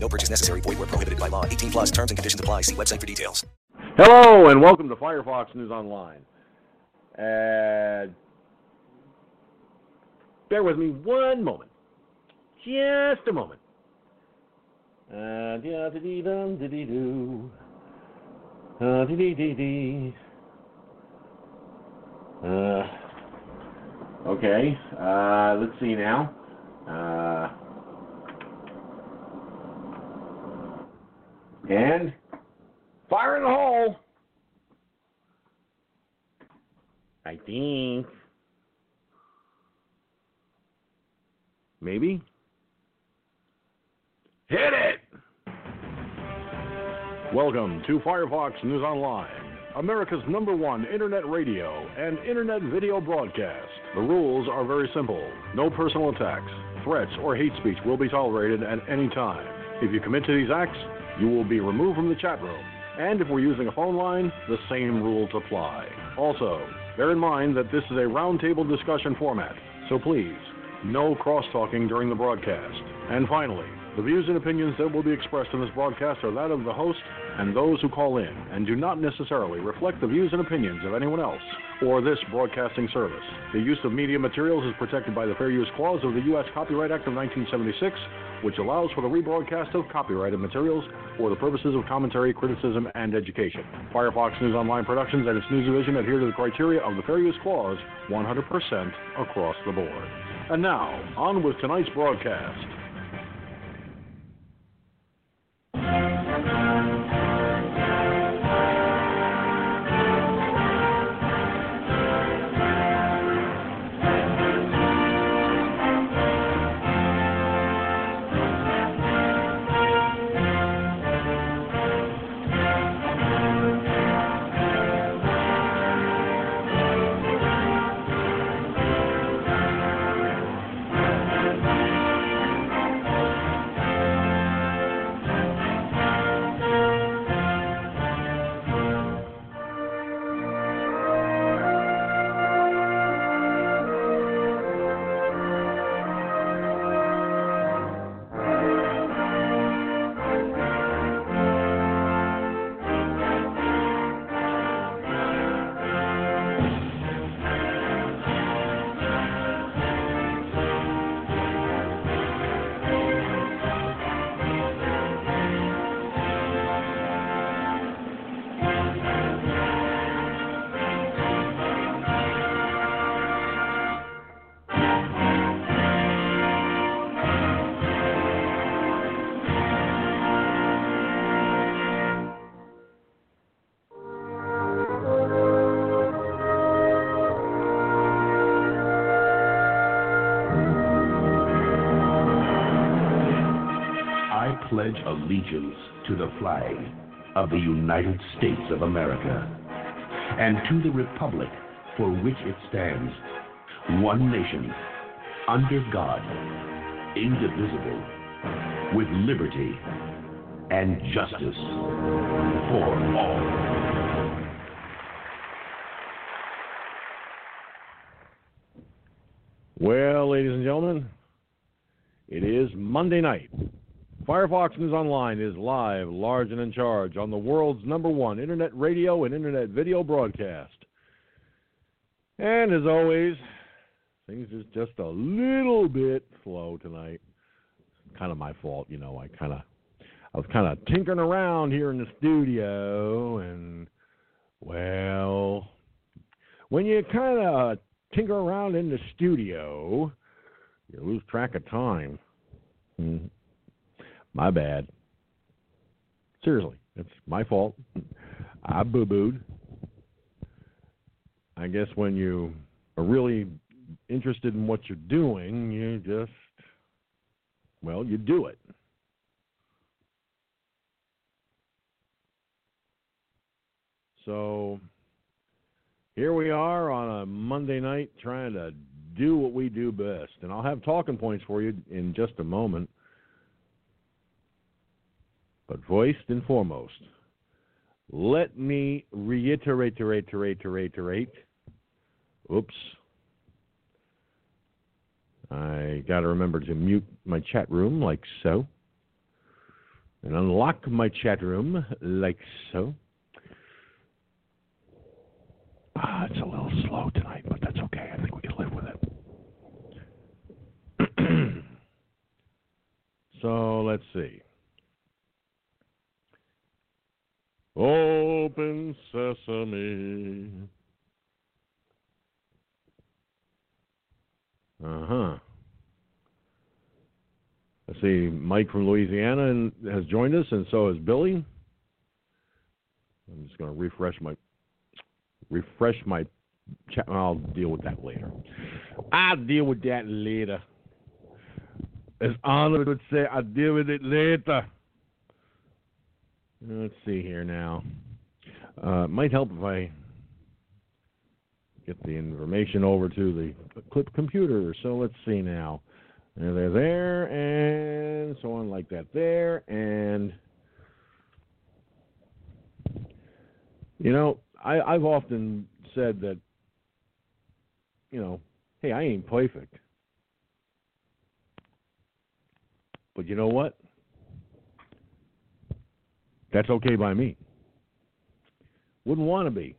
No purchase necessary. Void where prohibited by law. 18 plus terms and conditions apply. See website for details. Hello and welcome to Firefox News Online. And bear with me one moment. Just a moment. Uh. Uh. Uh, okay. Uh, let's see now. Uh, and fire in the hole. I think. Maybe. Hit it! Welcome to Firefox News Online, America's number one internet radio and internet video broadcast. The rules are very simple no personal attacks, threats, or hate speech will be tolerated at any time. If you commit to these acts, you will be removed from the chat room. And if we're using a phone line, the same rules apply. Also, bear in mind that this is a roundtable discussion format, so please, no cross talking during the broadcast. And finally, the views and opinions that will be expressed in this broadcast are that of the host and those who call in, and do not necessarily reflect the views and opinions of anyone else or this broadcasting service. The use of media materials is protected by the Fair Use Clause of the U.S. Copyright Act of 1976, which allows for the rebroadcast of copyrighted materials for the purposes of commentary, criticism, and education. Firefox News Online Productions and its news division adhere to the criteria of the Fair Use Clause 100% across the board. And now, on with tonight's broadcast. Allegiance to the flag of the United States of America and to the republic for which it stands, one nation, under God, indivisible, with liberty and justice for all. Well, ladies and gentlemen, it is Monday night. Firefox News Online is live, large, and in charge on the world's number one internet radio and internet video broadcast. And as always, things is just a little bit slow tonight. Kind of my fault, you know. I kind of, I was kind of tinkering around here in the studio, and well, when you kind of tinker around in the studio, you lose track of time. Mm. My bad. Seriously, it's my fault. I boo booed. I guess when you are really interested in what you're doing, you just, well, you do it. So here we are on a Monday night trying to do what we do best. And I'll have talking points for you in just a moment. But voiced and foremost, let me reiterate, reiterate, reiterate, reiterate. Oops. I got to remember to mute my chat room like so. And unlock my chat room like so. Ah, it's a little slow tonight, but that's okay. I think we can live with it. so let's see. Open sesame. Uh huh. I see Mike from Louisiana has joined us, and so has Billy. I'm just going to refresh my refresh my chat. I'll deal with that later. I'll deal with that later. As Arnold would say, I'll deal with it later. Let's see here now. Uh, might help if I get the information over to the clip computer. So let's see now. And they're there, and so on like that there, and you know, I, I've often said that, you know, hey, I ain't perfect, but you know what? That's okay by me. Wouldn't want to be.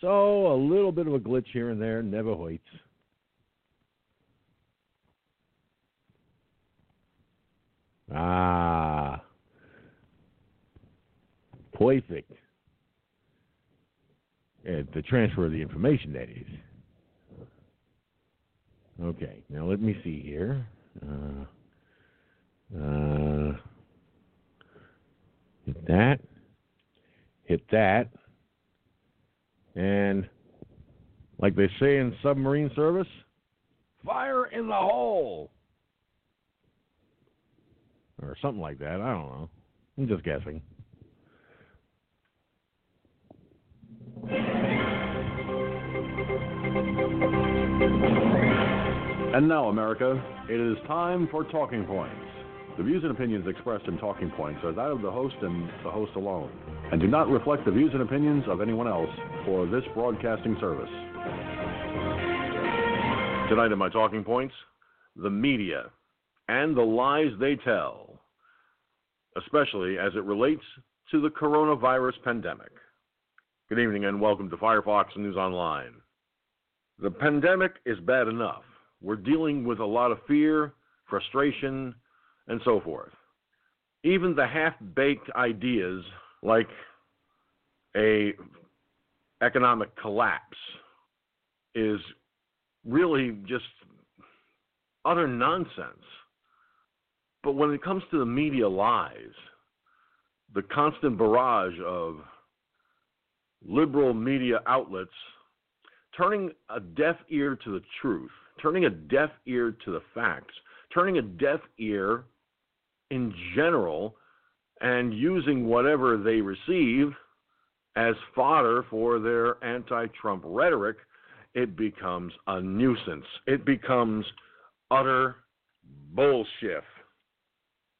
So a little bit of a glitch here and there never hurts. Ah, perfect. Uh, the transfer of the information, that is. Okay, now let me see here. Uh, uh, hit that. Hit that. And like they say in submarine service, fire in the hole. Or something like that. I don't know. I'm just guessing. And now, America, it is time for Talking Points. The views and opinions expressed in Talking Points are that of the host and the host alone, and do not reflect the views and opinions of anyone else or this broadcasting service. Tonight in my Talking Points, the media and the lies they tell, especially as it relates to the coronavirus pandemic. Good evening and welcome to Firefox News Online. The pandemic is bad enough. We're dealing with a lot of fear, frustration, and so forth. Even the half-baked ideas like a economic collapse is really just utter nonsense. But when it comes to the media lies, the constant barrage of liberal media outlets turning a deaf ear to the truth, turning a deaf ear to the facts, turning a deaf ear in general, and using whatever they receive as fodder for their anti Trump rhetoric, it becomes a nuisance. It becomes utter bullshit.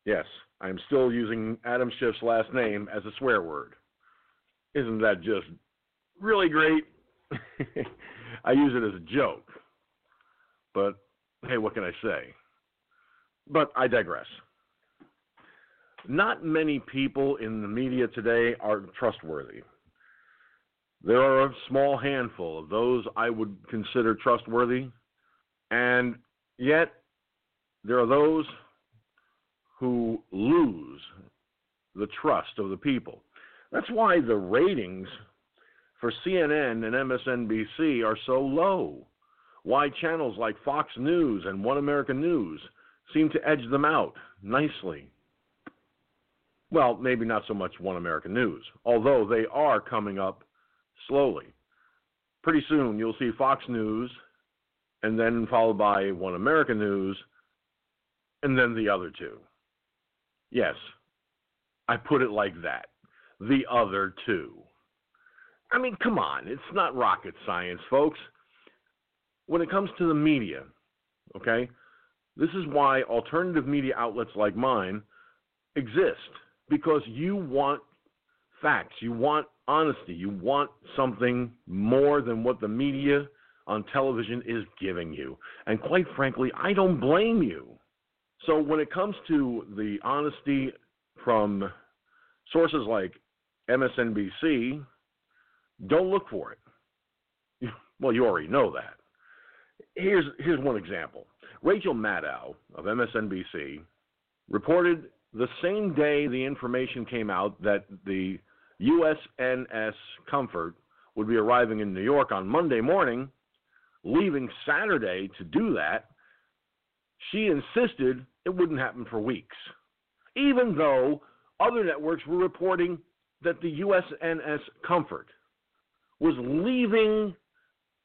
Yes, I'm still using Adam Schiff's last name as a swear word. Isn't that just really great? I use it as a joke. But hey, what can I say? But I digress. Not many people in the media today are trustworthy. There are a small handful of those I would consider trustworthy, and yet there are those who lose the trust of the people. That's why the ratings for CNN and MSNBC are so low. Why channels like Fox News and One American News seem to edge them out nicely. Well, maybe not so much One American News, although they are coming up slowly. Pretty soon you'll see Fox News, and then followed by One American News, and then the other two. Yes, I put it like that. The other two. I mean, come on. It's not rocket science, folks. When it comes to the media, okay, this is why alternative media outlets like mine exist because you want facts, you want honesty, you want something more than what the media on television is giving you. And quite frankly, I don't blame you. So when it comes to the honesty from sources like MSNBC, don't look for it. Well, you already know that. Here's here's one example. Rachel Maddow of MSNBC reported the same day the information came out that the USNS Comfort would be arriving in New York on Monday morning, leaving Saturday to do that. She insisted it wouldn't happen for weeks, even though other networks were reporting that the USNS Comfort was leaving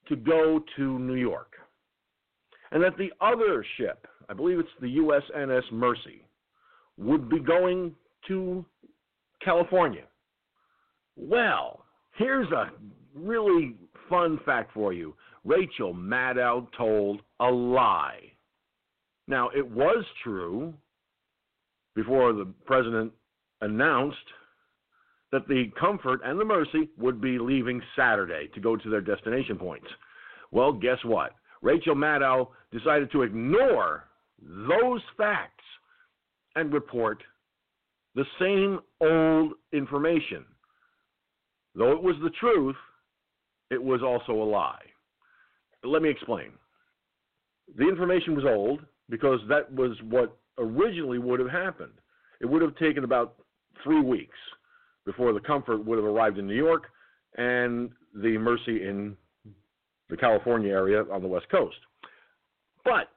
to go to New York. And that the other ship, I believe it's the USNS Mercy, would be going to California. Well, here's a really fun fact for you. Rachel Maddow told a lie. Now, it was true before the president announced that the Comfort and the Mercy would be leaving Saturday to go to their destination points. Well, guess what? Rachel Maddow decided to ignore those facts and report the same old information. Though it was the truth, it was also a lie. Let me explain. The information was old because that was what originally would have happened. It would have taken about three weeks before the Comfort would have arrived in New York and the Mercy in the California area on the West Coast. But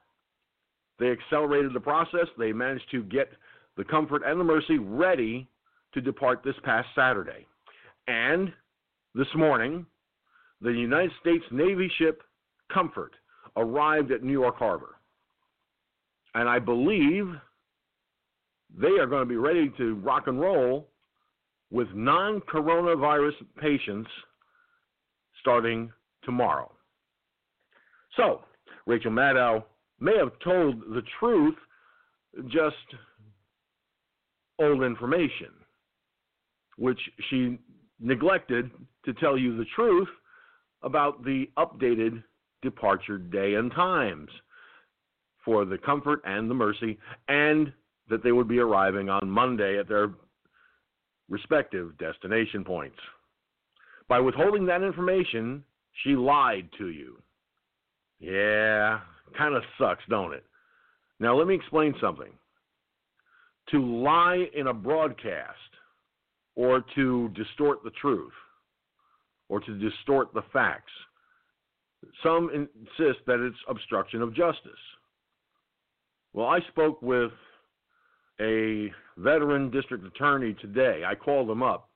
they accelerated the process. They managed to get the Comfort and the Mercy ready to depart this past Saturday. And this morning, the United States Navy ship Comfort arrived at New York Harbor. And I believe they are going to be ready to rock and roll with non coronavirus patients starting tomorrow. So, Rachel Maddow may have told the truth, just old information, which she neglected to tell you the truth about the updated departure day and times for the Comfort and the Mercy, and that they would be arriving on Monday at their respective destination points. By withholding that information, she lied to you. Yeah, kind of sucks, don't it? Now, let me explain something. To lie in a broadcast or to distort the truth or to distort the facts, some insist that it's obstruction of justice. Well, I spoke with a veteran district attorney today. I called him up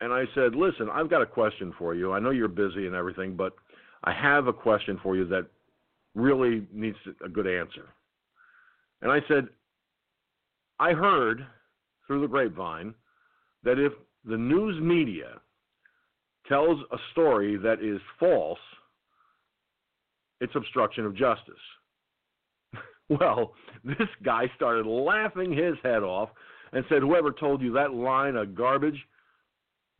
and I said, Listen, I've got a question for you. I know you're busy and everything, but I have a question for you that really needs a good answer. And I said, I heard through the grapevine that if the news media tells a story that is false, it's obstruction of justice. well, this guy started laughing his head off and said, Whoever told you that line of garbage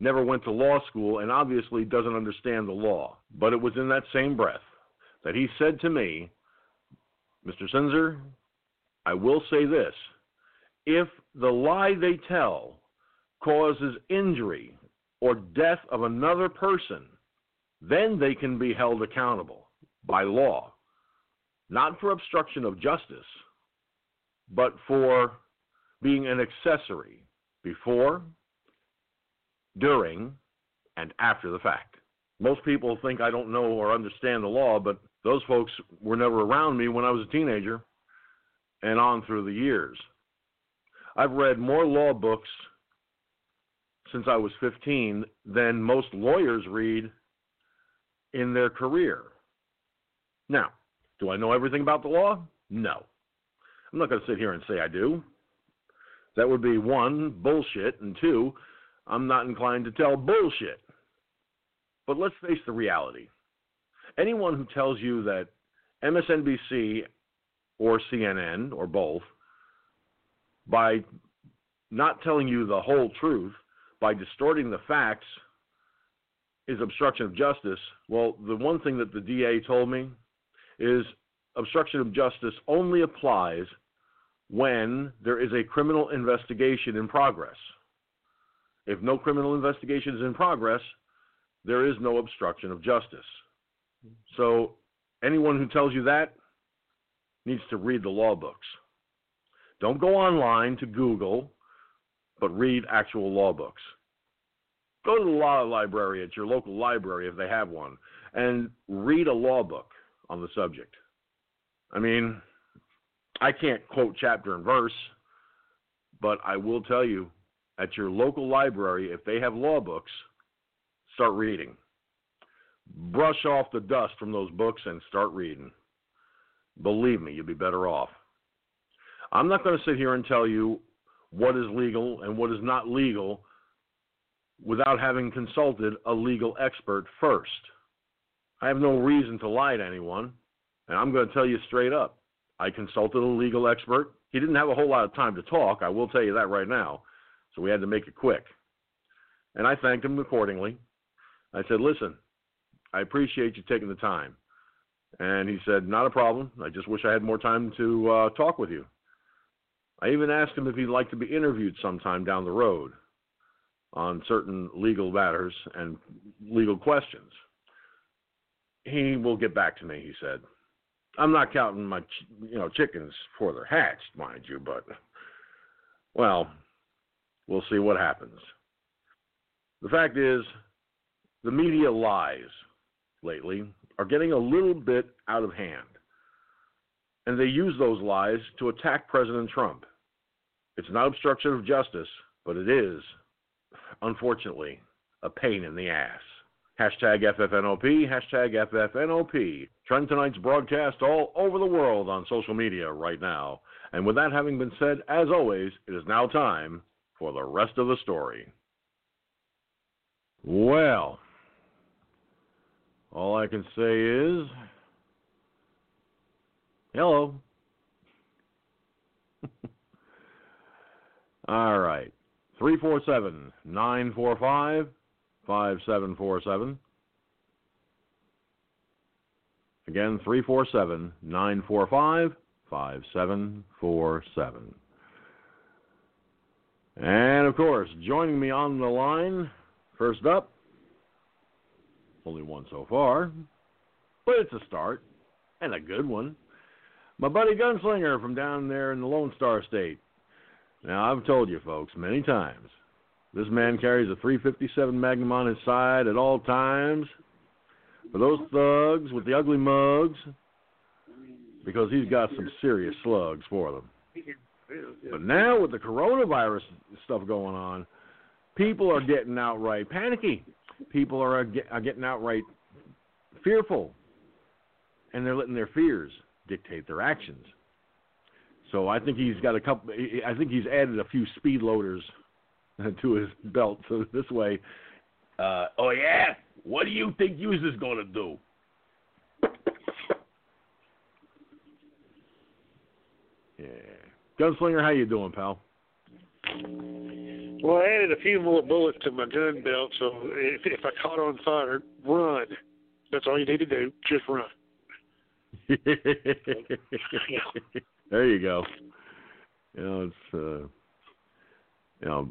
never went to law school and obviously doesn't understand the law. But it was in that same breath that he said to me, Mr. Sinzer, I will say this. If the lie they tell causes injury or death of another person, then they can be held accountable by law, not for obstruction of justice, but for being an accessory before, during, and after the fact. Most people think I don't know or understand the law, but those folks were never around me when I was a teenager and on through the years. I've read more law books since I was 15 than most lawyers read in their career. Now, do I know everything about the law? No. I'm not going to sit here and say I do. That would be one, bullshit, and two, I'm not inclined to tell bullshit. But let's face the reality. Anyone who tells you that MSNBC or CNN or both, by not telling you the whole truth, by distorting the facts, is obstruction of justice. Well, the one thing that the DA told me is obstruction of justice only applies when there is a criminal investigation in progress. If no criminal investigation is in progress, there is no obstruction of justice. So anyone who tells you that needs to read the law books. Don't go online to Google, but read actual law books. Go to the law library at your local library if they have one and read a law book on the subject. I mean, I can't quote chapter and verse, but I will tell you at your local library, if they have law books, start reading. Brush off the dust from those books and start reading. Believe me, you'll be better off. I'm not going to sit here and tell you what is legal and what is not legal without having consulted a legal expert first. I have no reason to lie to anyone, and I'm going to tell you straight up. I consulted a legal expert. He didn't have a whole lot of time to talk, I will tell you that right now, so we had to make it quick. And I thanked him accordingly. I said, Listen, I appreciate you taking the time. And he said, Not a problem. I just wish I had more time to uh, talk with you. I even asked him if he'd like to be interviewed sometime down the road on certain legal matters and legal questions. He will get back to me, he said. I'm not counting my you know chickens before they're hatched, mind you, but well, we'll see what happens. The fact is, the media lies lately are getting a little bit out of hand. And they use those lies to attack President Trump. It's not obstruction of justice, but it is, unfortunately, a pain in the ass. Hashtag FFNOP, hashtag FFNOP. Trend tonight's broadcast all over the world on social media right now. And with that having been said, as always, it is now time for the rest of the story. Well, all I can say is hello. All right. 347 945 5747. Again, 347 945 5747. And of course, joining me on the line, first up, only one so far, but it's a start and a good one. My buddy Gunslinger from down there in the Lone Star State. Now, I've told you folks many times, this man carries a 357 Magnum on his side at all times for those thugs with the ugly mugs because he's got some serious slugs for them. But now with the coronavirus stuff going on, people are getting outright panicky people are, are getting outright fearful, and they're letting their fears dictate their actions. So I think he's got a couple. I think he's added a few speed loaders to his belt. So this way, uh, oh yeah, what do you think you is going to do? Yeah, gunslinger, how you doing, pal? Well, I added a few more bullets to my gun belt, so if, if I caught on fire, run. That's all you need to do. Just run. there you go. You know, it's uh, you know,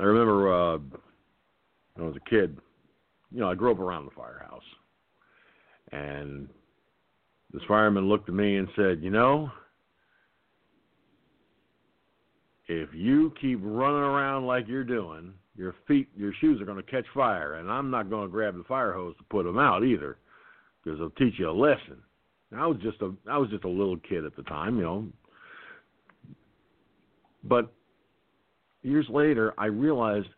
I remember uh, when I was a kid. You know, I grew up around the firehouse, and this fireman looked at me and said, "You know." If you keep running around like you're doing, your feet, your shoes are going to catch fire, and I'm not going to grab the fire hose to put them out either, because it'll teach you a lesson. And I was just a, I was just a little kid at the time, you know. But years later, I realized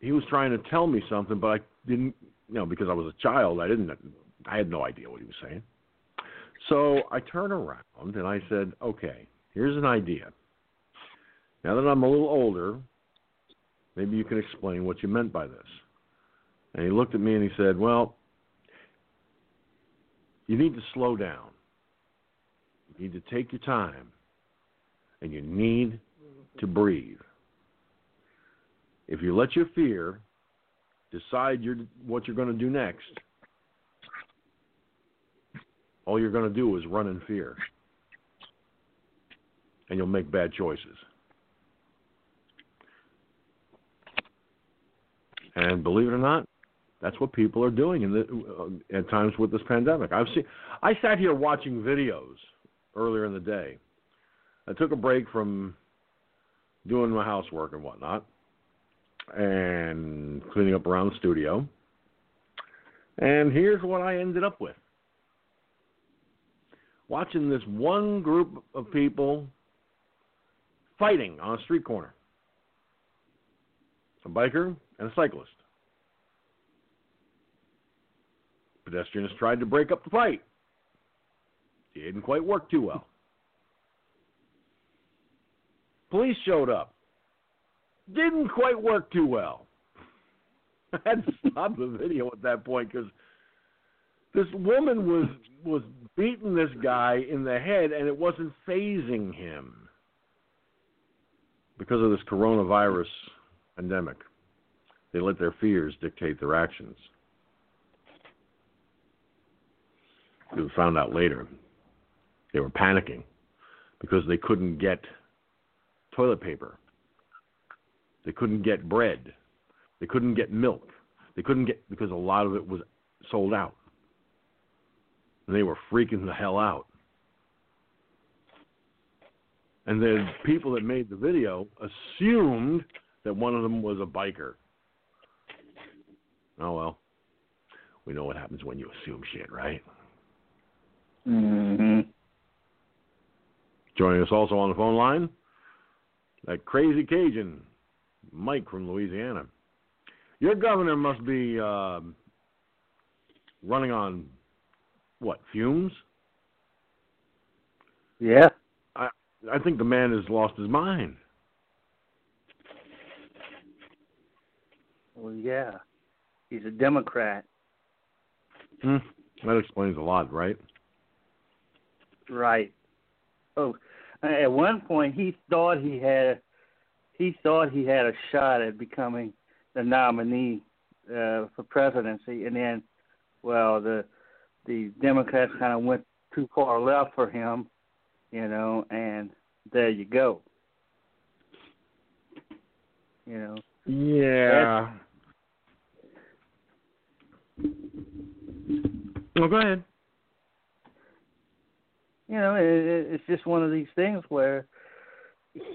he was trying to tell me something, but I didn't, you know, because I was a child, I didn't, I had no idea what he was saying. So I turned around and I said, "Okay, here's an idea." Now that I'm a little older, maybe you can explain what you meant by this. And he looked at me and he said, Well, you need to slow down. You need to take your time. And you need to breathe. If you let your fear decide what you're going to do next, all you're going to do is run in fear. And you'll make bad choices. And believe it or not, that's what people are doing in the, uh, at times with this pandemic. I've seen. I sat here watching videos earlier in the day. I took a break from doing my housework and whatnot, and cleaning up around the studio. And here's what I ended up with. Watching this one group of people fighting on a street corner. A biker and a cyclist. Pedestrians tried to break up the fight. Didn't quite work too well. Police showed up. Didn't quite work too well. I had to stop the video at that point because this woman was was beating this guy in the head and it wasn't phasing him because of this coronavirus pandemic. They let their fears dictate their actions. We found out later they were panicking because they couldn't get toilet paper. They couldn't get bread. They couldn't get milk. They couldn't get because a lot of it was sold out. And they were freaking the hell out. And the people that made the video assumed that one of them was a biker. Oh well. We know what happens when you assume shit, right? hmm Joining us also on the phone line, that crazy Cajun, Mike from Louisiana. Your governor must be uh, running on what fumes? Yeah. I I think the man has lost his mind. Well, yeah. He's a Democrat. Hmm. That explains a lot, right? Right. Oh, at one point he thought he had he thought he had a shot at becoming the nominee uh, for presidency, and then, well, the the Democrats kind of went too far left for him, you know, and there you go. You know. Yeah. Well, go ahead. you know, it, it- it's just one of these things where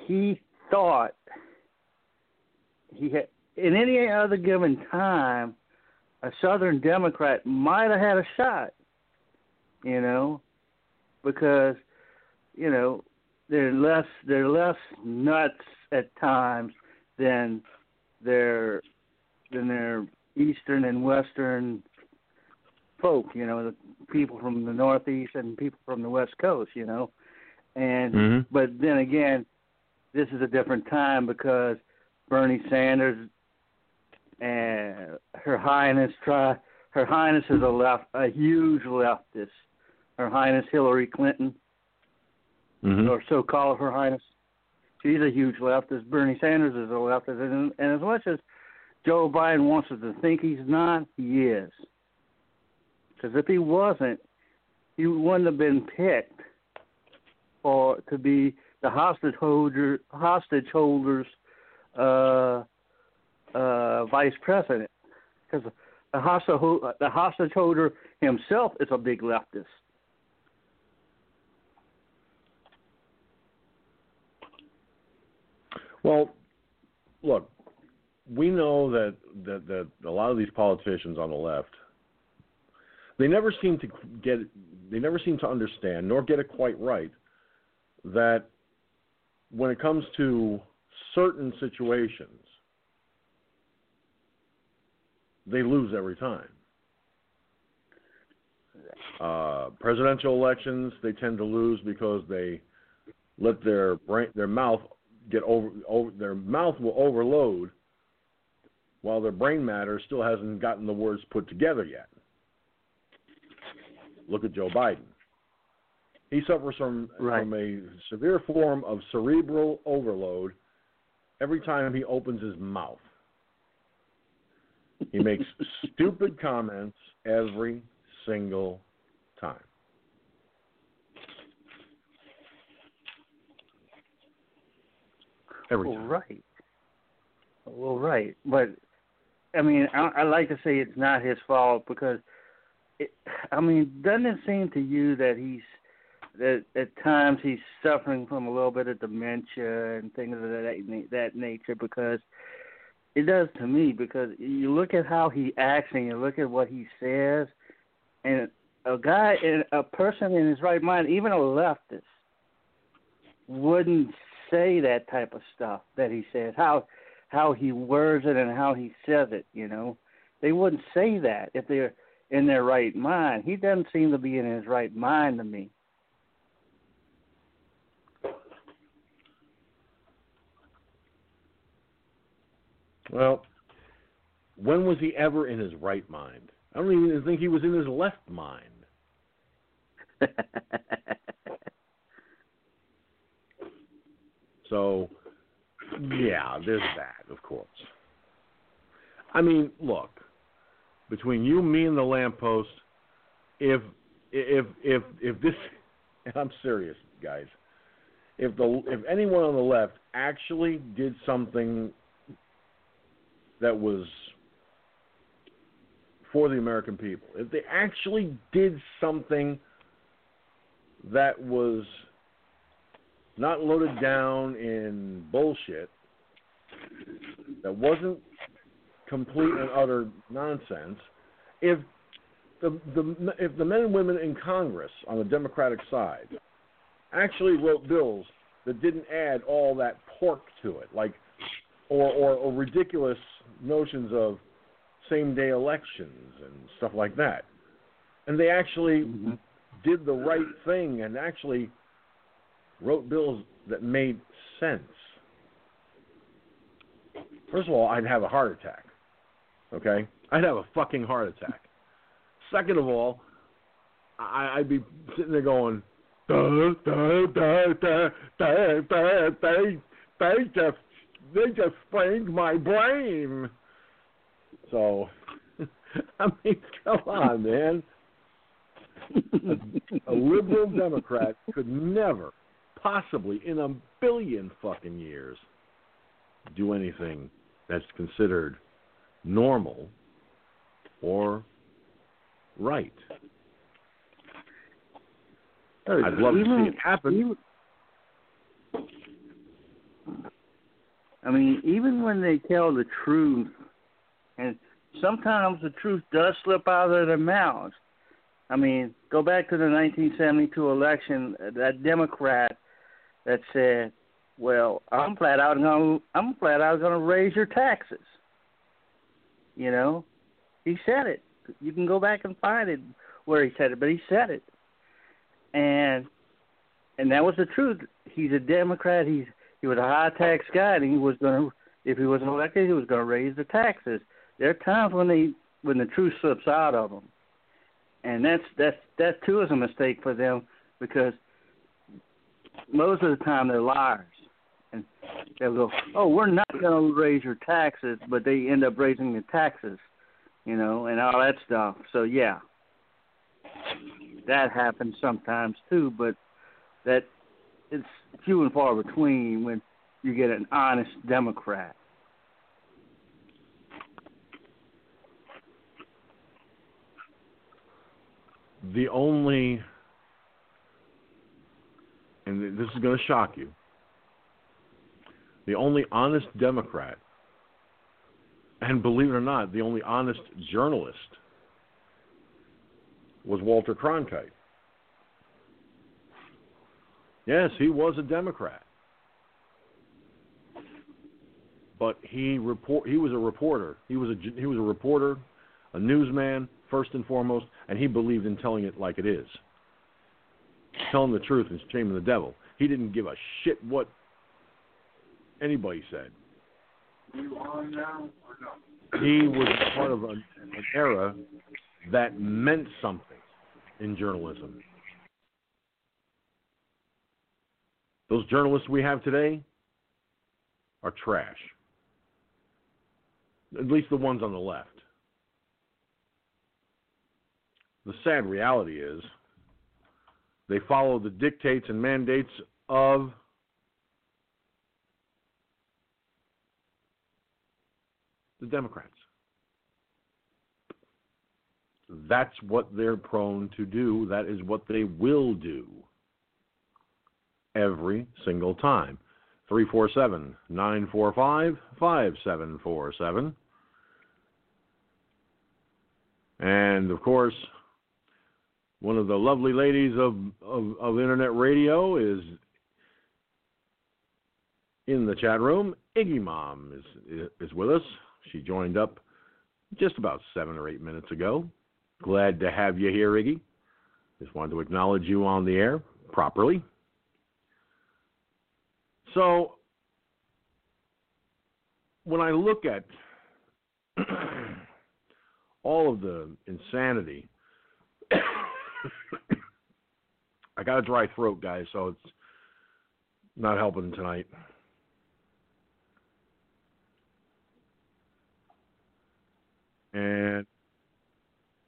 he thought he had, in any other given time, a Southern Democrat might have had a shot, you know, because, you know, they're less they're less nuts at times than their than their eastern and western folk, you know, the people from the northeast and people from the west coast, you know. And Mhm. but then again, this is a different time because Bernie Sanders and Her Highness try Her Highness is a left a huge leftist. Her Highness Hillary Clinton, Mhm. or so called Her Highness. She's a huge leftist. Bernie Sanders is a leftist, and, and as much as Joe Biden wants us to think he's not, he is. Because if he wasn't, he wouldn't have been picked for to be the hostage holder, hostage holders, uh, uh, vice president. Because the hostage the hostage holder himself is a big leftist. Well, look, we know that, that that a lot of these politicians on the left, they never seem to get, they never seem to understand nor get it quite right that when it comes to certain situations, they lose every time. Uh, presidential elections, they tend to lose because they let their brain, their mouth get over, over their mouth will overload while their brain matter still hasn't gotten the words put together yet. Look at Joe Biden. He suffers from Right. from a severe form of cerebral overload every time he opens his mouth. He makes stupid comments every single time. Every Well, time. right. Well, right, but I mean, I, I like to say it's not his fault because, it, I mean, doesn't it seem to you that he's that at times he's suffering from a little bit of dementia and things of that that nature? Because it does to me. Because you look at how he acts and you look at what he says, and a guy, a person in his right mind, even a leftist, wouldn't say that type of stuff that he says. How how he words it and how he says it, you know. They wouldn't say that if they're in their right mind. He doesn't seem to be in his right mind to me. Well, when was he ever in his right mind? I don't even think he was in his left mind. So, yeah, there's that, of course. I mean, look, between you, me, and the lamppost, if if if if this, and I'm serious, guys, if the if anyone on the left actually did something that was for the American people, if they actually did something that was not loaded down in bullshit, that wasn't complete and utter nonsense, if the, the if the men and women in Congress on the Democratic side actually wrote bills that didn't add all that pork to it, like or, or, or ridiculous notions of same day elections and stuff like that. And they actually Mm-hmm. did the right thing and actually wrote bills that made sense. First of all, I'd have a heart attack. Okay? I'd have a fucking heart attack. Second of all, I, I'd be sitting there going, "Duh, duh, duh, duh, duh, duh, they, they just, they just sprained my brain. So, I mean, come on, man. A, a liberal Democrat could never, possibly in a billion fucking years, do anything that's considered normal or right. I'd love to see it happen. even- I mean, even when they tell the truth, and sometimes the truth does slip out of their mouths. I mean, go back to the 1972 election. That Democrat that said, "Well, I'm flat out going. I'm flat out to raise your taxes." You know, he said it. You can go back and find it where he said it, but he said it, and and that was the truth. He's a Democrat. He's he was a high tax guy, and he was to, if he was elected, he was going to raise the taxes. There are times when they when the truth slips out of them, and that's that's that too is a mistake for them because most of the time they're liars, and they'll go, "Oh, we're not going to raise your taxes," but they end up raising the taxes, you know, and all that stuff. So yeah, that happens sometimes too, but that it's few and far between when you get an honest Democrat. the only, and this is going to shock you, the only honest Democrat, and believe it or not, the only honest journalist was Walter Cronkite. Yes, he was a Democrat. But he report he was a reporter. He was a he was a reporter, a newsman first and foremost, and he believed in telling it like it is. Telling the truth and shaming the devil. He didn't give a shit what anybody said. You on now or no? he was part of an, an era that meant something in journalism. Those journalists we have today are trash. At least the ones on the left. The sad reality is they follow the dictates and mandates of the Democrats. That's what they're prone to do. That is what they will do every single time. 347 945 5747. And of course, one of the lovely ladies of, of, of, Internet radio is in the chat room. Iggy Mom is, is with us. She joined up just about seven or eight minutes ago. Glad to have you here, Iggy. Just wanted to acknowledge you on the air properly. So, when I look at all of the insanity, I got a dry throat, guys, so it's not helping tonight. And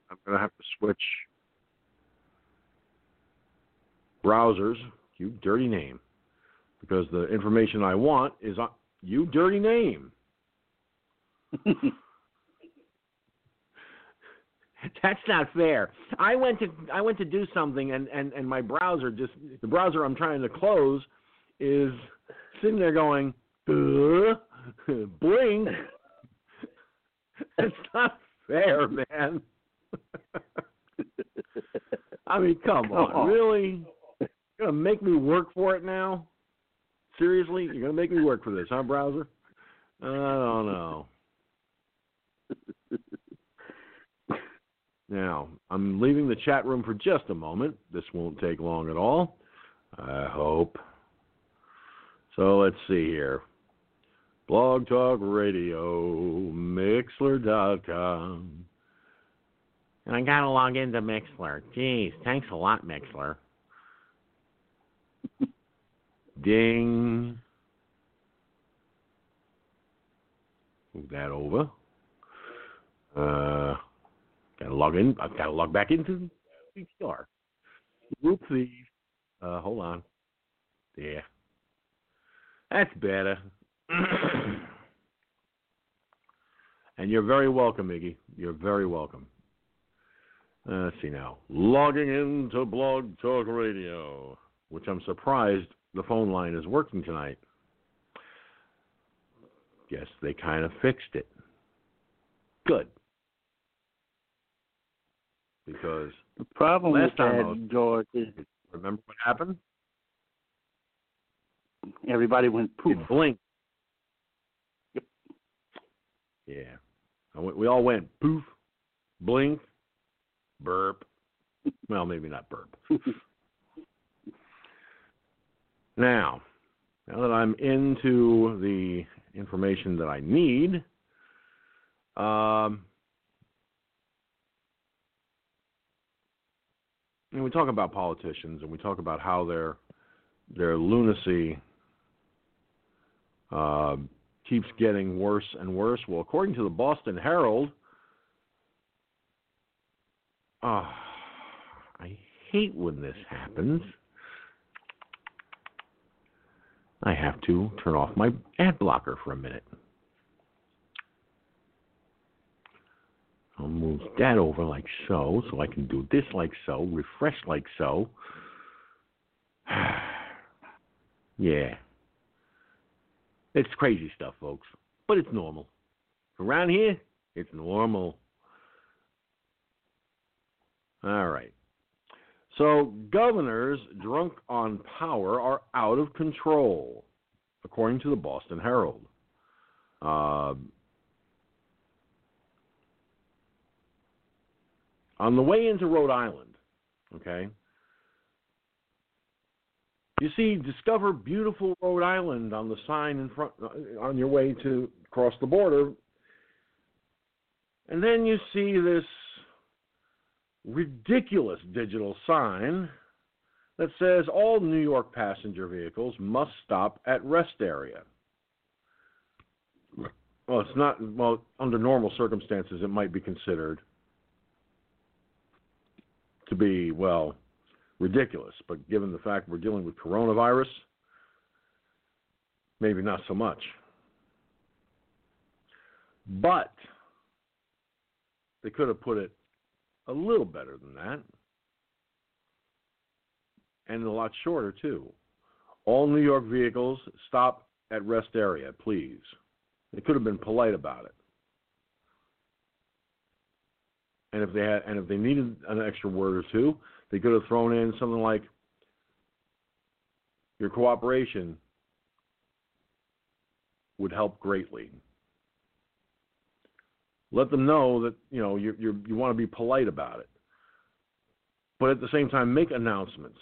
I'm going to have to switch browsers. You dirty name. Because the information I want is on you dirty name. That's not fair. I went to I went to do something and, and, and my browser just the browser I'm trying to close is sitting there going blink. That's not fair, man. I mean, come on, really? You're gonna make me work for it now? Seriously, you're gonna make me work for this, huh, browser? I don't know. Now, I'm leaving the chat room for just a moment. This won't take long at all. I hope. So let's see here. Blog Talk Radio, Mixlr.com. And I gotta log into Mixlr. Jeez, thanks a lot, Mixlr. Ding. Move that over. Uh, gotta log in. I've gotta log back into VCR. Oopsies. Uh, hold on. Yeah. That's better. and you're very welcome, Iggy. You're very welcome. Uh, let's see now. Logging into Blog Talk Radio, which I'm surprised the phone line is working tonight. Guess they kind of fixed it. Good. Because the problem last with time that, was, George, is remember what happened? Everybody went poof. It blinked. Yep. Yeah. We all went poof, blink, burp. Well, maybe not burp. now, now that I'm into the information that I need, um, and we talk about politicians and we talk about how their their lunacy uh, keeps getting worse and worse. Well, according to the Boston Herald, oh, I hate when this happens. I have to turn off my ad blocker for a minute. I'll move that over like so, so I can do this like so, refresh like so. yeah. It's crazy stuff, folks, but it's normal. Around here, it's normal. All right. So, governors drunk on power are out of control, according to the Boston Herald. Uh, on the way into Rhode Island, okay, you see, discover beautiful Rhode Island on the sign in front on your way to cross the border. And then you see this ridiculous digital sign that says all New York passenger vehicles must stop at rest area. Well, it's not, well, under normal circumstances, it might be considered to be, well, ridiculous. But given the fact we're dealing with coronavirus, maybe not so much. But they could have put it a little better than that. And a lot shorter, too. All New York vehicles stop at rest area, please. They could have been polite about it. And if they had, and if they needed an extra word or two, they could have thrown in something like, "Your cooperation would help greatly." Let them know that you know you you want to be polite about it, but at the same time make announcements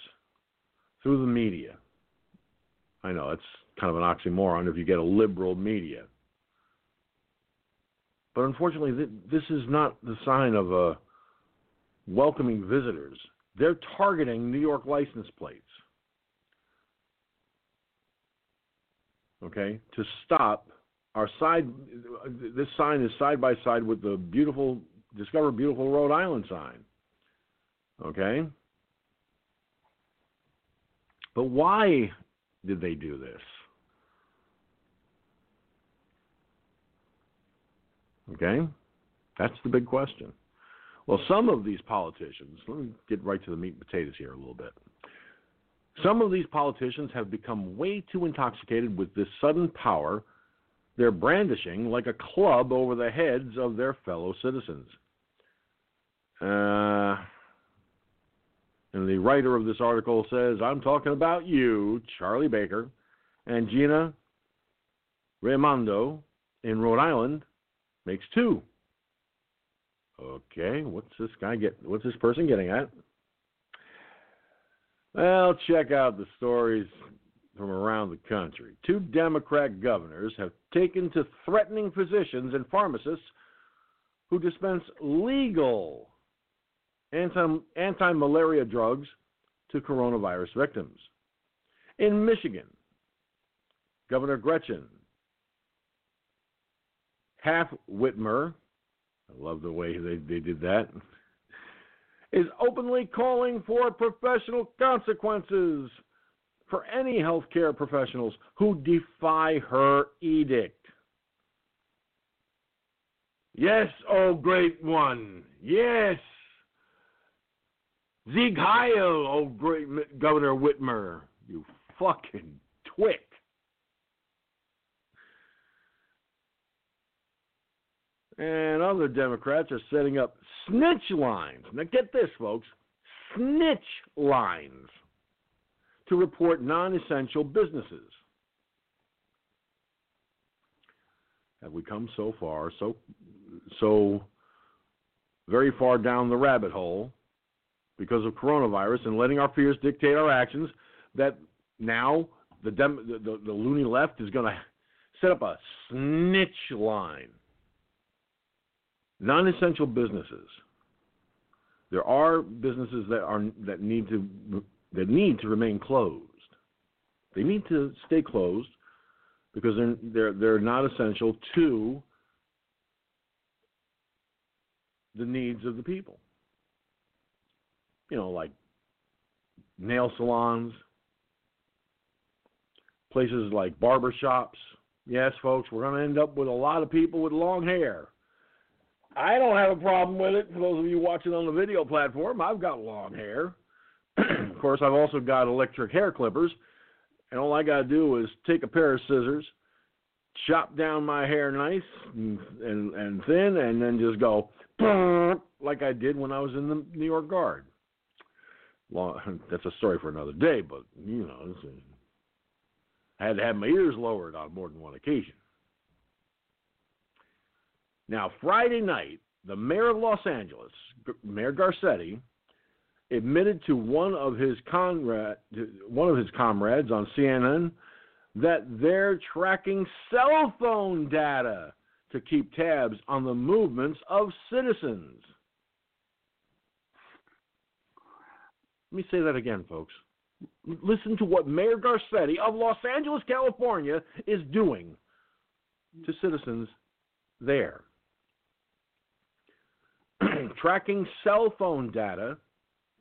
through the media. I know it's kind of an oxymoron if you get a liberal media. But unfortunately, this is not the sign of a welcoming visitors. They're targeting New York license plates. Okay, to stop our side. This sign is side by side with the beautiful Discover Beautiful Rhode Island sign. Okay, but why did they do this? Okay? That's the big question. Well, some of these politicians, let me get right to the meat and potatoes here a little bit. Some of these politicians have become way too intoxicated with this sudden power they're brandishing like a club over the heads of their fellow citizens. Uh, and the writer of this article says, I'm talking about you, Charlie Baker, and Gina Raimondo in Rhode Island, makes two. Okay, what's this guy get? What's this person getting at? Well, check out the stories from around the country. Two Democrat governors have taken to threatening physicians and pharmacists who dispense legal anti malaria drugs to coronavirus victims. In Michigan, Governor Gretchen half Whitmer, I love the way they, they did that, is openly calling for professional consequences for any healthcare professionals who defy her edict. Yes, oh great one. Yes. Sieg Heil, oh great Governor Whitmer. You fucking twit. And other Democrats are setting up snitch lines. Now, get this, folks snitch lines to report non essential businesses. Have we come so far, so, so very far down the rabbit hole because of coronavirus and letting our fears dictate our actions that now the, dem- the, the, the loony left is going to set up a snitch line non-essential businesses. There are businesses that are that need to that need to remain closed. They need to stay closed because they're they're they're not essential to the needs of the people. You know, like nail salons, places like barber shops. Yes, folks, we're going to end up with a lot of people with long hair. I don't have a problem with it. For those of you watching on the video platform, I've got long hair. of course, I've also got electric hair clippers, and all I got to do is take a pair of scissors, chop down my hair nice and, and, and thin, and then just go like I did when I was in the New York Guard. Long, that's a story for another day, but you know, I had to have my ears lowered on more than one occasion. Now, Friday night, the mayor of Los Angeles, Mayor Garcetti, admitted to one of his one of his comrades on CNN that they're tracking cell phone data to keep tabs on the movements of citizens. Let me say that again, folks. Listen to what Mayor Garcetti of Los Angeles, California is doing to citizens there. Tracking cell phone data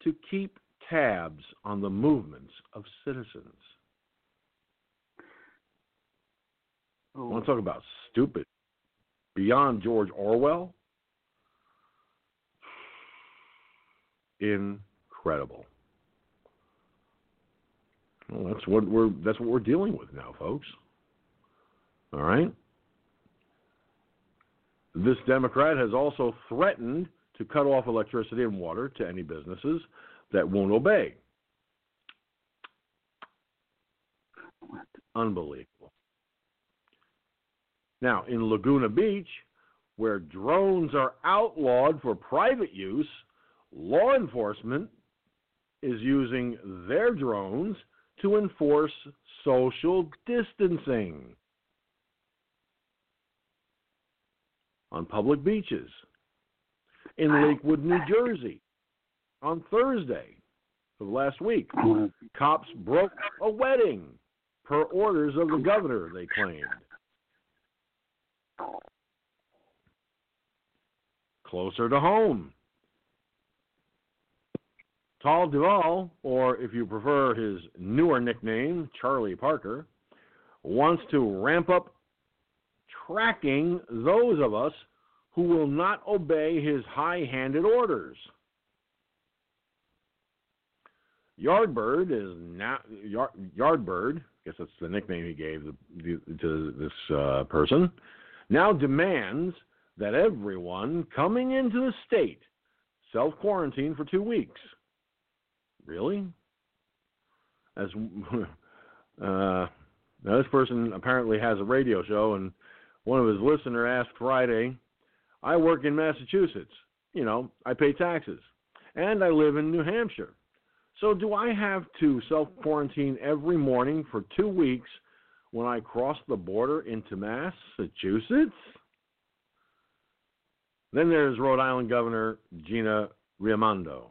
to keep tabs on the movements of citizens. Oh. I want to talk about stupid beyond George Orwell? Incredible. Well, that's what we're that's what we're dealing with now, folks. All right. This Democrat has also threatened to cut off electricity and water to any businesses that won't obey. Unbelievable. Now, in Laguna Beach, where drones are outlawed for private use, law enforcement is using their drones to enforce social distancing on public beaches. In Lakewood, New Jersey, on Thursday of last week, cops broke a wedding per orders of the governor, they claimed. Closer to home. Tall Deval, or if you prefer his newer nickname, Charlie Parker, wants to ramp up tracking those of us who will not obey his high handed orders. Yardbird is now Yard, Yardbird. I guess that's the nickname he gave to this uh, person. Now demands that everyone coming into the state self quarantine for two weeks. Really? As uh, now, this person apparently has a radio show, and one of his listener asked Friday, "I work in Massachusetts. You know, I pay taxes, and I live in New Hampshire. So do I have to self quarantine every morning for two weeks when I cross the border into Massachusetts?" Then there's Rhode Island Governor Gina Raimondo.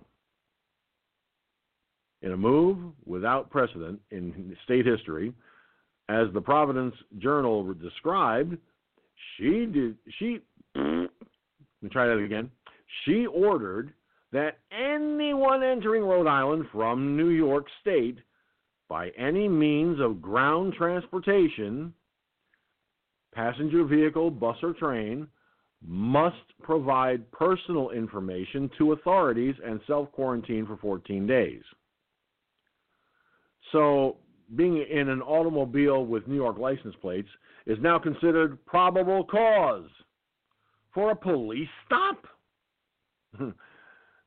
In a move without precedent in state history, as the Providence Journal described, she did she let me try that again. She ordered that anyone entering Rhode Island from New York State by any means of ground transportation, passenger vehicle, bus or train, must provide personal information to authorities and self quarantine for 14 days. So, being in an automobile with New York license plates is now considered probable cause for a police stop?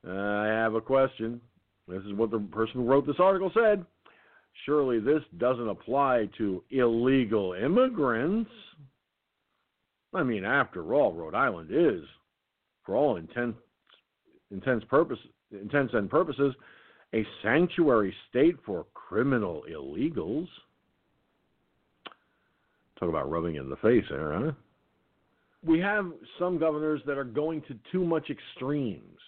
I have a question. This is what the person who wrote this article said. Surely this doesn't apply to illegal immigrants. I mean, after all, Rhode Island is, for all intents, intents, purpose, intents and purposes, a sanctuary state for criminal illegals. Talk about rubbing in the face there, huh? We have some governors that are going to too much extremes.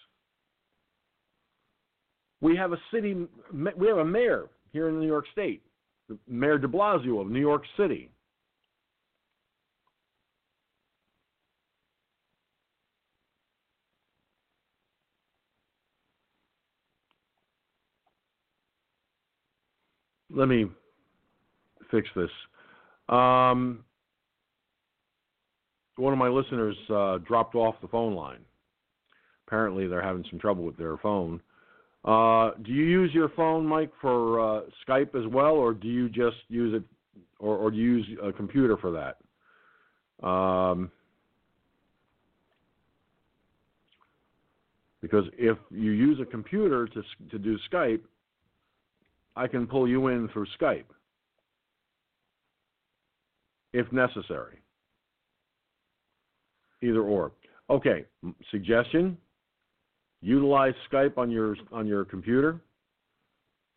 We have a city, we have a mayor here in New York State, Mayor de Blasio of New York City. Let me fix this. Um, one of my listeners uh, dropped off the phone line. Apparently, they're having some trouble with their phone. Uh, do you use your phone, Mike, for uh, Skype as well, or do you just use it, or, or do you use a computer for that? Um, because if you use a computer to to do Skype, I can pull you in through Skype if necessary. Either or. Okay, suggestion: utilize Skype on your on your computer,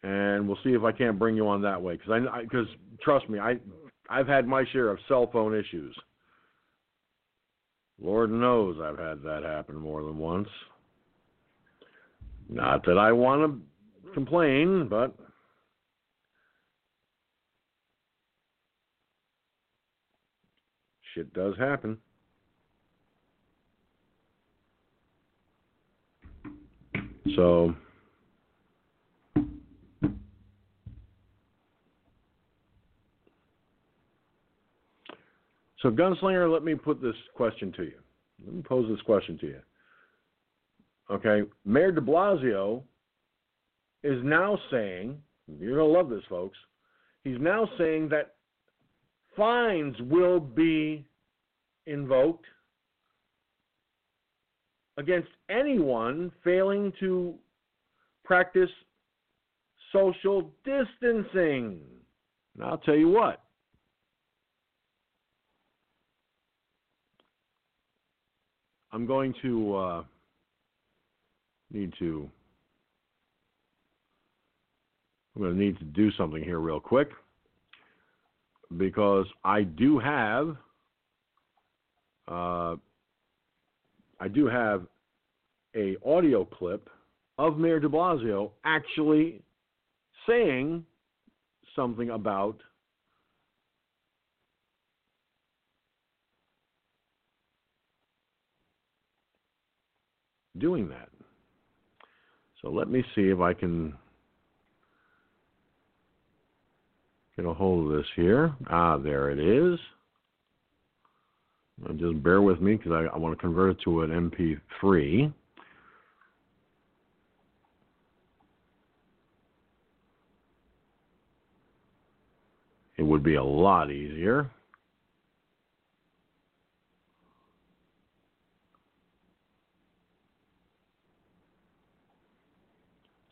and we'll see if I can't bring you on that way. Because I because trust me, I I've had my share of cell phone issues. Lord knows I've had that happen more than once. Not that I want to complain, but shit does happen. So So gunslinger, let me put this question to you. Let me pose this question to you. Okay, Mayor de Blasio is now saying, you're going to love this, folks. He's now saying that fines will be invoked against anyone failing to practice social distancing. And I'll tell you what. I'm going to uh, need to. I'm going to need to do something here real quick because I do have. Uh, I do have a audio clip of Mayor De Blasio actually saying something about doing that. So let me see if I can get a hold of this here. Ah, there it is. Uh, just bear with me because I, I want to convert it to an MP3. It would be a lot easier.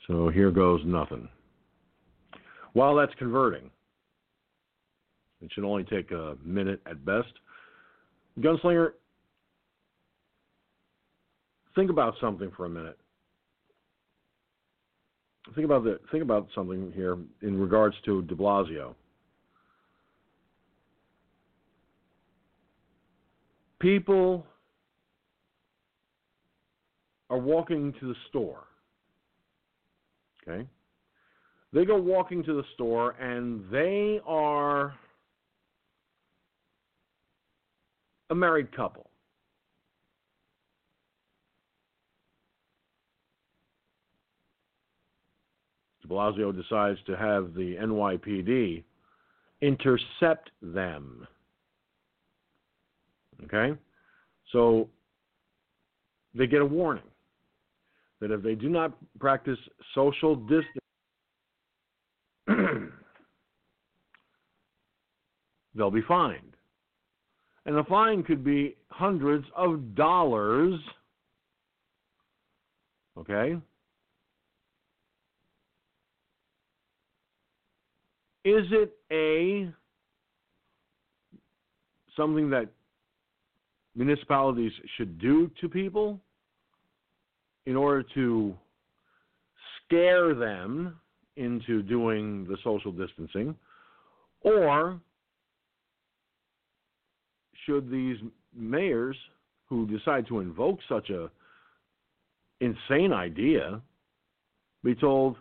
So here goes nothing. While that's converting, it should only take a minute at best. Gunslinger, think about something for a minute. Think about the think about something here in regards to De Blasio. People are walking to the store. Okay? They go walking to the store and they are a married couple. De Blasio decides to have the NYPD intercept them. Okay? So they get a warning that if they do not practice social distance, they'll be fined. And the fine could be hundreds of dollars. Okay? Is it a something that municipalities should do to people in order to scare them into doing the social distancing or should these mayors who decide to invoke such a insane idea be told,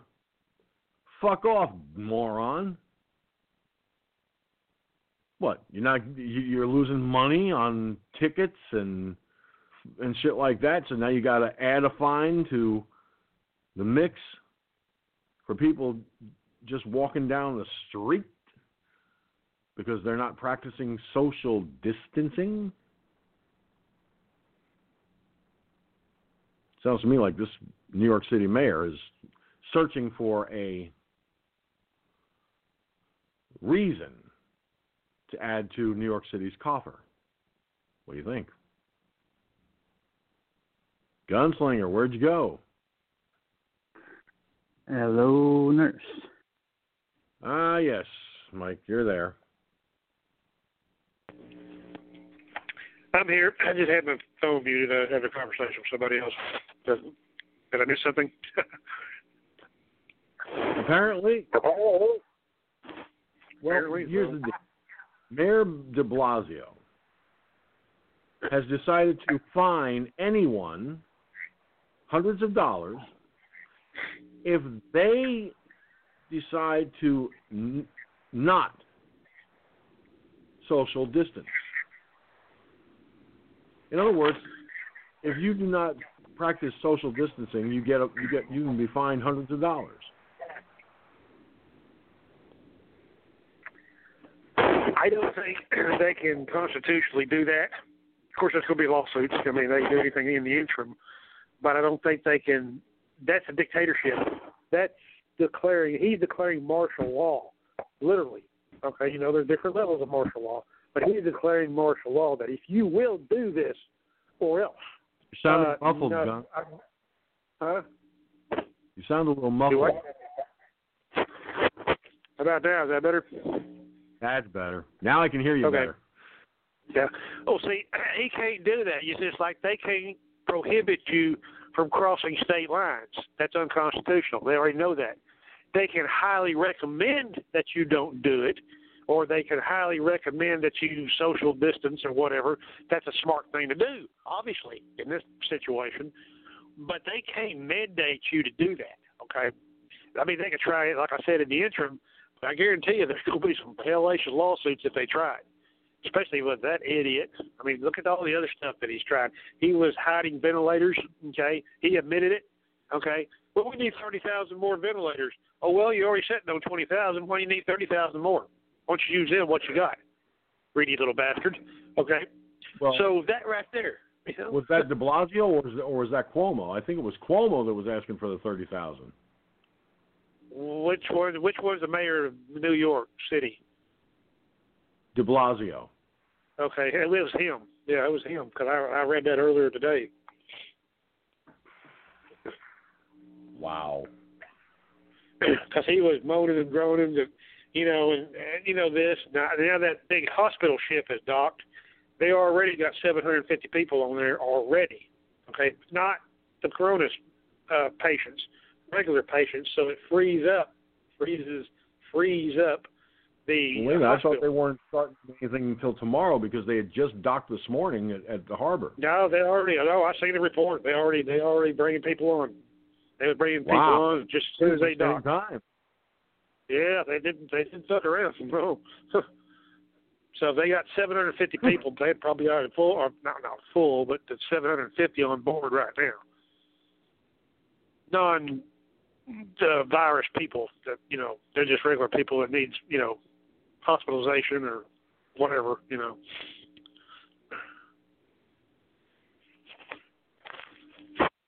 "Fuck off, moron"? What? You're not you're losing money on tickets and and shit like that. So now you got to add a fine to the mix for people just walking down the street because they're not practicing social distancing? Sounds to me like this New York City mayor is searching for a reason to add to New York City's coffer. What do you think? Gunslinger, where'd you go? Hello, nurse. Ah, yes, Mike, you're there. I'm here. I just had my phone muted. I had a conversation with somebody else. Did, did I miss something? Apparently. Well, Apparently, here's well. the deal. Mayor de Blasio has decided to fine anyone hundreds of dollars if they decide to n- not social distance. In other words, if you do not practice social distancing, you get a, you get you can be fined hundreds of dollars. I don't think they can constitutionally do that. Of course, there's going to be lawsuits. I mean, they can do anything in the interim, but I don't think they can. That's a dictatorship. That's declaring. He's declaring martial law, literally. Okay, you know, there's different levels of martial law, but he's declaring martial law that if you will do this, or else. You sound uh, muffled, no, John. I, huh? You sound a little muffled. How about that? Is that better? That's better. Now I can hear you Okay. better. Yeah. Oh, see, he can't do that. It's just like they can't prohibit you from crossing state lines. That's unconstitutional. They already know that. They can highly recommend that you don't do it, or they can highly recommend that you social distance or whatever. That's a smart thing to do, obviously, in this situation. But they can't mandate you to do that. Okay. I mean, they could try it, like I said in the interim. But I guarantee you, there's going to be some hellacious lawsuits if they try it especially with that idiot. I mean, look at all the other stuff that he's tried. He was hiding ventilators. Okay, he admitted it. Okay, well, we need thirty thousand more ventilators. Oh well, you already on twenty thousand. Why do you need thirty thousand more? Why don't you use them? What you got? Greedy little bastard. Okay, Well, so that right there. You know? was that De Blasio or was, or was that Cuomo? I think it was Cuomo that was asking for the thirty thousand. Which was Which was the mayor of New York City? De Blasio. Okay, it was him. Yeah, it was him because I I read that earlier today. Wow. because he was moaning and groaning that you know and, and you know this now, now that big hospital ship is docked they already got 750 people on there already okay not the corona uh, patients regular patients so it frees up freezes frees up the Wait a minute, I thought they weren't starting anything until tomorrow because they had just docked this morning at, at the harbor. no they already no I seen the report they already they already bringing people on they were bringing people Wow. on just as soon as they At the same docked time. Yeah, they didn't. They didn't fuck around. No. so they got 750 people. They probably are full, or not not full, but the 750 on board right now. Non uh, virus people that you know they're just regular people that needs you know hospitalization or whatever you know.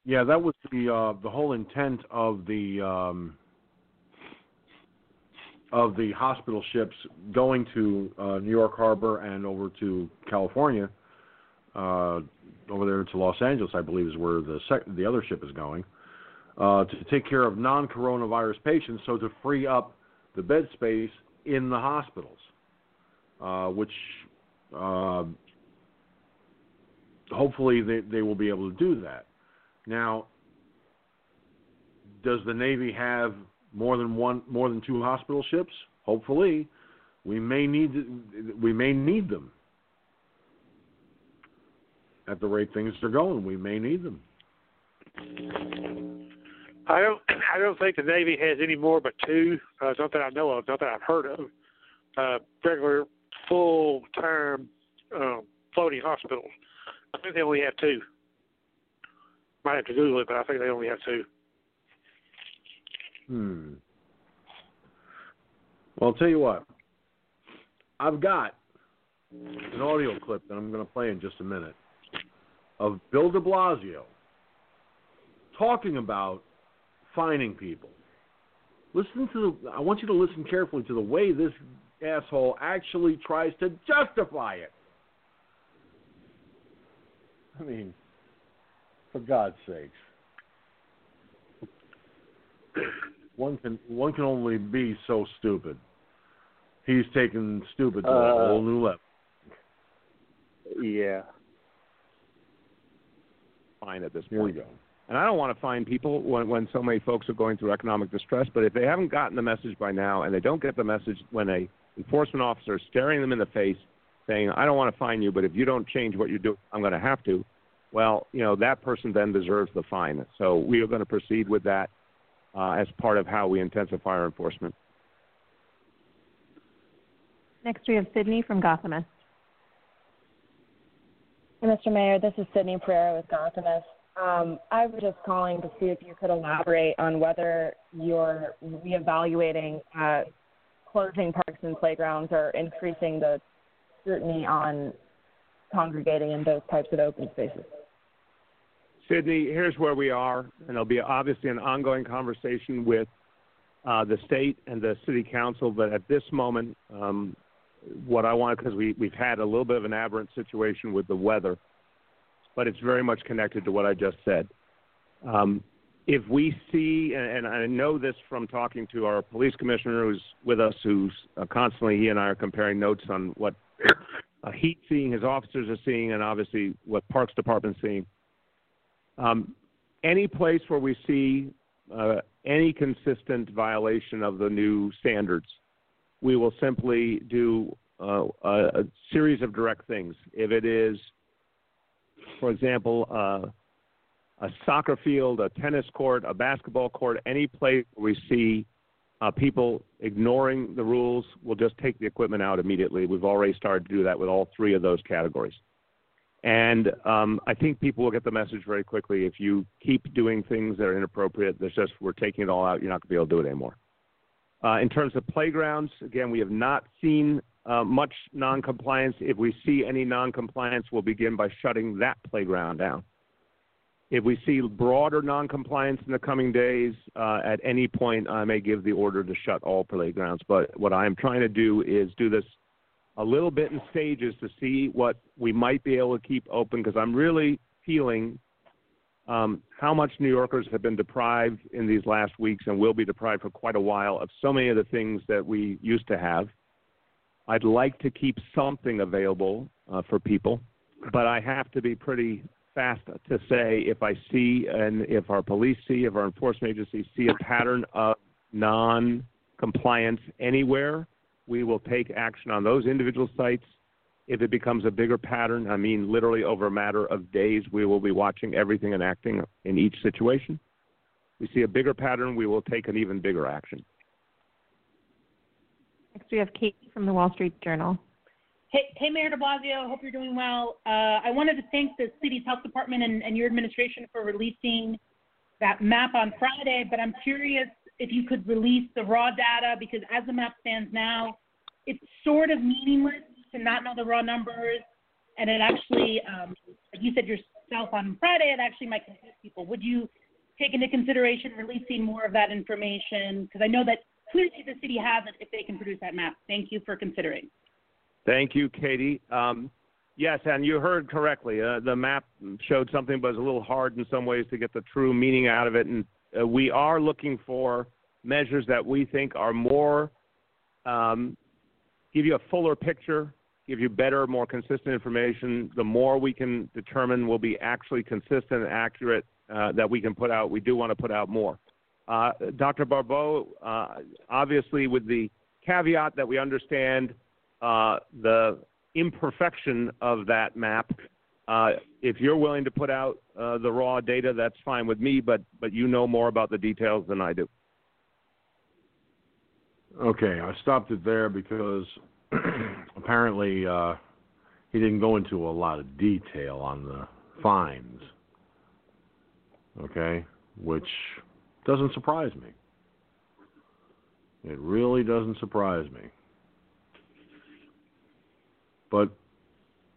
Yeah, that was the uh, the whole intent of the um, of the hospital ships going to uh, New York Harbor and over to California, uh, over there to Los Angeles, I believe, is where the sec- the other ship is going, uh, to take care of non-coronavirus patients, so to free up the bed space in the hospitals, uh, which uh, hopefully they, they will be able to do that. Now, does the Navy have more than one, more than two hospital ships? Hopefully, we may need we may need them. At the rate things are going, we may need them. I don't. I don't think the Navy has any more but two. Uh, not that I know of. Not that I've heard of. Uh, regular full time um, floating hospitals. I think they only have two. Might have to Google it, but I think they only have two. Hmm. Well, I'll tell you what. I've got an audio clip that I'm going to play in just a minute of Bill de Blasio talking about fining people. Listen to the. I want you to listen carefully to the way this asshole actually tries to justify it. I mean, for God's sakes. One can one can only be so stupid. He's taken stupid to a Uh, whole new level. Yeah. fine at this Here we point. go. And I don't want to find people when, when so many folks are going through economic distress, but if they haven't gotten the message by now and they don't get the message when a enforcement officer is staring them in the face saying, "I don't want to fine you, but if you don't change what you do, I'm going to have to." Well, you know that person then deserves the fine. So we are going to proceed with that uh, as part of how we intensify our enforcement. Next, we have Sydney from Gothamist. Mr. Mayor, this is Sydney Pereira with Gothamist. Um, I was just calling to see if you could elaborate on whether you're reevaluating uh, closing parks and playgrounds or increasing the scrutiny on congregating in those types of open spaces. Sydney, here's where we are, and there'll be obviously an ongoing conversation with uh, the state and the city council. But at this moment, um, what I want, because we, we've had a little bit of an aberrant situation with the weather, but it's very much connected to what I just said. Um, if we see, and, and I know this from talking to our police commissioner who's with us, who's uh, constantly, he and I are comparing notes on what uh, he's seeing, his officers are seeing, and obviously what Parks Department's seeing. Um, any place where we see uh, any consistent violation of the new standards, we will simply do uh, a, a, series of direct things. If it is, for example, uh, a soccer field, a tennis court, a basketball court, any place where we see uh, people ignoring the rules, we'll just take the equipment out immediately. We've already started to do that with all three of those categories. And um, I think people will get the message very quickly. If you keep doing things that are inappropriate, there's just we're taking it all out. You're not going to be able to do it anymore. Uh, in terms of playgrounds, again, we have not seen uh, much noncompliance. If we see any noncompliance, we'll begin by shutting that playground down. If we see broader noncompliance in the coming days, uh, at any point, I may give the order to shut all playgrounds. But what I'm trying to do is do this a little bit in stages to see what we might be able to keep open because I'm really feeling um, how much New Yorkers have been deprived in these last weeks and will be deprived for quite a while of so many of the things that we used to have. I'd like to keep something available uh, for people, but I have to be pretty fast to say if I see and if our police see, if our enforcement agencies see a pattern of non compliance anywhere, we will take action on those individual sites. If it becomes a bigger pattern, I mean literally over a matter of days, we will be watching everything and acting in each situation. We see a bigger pattern, we will take an even bigger action. Next, we have Kate from the Wall Street Journal. Hey, hey, Mayor De Blasio. Hope you're doing well. Uh, I wanted to thank the city's health department and, and your administration for releasing that map on Friday. But I'm curious if you could release the raw data because as the map stands now, it's sort of meaningless to not know the raw numbers. And it actually, um, like you said yourself on Friday, it actually might confuse people. Would you take into consideration releasing more of that information? Because I know that clearly the city has it if they can produce that map. Thank you for considering. Thank you, Katie. Um, yes, and you heard correctly. Uh, the map showed something, but it's a little hard in some ways to get the true meaning out of it. And uh, we are looking for measures that we think are more, um, give you a fuller picture, give you better, more consistent information. The more we can determine will be actually consistent and accurate uh, that we can put out. We do want to put out more. Uh, Dr. Barbot, uh, obviously, with the caveat that we understand uh, the imperfection of that map. Uh, if you're willing to put out uh, the raw data, that's fine with me, but, but you know more about the details than I do. Okay, I stopped it there because apparently uh, he didn't go into a lot of detail on the fines. Okay, which doesn't surprise me. It really doesn't surprise me. But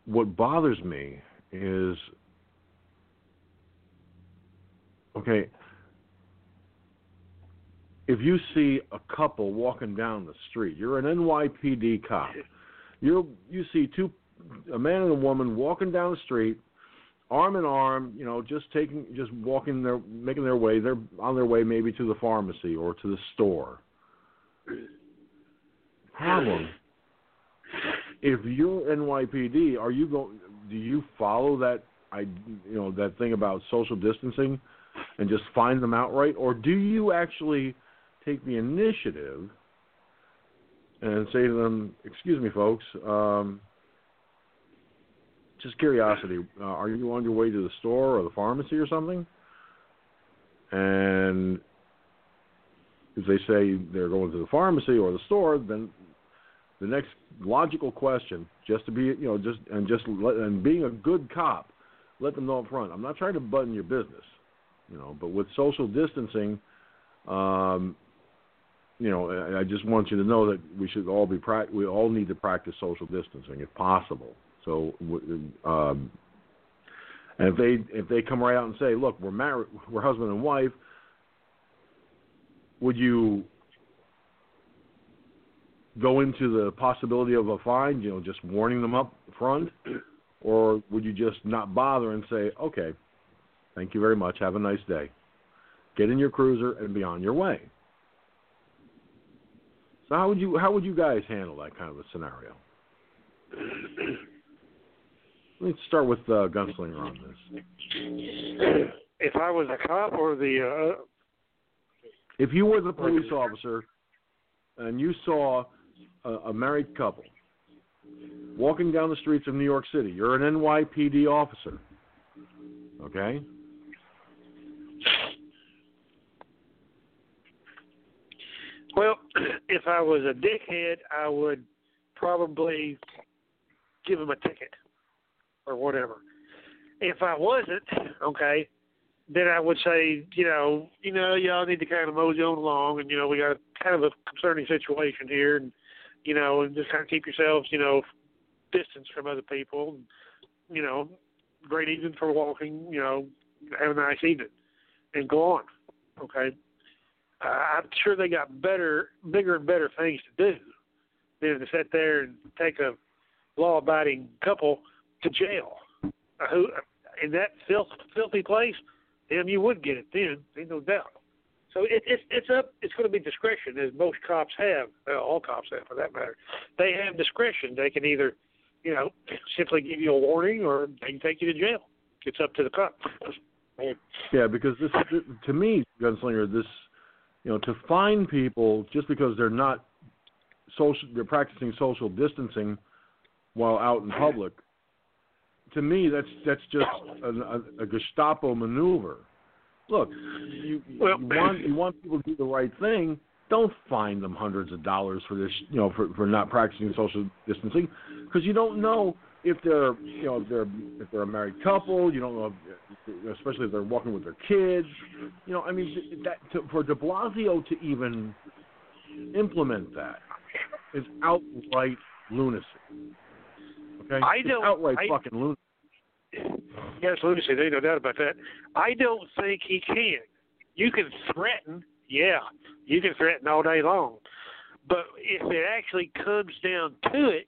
what bothers me is okay, if you see a couple walking down the street, you're an NYPD cop. You you see two a man and a woman walking down the street, arm in arm, you know, just taking just walking their making their way, they're on their way maybe to the pharmacy or to the store. Problem if you're NYPD, are you going? Do you follow that? I you know that thing about social distancing, and just find them outright, or do you actually take the initiative and say to them, "Excuse me, folks, um, just curiosity. Uh, are you on your way to the store or the pharmacy or something? And if they say they're going to the pharmacy or the store, then the next logical question, just to be, you know, just and just let, and being a good cop, let them know up front. I'm not trying to button your business, you know, but with social distancing, um, you know, I, I just want you to know that we should all be pra- we all need to practice social distancing if possible. So, um, and if they if they come right out and say, look, we're married, we're husband and wife, would you go into the possibility of a fine, you know, just warning them up front, or would you just not bother and say, okay, thank you very much, have a nice day, get in your cruiser and be on your way? So how would you how would you guys handle that kind of a scenario? Let's start with uh, Gunslinger on this. If I was a cop or the uh, if you were the police officer and you saw a, a married couple walking down the streets of New York City, you're an NYPD officer, okay? Well, if I was a dickhead, I would probably give him a ticket or whatever. If I wasn't, okay, then I would say, you know, you know, y'all need to kind of mosey on along, and you know, we got kind of a concerning situation here, and you know, and just kind of keep yourselves, you know, distance from other people, you know, great evening for walking, you know, have a nice evening, and go on, okay. Uh, I'm sure they got better, bigger and better things to do than to sit there and take a law-abiding couple to jail. Uh, who in that filth, filthy place? Then you would get it then, ain't no doubt. So it, it's it's up. It's going to be discretion, as most cops have. Well, all cops have, for that matter. They have discretion. They can either, you know, simply give you a warning, or they can take you to jail. It's up to the cop. Yeah, because this, to me, gunslinger, this, you know, to find people just because they're not social, they're practicing social distancing while out in public. To me, that's that's just a, a Gestapo maneuver. Look, you, well, you want you want people to do the right thing. Don't fine them hundreds of dollars for this, you know, for for not practicing social distancing, because you don't know if they're, you know, if they're if they're a married couple. You don't know, if, especially if they're walking with their kids. You know, I mean, that to, for De Blasio to even implement that is outright lunacy. Okay, I It's don't- outright I- fucking lunacy. Yes, lunacy. There's no doubt about that. I don't think he can. You can threaten, yeah, you can threaten all day long, but if it actually comes down to it,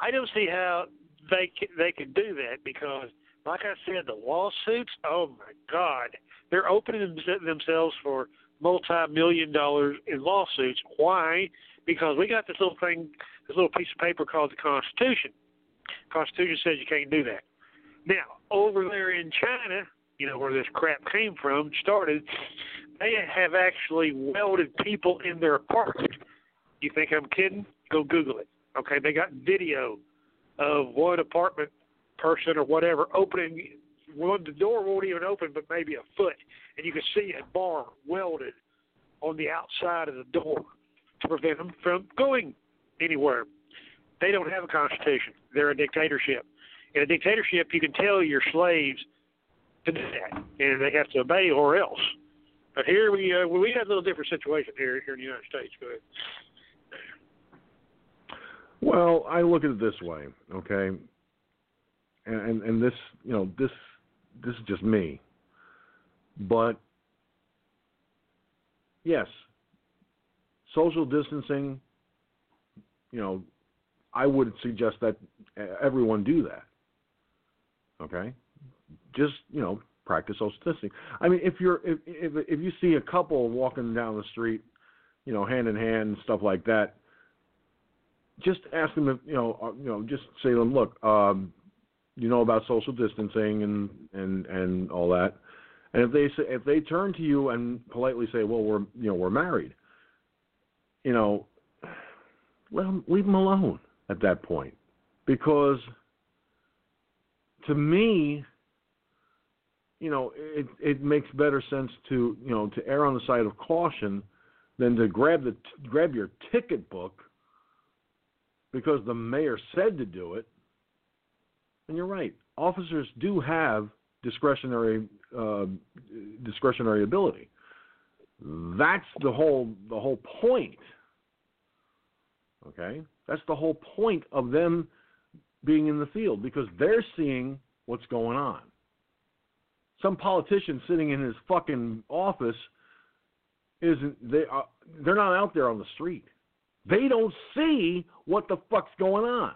I don't see how they can, they can do that because, like I said, the lawsuits. Oh my God, they're opening themselves for multi-million dollars in lawsuits. Why? Because we got this little thing, this little piece of paper called the Constitution. Constitution says you can't do that. Now, over there in China, you know, where this crap came from, started, they have actually welded people in their apartment. You think I'm kidding? Go Google it. Okay, they got video of one apartment person or whatever opening one the door won't even open but maybe a foot and you can see a bar welded on the outside of the door to prevent them from going anywhere. They don't have a constitution. They're a dictatorship. In a dictatorship, you can tell your slaves to do that, and they have to obey or else. But here we uh, we have a little different situation here here in the United States. Go ahead. Well, I look at it this way, okay, and, and and this, you know, this this is just me, but yes, social distancing. You know, I would suggest that everyone do that. Okay, just you know, practice social distancing. I mean, if you're if if if you see a couple walking down the street, you know, hand in hand and stuff like that, just ask them if you know, uh, you know, just say to them, look, um, you know about social distancing and and and all that. And if they say if they turn to you and politely say, well, we're you know we're married, you know, them leave them alone at that point, because to me, you know, it it makes better sense to you know to err on the side of caution than to grab the grab your ticket book because the mayor said to do it. And you're right, officers do have discretionary uh, discretionary ability. That's the whole the whole point. Okay, that's the whole point of them being in the field because they're seeing what's going on. Some politician sitting in his fucking office isn't they are they're not out there on the street. They don't see what the fuck's going on.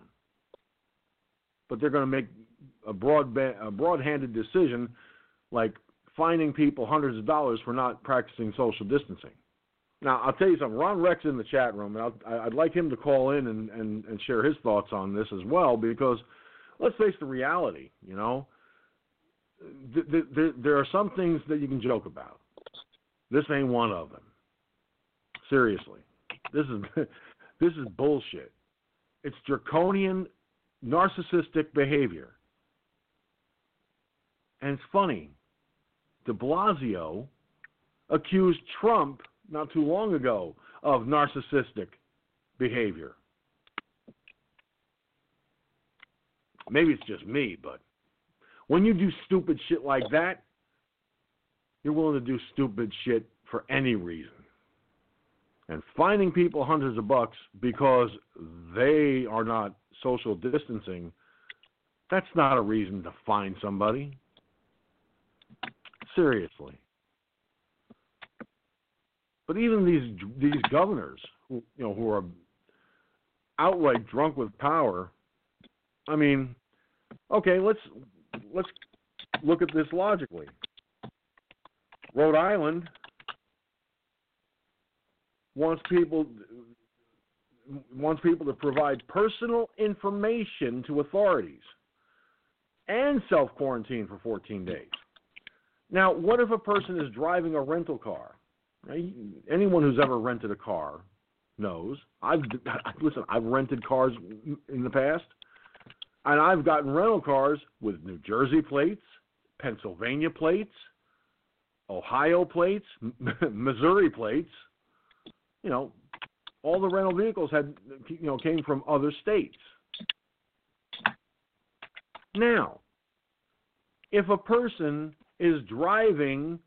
But they're going to make a broad a broad-handed decision like fining people hundreds of dollars for not practicing social distancing. Now, I'll tell you something. Ron Rex in the chat room, and i would like him to call in and, and, and share his thoughts on this as well, because let's face the reality. You know, th- th- there are some things that you can joke about. This ain't one of them. Seriously, this is this is bullshit. It's draconian, narcissistic behavior. And it's funny. De Blasio accused Trump not too long ago of narcissistic behavior. Maybe it's just me, but when you do stupid shit like that, you're willing to do stupid shit for any reason. And finding people hundreds of bucks because they are not social distancing, that's not a reason to fine somebody. Seriously. But even these these governors, who, you know, who are outright drunk with power, I mean, okay, let's let's look at this logically. Rhode Island wants people wants people to provide personal information to authorities and self quarantine for 14 days. Now, what if a person is driving a rental car Anyone who's ever rented a car knows. I've listen. I've rented cars in the past, and I've gotten rental cars with New Jersey plates, Pennsylvania plates, Ohio plates, Missouri plates. You know, all the rental vehicles had you know came from other states. Now, if a person is driving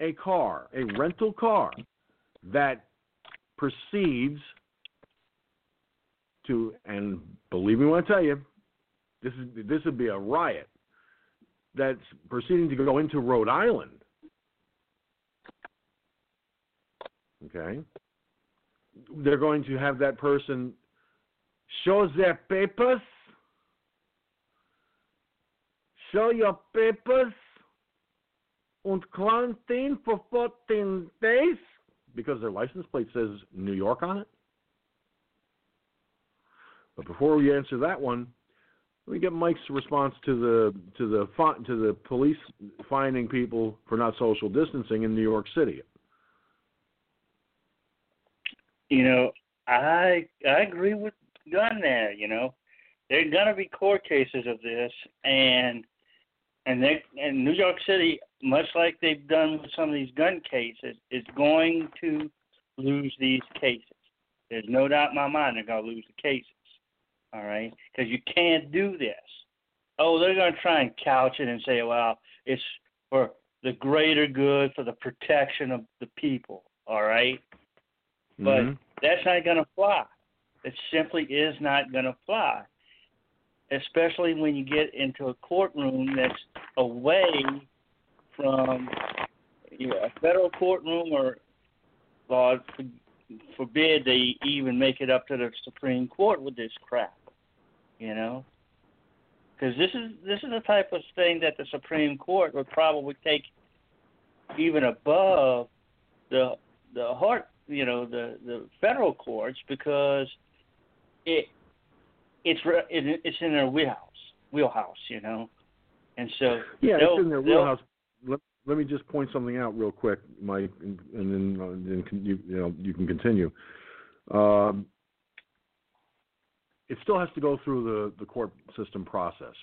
a car, a rental car, that proceeds to, and believe me when I tell you, this is this would be a riot. That's proceeding to go into Rhode Island. Okay, they're going to have that person show their papers. Show your papers and quarantine for 14 days because their license plate says New York on it? But before we answer that one, let me get Mike's response to the to the to the police finding people for not social distancing in New York City. You know, I I agree with Gunn there. You know, there are gonna be court cases of this, and and they and New York City much like they've done with some of these gun cases, is going to lose these cases. There's no doubt in my mind they're going to lose the cases. All right? Because you can't do this. Oh, they're going to try and couch it and say, well, it's for the greater good, for the protection of the people. All right? But mm-hmm. that's not going to fly. It simply is not going to fly. Especially when you get into a courtroom that's away from a federal courtroom or God forbid they even make it up to the Supreme Court with this crap, you know? Because this is this is the type of thing that the Supreme Court would probably take even above the the heart, you know, the the federal courts because it it's it's in their wheelhouse, wheelhouse, you know, and so yeah, it's in their wheelhouse let, me just point something out real quick, Mike, and, and then, uh, then you, you, know you can continue. Um, it still has to go through the, the court system process.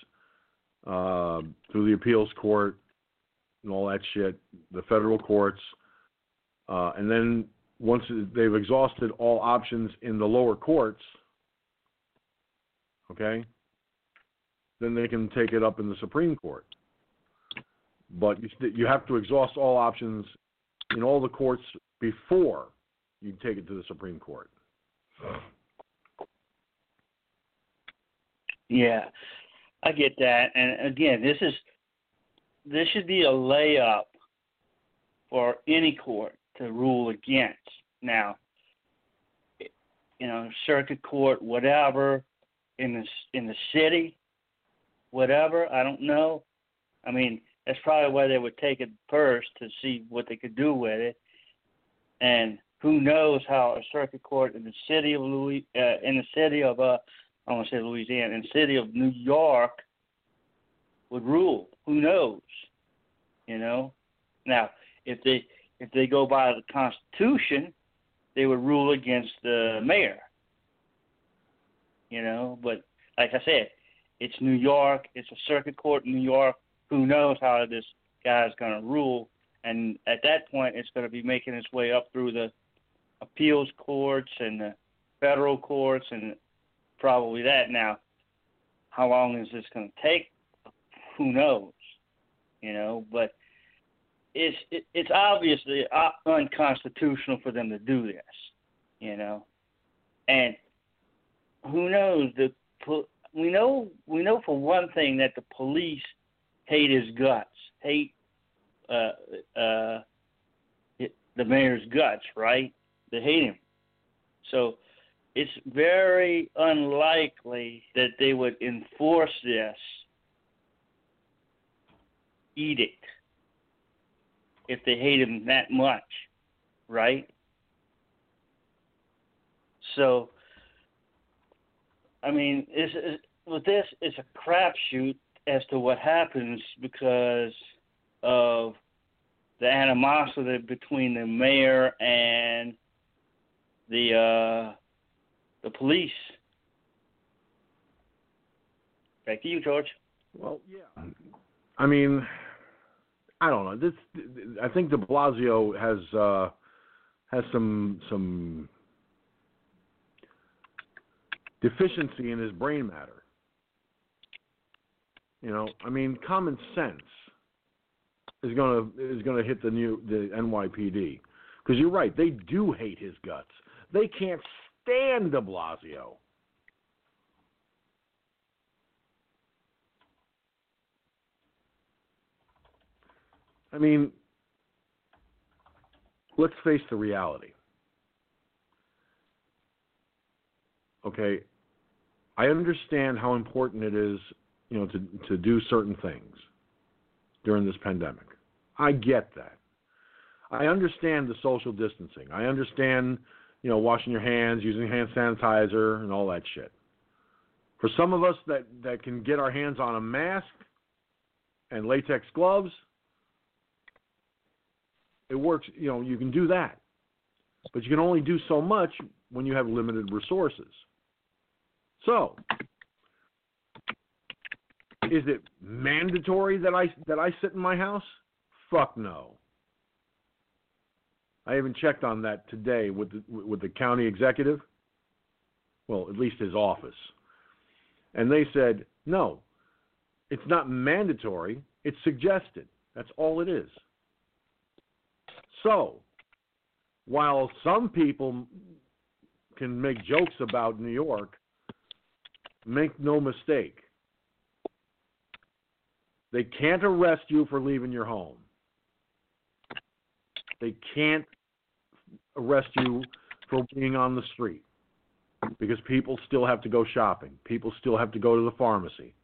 uh, through the appeals court and all that shit, the federal courts, uh, and then once they've exhausted all options in the lower courts, okay, then they can take it up in the Supreme Court. But you, you have to exhaust all options in all the courts before you take it to the Supreme Court. Yeah, I get that. And again, this is this should be a layup for any court to rule against. Now, you know, circuit court, whatever, in the in the city, whatever. I don't know. I mean, that's probably why they would take it first to see what they could do with it. And who knows how a circuit court in the city of Louis, uh, in the city of uh, I want to say Louisiana, in the city of New York would rule. Who knows? You know. Now, if they if they go by the Constitution, they would rule against the mayor. You know, but like I said, it's New York. It's a circuit court in New York. Who knows how this guy's going to rule? And at that point, it's going to be making its way up through the appeals courts and the federal courts and probably that. Now, how long is this going to take? Who knows? You know, but it's it, it's obviously uh, unconstitutional for them to do this. You know, and who knows the we know we know for one thing that the police hate his guts, hate uh, uh, the mayor's guts, right? They hate him. So it's very unlikely that they would enforce this edict if they hate him that much, right? So, I mean, it's, it's, with this, it's a crapshoot as to what happens because of the animosity between the mayor and the uh, the police. Back to you, George. Well, yeah. I mean, I don't know. This I think De Blasio has uh, has some some deficiency in his brain matter. You know, I mean, common sense is gonna is gonna hit the new the NYPD because you're right. They do hate his guts. They can't stand De Blasio. I mean, let's face the reality. Okay, I understand how important it is, you know, to to do certain things during this pandemic. I get that. I understand the social distancing. I understand, you know, washing your hands, using hand sanitizer, and all that shit. For some of us that that can get our hands on a mask and latex gloves, it works. You know, you can do that, but you can only do so much when you have limited resources. So, is it mandatory that I that I sit in my house? Fuck no. I haven't checked on that today with the, with the county executive. Well, at least his office, and they said no. It's not mandatory. It's suggested. That's all it is. So, while some people can make jokes about New York, make no mistake. They can't arrest you for leaving your home. They can't arrest you for being on the street because people still have to go shopping. People still have to go to the pharmacy.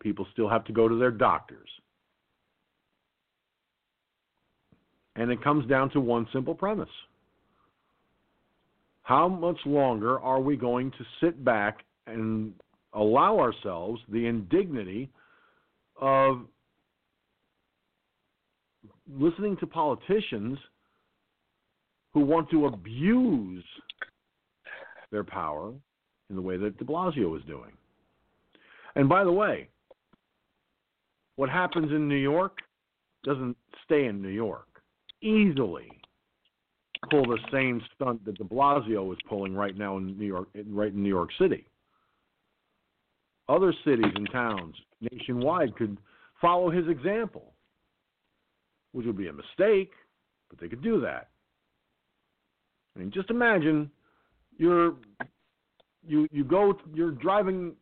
People still have to go to their doctors. And it comes down to one simple premise. How much longer are we going to sit back and allow ourselves the indignity of listening to politicians who want to abuse their power in the way that de Blasio is doing? And by the way, what happens in New York doesn't stay in New York. Easily pull the same stunt that De Blasio is pulling right now in New York, right in New York City. Other cities and towns nationwide could follow his example, which would be a mistake, but they could do that. I mean, just imagine you're you you go you're driving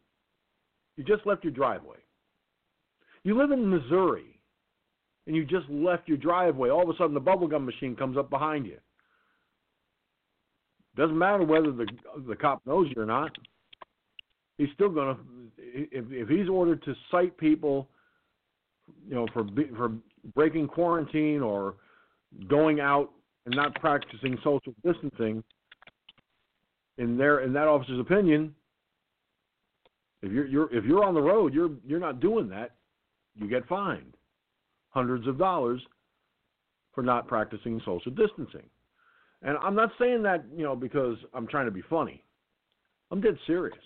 you just left your driveway. You live in Missouri and you just left your driveway. All of a sudden the bubblegum machine comes up behind you. Doesn't matter whether the the cop knows you or not. He's still going to if if he's ordered to cite people you know for for breaking quarantine or going out and not practicing social distancing in their in that officer's opinion if you're, you're if you're on the road you're you're not doing that you get fined hundreds of dollars for not practicing social distancing. And i'm not saying that you know because i'm trying to be funny. I'm dead serious.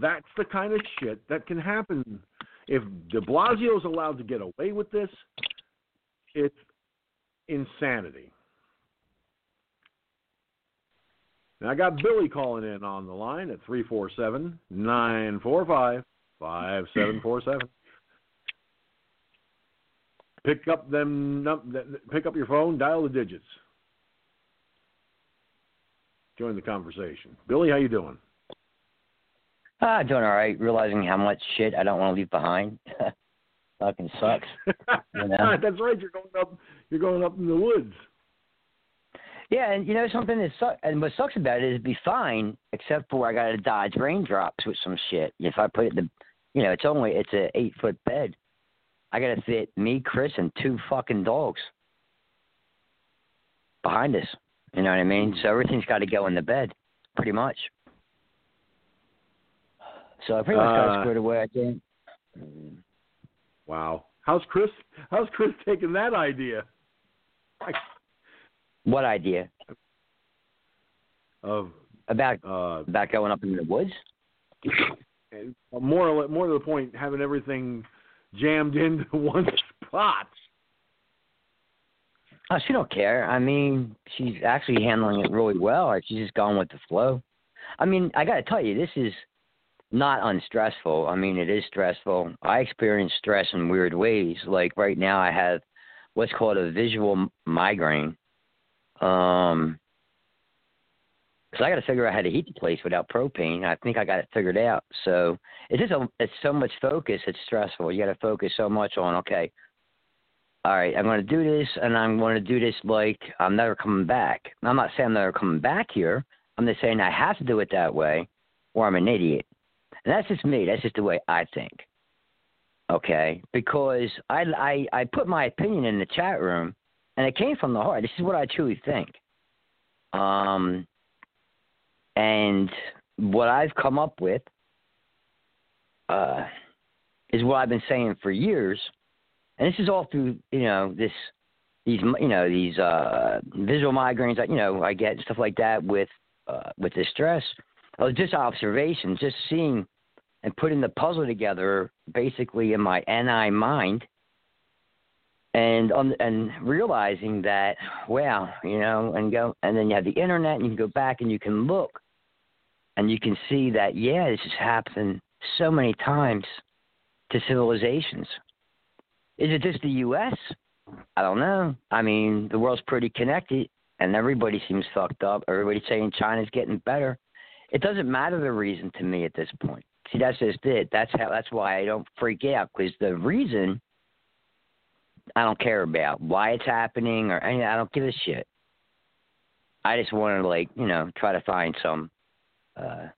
That's the kind of shit that can happen if de Blasio is allowed to get away with this it's insanity Now I got Billy calling in on the line at 347 945 5747. Pick up them pick up your phone, dial the digits. Join the conversation. Billy, how you doing? Ah, doing all right. Realizing how much shit I don't want to leave behind. Fucking sucks. you know? That's right. You're going up. You're going up in the woods. Yeah, and you know something that sucks, and what sucks about it is it'd be fine, except for I got to dodge raindrops with some shit. If I put it in the, you know, it's only it's a eight foot bed. I got to fit me, Chris, and two fucking dogs behind us. You know what I mean? So everything's got to go in the bed, pretty much. So I pretty much got Uh, squared away. I think. Wow. How's Chris? How's Chris taking that idea? What idea? Of about uh, about going up in the woods? And more more to the point, having everything jammed into one spot. Oh, she don't care. I mean, she's actually handling it really well. Like, She's just going with the flow. I mean, I got to tell you, this is not unstressful. I mean, it is stressful. I experience stress in weird ways. Like right now, I have what's called a visual migraine. Um, because I got to figure out how to heat the place without propane. I think I got it figured out. So it's just a, it's so much focus. It's stressful. You got to focus so much on okay. All right, I'm going to do this, and I'm going to do this like I'm never coming back. I'm not saying I'm never coming back here. I'm just saying I have to do it that way, or I'm an idiot. And that's just me. That's just the way I think. Okay, because I I I put my opinion in the chat room, and it came from the heart. This is what I truly think. Um, and what I've come up with uh, is what I've been saying for years, and this is all through you know this these you know these uh, visual migraines that you know I get and stuff like that with uh, with this stress. Oh, just observations, just seeing and putting the puzzle together, basically in my NI mind, and on and realizing that wow, you know, and go and then you have the internet and you can go back and you can look and you can see that yeah, this has happened so many times to civilizations. Is it just the U.S.? I don't know. I mean, the world's pretty connected, and everybody seems fucked up. Everybody's saying China's getting better. It doesn't matter the reason to me at this point. See, that's just it. That's how. That's why I don't freak out because the reason I don't care about why it's happening or any. I don't give a shit. I just want to like you know try to find some, uh,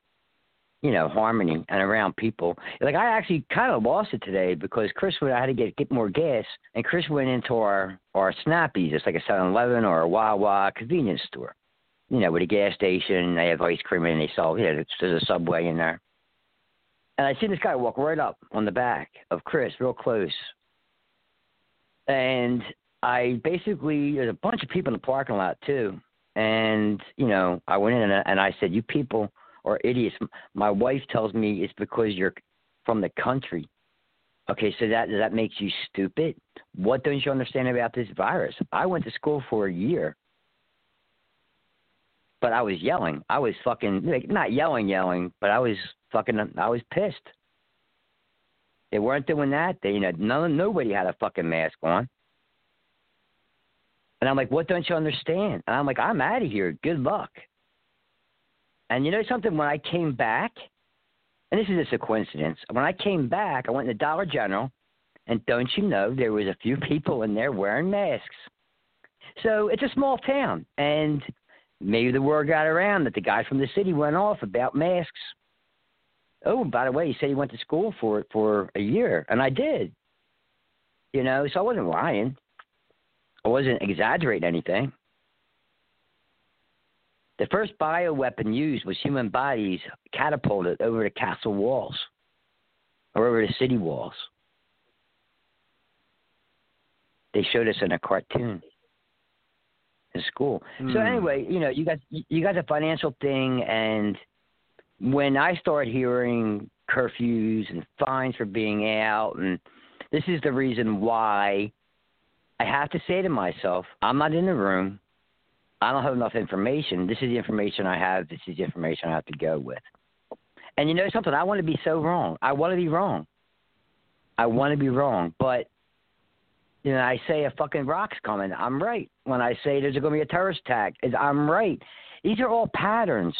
you know, harmony and around people. Like I actually kind of lost it today because Chris went. I had to get get more gas, and Chris went into our our Snappies. It's like a 7-Eleven or a Wawa convenience store. You know, with a gas station, they have ice cream and they sell. You know, there's a Subway in there. And I seen this guy walk right up on the back of Chris, real close. And I basically there's a bunch of people in the parking lot too. And you know, I went in and I, and I said, "You people are idiots." My wife tells me it's because you're from the country. Okay, so that that makes you stupid. What don't you understand about this virus? I went to school for a year, but I was yelling. I was fucking like, not yelling, yelling, but I was fucking. I was pissed. They weren't doing that. They, you know, none, nobody had a fucking mask on. And I'm like, what don't you understand? And I'm like, I'm out of here. Good luck. And you know something? When I came back, and this is just a coincidence. When I came back, I went to Dollar General, and don't you know there was a few people in there wearing masks. So it's a small town, and maybe the word got around that the guy from the city went off about masks. Oh, by the way, he said he went to school for it for a year, and I did. You know, so I wasn't lying. I wasn't exaggerating anything. The first bioweapon used was human bodies catapulted over the castle walls or over the city walls. They showed us in a cartoon in school. Mm. So hmm. anyway, you know, you got you got the financial thing, and when I start hearing curfews and fines for being out, and this is the reason why I have to say to myself, I'm not in the room. I don't have enough information. This is the information I have. This is the information I have to go with. And you know something? I want to be so wrong. I want to be wrong. I want to be wrong. But you know, I say a fucking rock's coming. I'm right. When I say there's going to be a terrorist attack, I'm right. These are all patterns,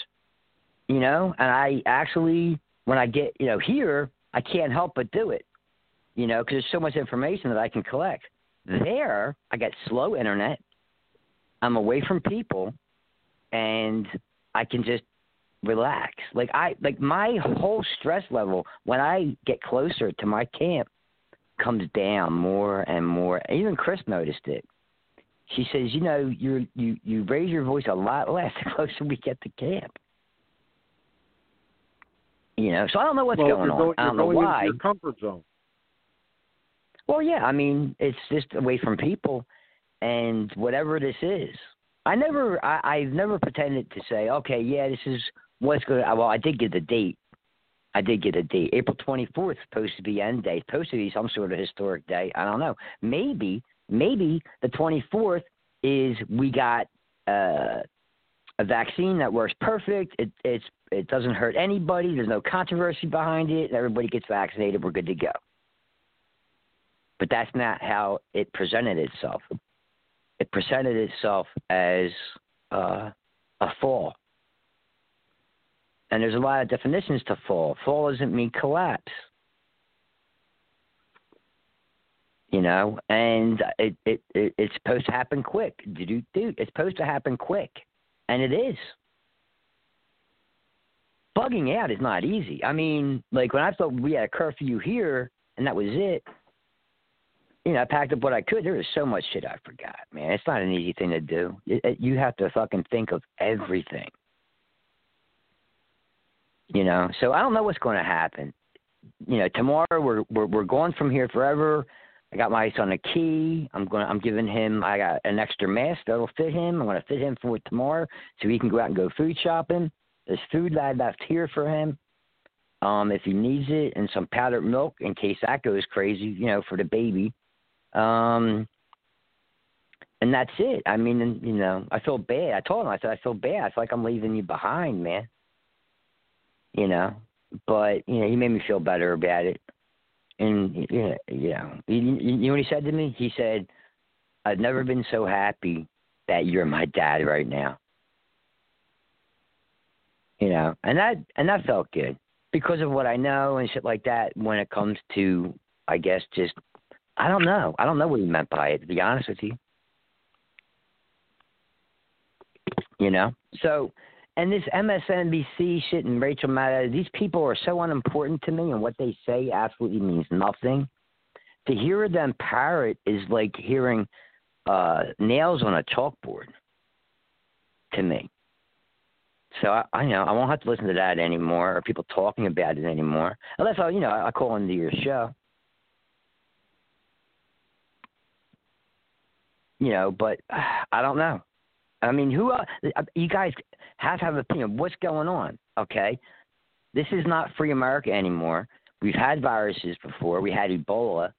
you know. And I actually, when I get, you know, here, I can't help but do it, you know, because there's so much information that I can collect. Mm-hmm. There, I get slow internet. I'm away from people, and I can just relax. Like I like my whole stress level when I get closer to my camp comes down more and more. Even Chris noticed it. She says, "You know, you you you raise your voice a lot less the closer we get to camp." You know, so I don't know what's well, going, going, on. I don't know why. Your comfort zone. Well, yeah, I mean, it's just away from people and whatever this is. I never, I, I've never pretended to say, okay, yeah, this is what's going well, I did get the date. I did get a date. April 24th supposed to be end day, supposed to be some sort of historic day. I don't know. Maybe, maybe the 24th is we got uh, a vaccine that works perfect. It, it's, it doesn't hurt anybody. There's no controversy behind it. Everybody gets vaccinated. We're good to go. But that's not how it presented itself. It presented itself as uh, a fall. And there's a lot of definitions to fall. Fall doesn't mean collapse. You know, and it, it, it it's supposed to happen quick. Dude, it's supposed to happen quick, and it is. Bugging out is not easy. I mean, like when I thought we had a curfew here, and that was it you know, I packed up what I could. There was so much shit I forgot, man. It's not an easy thing to do. It, it, you have to fucking think of everything. You know, so I don't know what's going to happen. You know, tomorrow we're we're we're going from here forever. I got my ice on a key. I'm going. I'm giving him. I got an extra mask that'll fit him. I'm going to fit him for tomorrow, so he can go out and go food shopping. There's food that I left here for him, um, if he needs it, and some powdered milk in case that goes crazy. You know, for the baby. Um, and that's it. I mean, you know, I feel bad. I told him, I said, I feel bad. I feel like I'm leaving you behind, man. You know, but you know, he made me feel better about it. And you know, you know, you, know what he said to me? He said, "I've never been so happy that you're my dad right now." You know, and that and that felt good because of what I know and shit like that. When it comes to, I guess, just I don't know. I don't know what he meant by it, to be honest with you. You know? So, and this MSNBC shit and Rachel Maddow, these people are so unimportant to me, and what they say absolutely means nothing. To hear them parrot is like hearing uh, nails on a chalkboard to me. So I, I, know, I won't have to listen to that anymore, or people talking about it anymore, unless I, you know, I call into your show. you know, but I don't know. I mean, who uh, you guys have to have an opinion. What's going on? Okay, this is not free America anymore. We've had viruses before. We had Ebola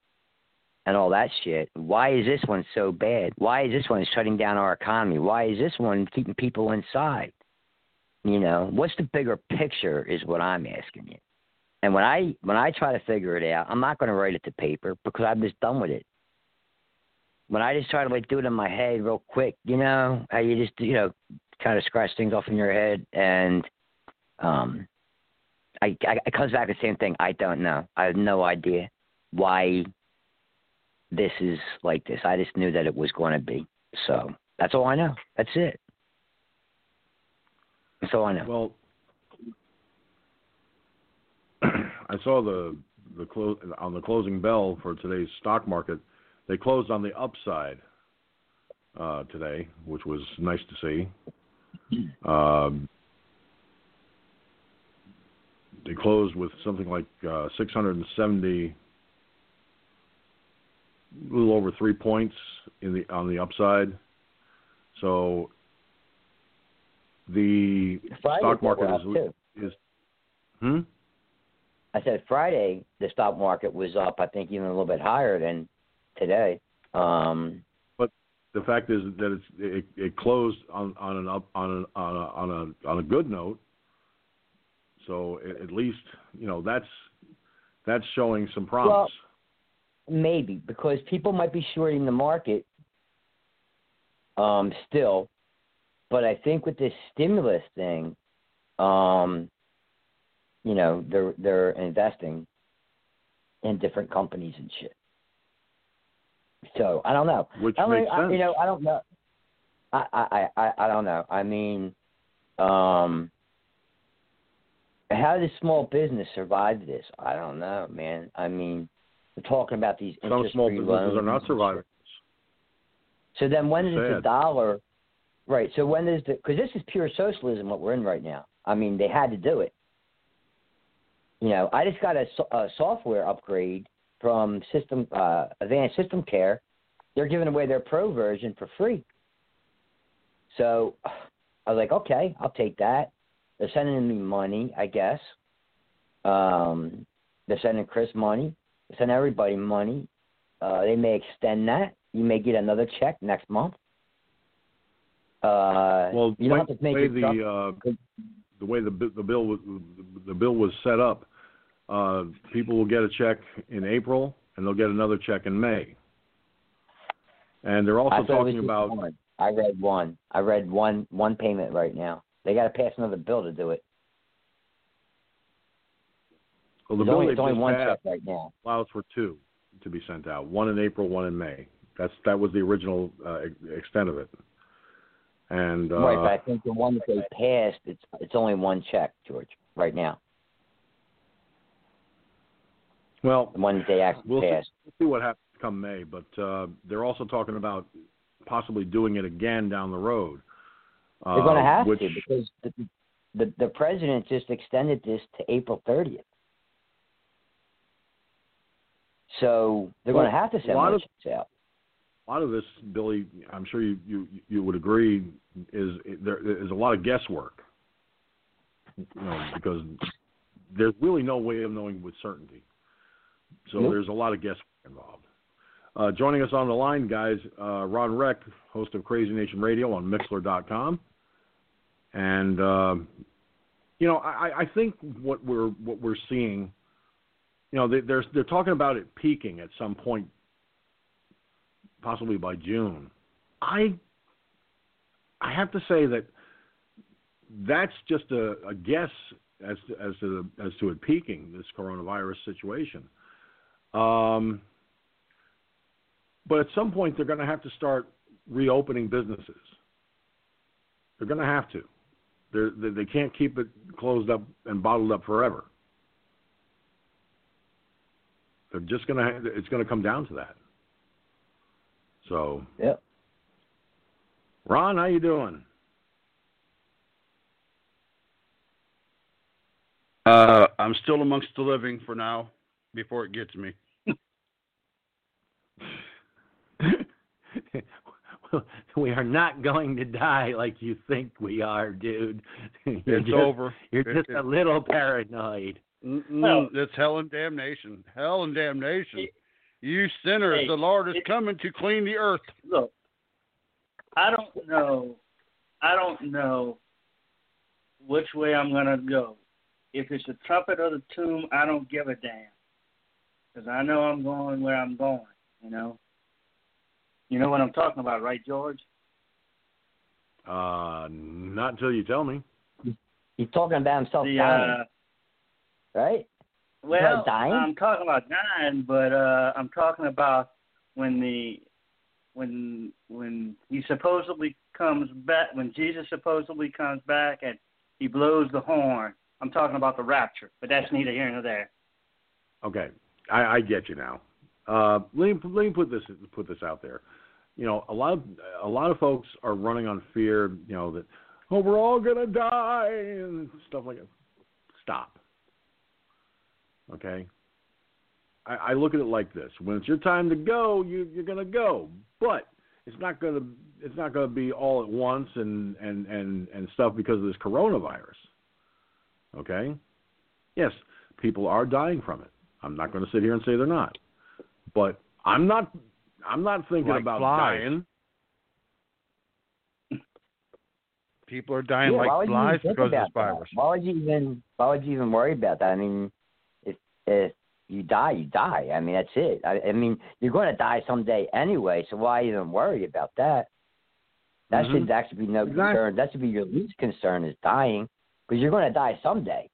and all that shit. Why is this one so bad? Why is this one shutting down our economy? Why is this one keeping people inside? You know, what's the bigger picture is what I'm asking you. And when I when I try to figure it out, I'm not going to write it to paper because I'm just done with it. When I just try to like do it in my head real quick, you know, how you just you know kind of scratch things off in your head, and um, I, I it comes back the same thing. I don't know. I have no idea why this is like this. I just knew that it was going to be. So that's all I know. That's it. That's all I know. Well, I saw the the close on the closing bell for today's stock market. They closed on the upside uh, today, which was nice to see. Um, they closed with something like uh, 670, a little over three points in the on the upside. So the stock market is is hmm. I said Friday the stock market was up. I think even a little bit higher than today. Um, but the fact is that it's it, it closed on on an up on a on a on a on a good note. So at, at least you know that's that's showing some promise. Well, maybe because people might be shorting the market um, still, but I think with this stimulus thing, um, you know, they're they're investing in different companies and shit. So I don't know. Which I mean, makes I, sense. you know, I don't know. I, I I I don't know. I mean, um, how does small business survive this? I don't know, man. I mean, we're talking about these Some small businesses loans. are not surviving. so then when It's does the dollar, right? So when does the because this is pure socialism what we're in right now. I mean they had to do it. You know, I just got a, a software upgrade from System uh, Advanced System Care. They're giving away their Pro version for free. So I was like, okay, I'll take that. They're sending me money, I guess. Um, they're sending Chris money. They're sending everybody money. Uh, they may extend that. You may get another check next month. Uh, Well, you don't have to make way the uh, the way the the bill was the bill was set up, uh, people will get a check in April and they'll get another check in May. And they're also I thought it was talking about one. I read one. I read one one payment right now. They got to pass another bill to do it. well, the There's bill only, they only one check right now. allows for two to be sent out, one in April, one in May. That's that was the original uh, extent of it. And uh, right, but I think the one that they passed, it's it's only one check, George, right now. Well, The one they actually we'll see, we'll see what happens come May. But uh, they're also talking about possibly doing it again down the road. Uh, They're going to have which, to because the, the the president just extended this to April 30th. So they're Well, going to have to a send lot more of- out. a lot of this, Billy, I'm sure you you, you would agree, is there is a lot of guesswork. You know, because there's really no way of knowing with certainty. So there's a lot of guesswork involved. Uh, joining us on the line, guys, uh, Ron Reck, host of Crazy Nation Radio on Mixlr.com, and um, you know, I, I think what we're what we're seeing, you know, they, they're they're talking about it peaking at some point possibly by June. I I have to say that that's just a, a guess as to, as to the, as to it peaking this coronavirus situation. Um, but at some point, they're going to have to start reopening businesses. They're going to have to. They're, they they can't keep it closed up and bottled up forever. They're just going to. It's going to come down to that. So, Yep. Ron, how you doing? Uh, I'm still amongst the living for now before it gets me. we are not going to die like you think we are, dude. You're It's just, over. You're It- just it- a little paranoid. Well- it's hell and damnation. Hell and damnation. You sinners, Hey, the Lord is it- coming to clean the earth. Look, I don't know. I don't know which way I'm gonna go. If it's the trumpet or the tomb, I don't give a damn, because I know I'm going where I'm going. You know. You know what I'm talking about, right, George? Uh, not until you tell me. He's talking about himself The, dying, uh, right? Well, dying? I'm talking about dying, but uh, I'm talking about when the when when he supposedly comes back, when Jesus supposedly comes back and he blows the horn. I'm talking about the rapture, but that's neither here nor there. Okay, I, I get you now. Uh, let me let me put this put this out there. You know, a lot of a lot of folks are running on fear. You know that oh we're all gonna die and stuff like that. Stop. Okay. I, I look at it like this: when it's your time to go, you, you're gonna go, but it's not gonna it's not gonna be all at once and and and and stuff because of this coronavirus. Okay. Yes, people are dying from it. I'm not going to sit here and say they're not, but I'm not. I'm not thinking Like about flies. dying. People are dying yeah, why like would you flies even because of this virus. That? Why would you even Why would you even worry about that? I mean, if if you die, you die. I mean, that's it. I, I mean, you're going to die someday anyway, so why even worry about that? That Mhm. should actually be no Exactly. concern. That should be your least concern is dying, because you're going to die someday.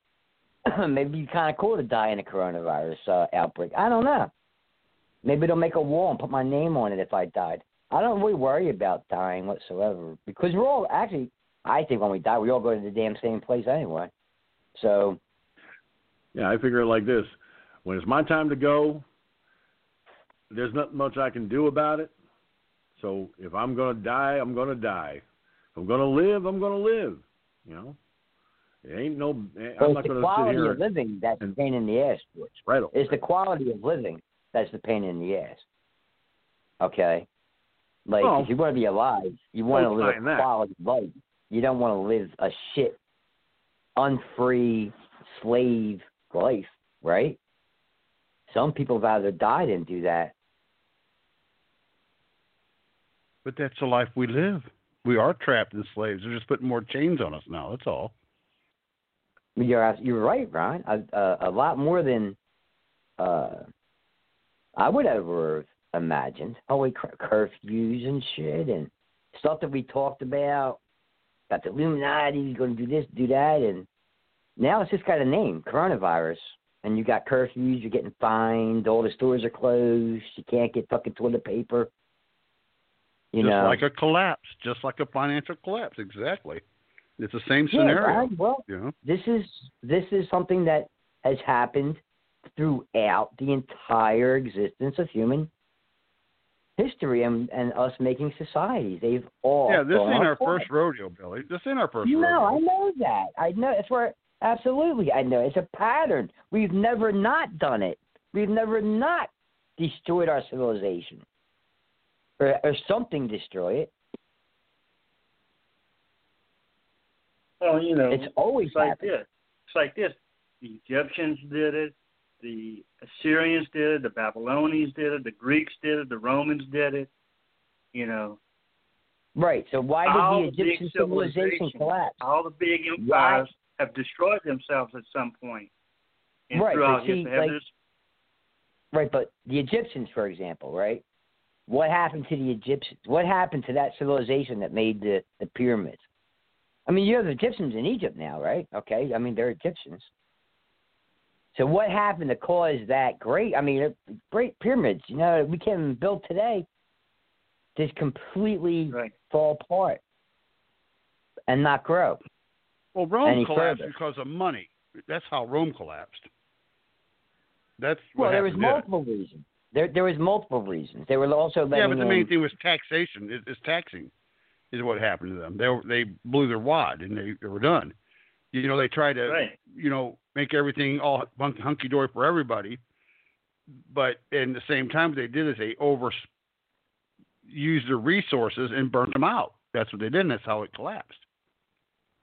Maybe it's kind of cool to die in a coronavirus uh, outbreak. I don't know. Maybe they'll make a wall and put my name on it if I died. I don't really worry about dying whatsoever because we're all actually. I think when we die, we all go to the damn same place anyway. So Yeah, I figure it like this: when it's my time to go, there's not much I can do about it. So if I'm to die, I'm to die. If I'm to live, I'm to live. You know, it ain't no. but I'm it's not the going to sit quality here of living that's the pain in the ass, George. right. It's the quality of living that's the pain in the ass. Okay, like Well, if you want to be alive, you want to live a denying that. quality life. You don't want to live a shit, unfree slave life, right? Some people rather die than do that. But that's the life we live. We are trapped as slaves. They're just putting more chains on us now. That's all. You're you're right, Ron. A, a, a lot more than uh, I would ever have imagined. Oh, we cur- curfews and shit and stuff that we talked about. Got the Illuminati going to do this, do that, and now it's just got a name, coronavirus. And you got curfews. You're getting fined. All the stores are closed. You can't get fucking toilet paper. You just know, like a collapse, just like a financial collapse. Exactly. It's the same Yeah, scenario. right. Well, you know? this is this is something that has happened throughout the entire existence of human history and, and us making societies. They've all yeah, this ain't our first rodeo, Billy. This ain't our first No, rodeo. I know that. I know it's where absolutely I know it's a pattern. We've never not done it. We've never not destroyed our civilization. Or, or something destroy it. Well, you know, It's always it's like happened. this. It's like this. The Egyptians did it. The Assyrians did it. The Babylonians did it. The Greeks did it. The Romans did it. You know, Right. So why did the Egyptian civilization collapse? All the big empires have destroyed themselves at some point. And Right, but throughout see, history, like- Right, but the Egyptians, for example, right? What happened to the Egyptians? What happened to that civilization that made the, the pyramids? I mean, you have the Egyptians in Egypt now, right? Okay, I mean they're Egyptians. So what happened to cause that great? I mean, great pyramids. You know, we can't even build today. Just completely fall apart and not grow. Well, Rome collapsed further. because of money. That's how Rome collapsed. That's what Well, there was there. multiple reasons. There, there was multiple reasons. They were also letting Yeah, but the in, main thing was taxation. Is, is taxing, is what happened to them. They they blew their wad and they, they were done. You know, they tried to Right. you know make everything all hunky dory for everybody, but in the same time, they did is they over used their resources and burnt them out. That's what they did, and that's how it collapsed.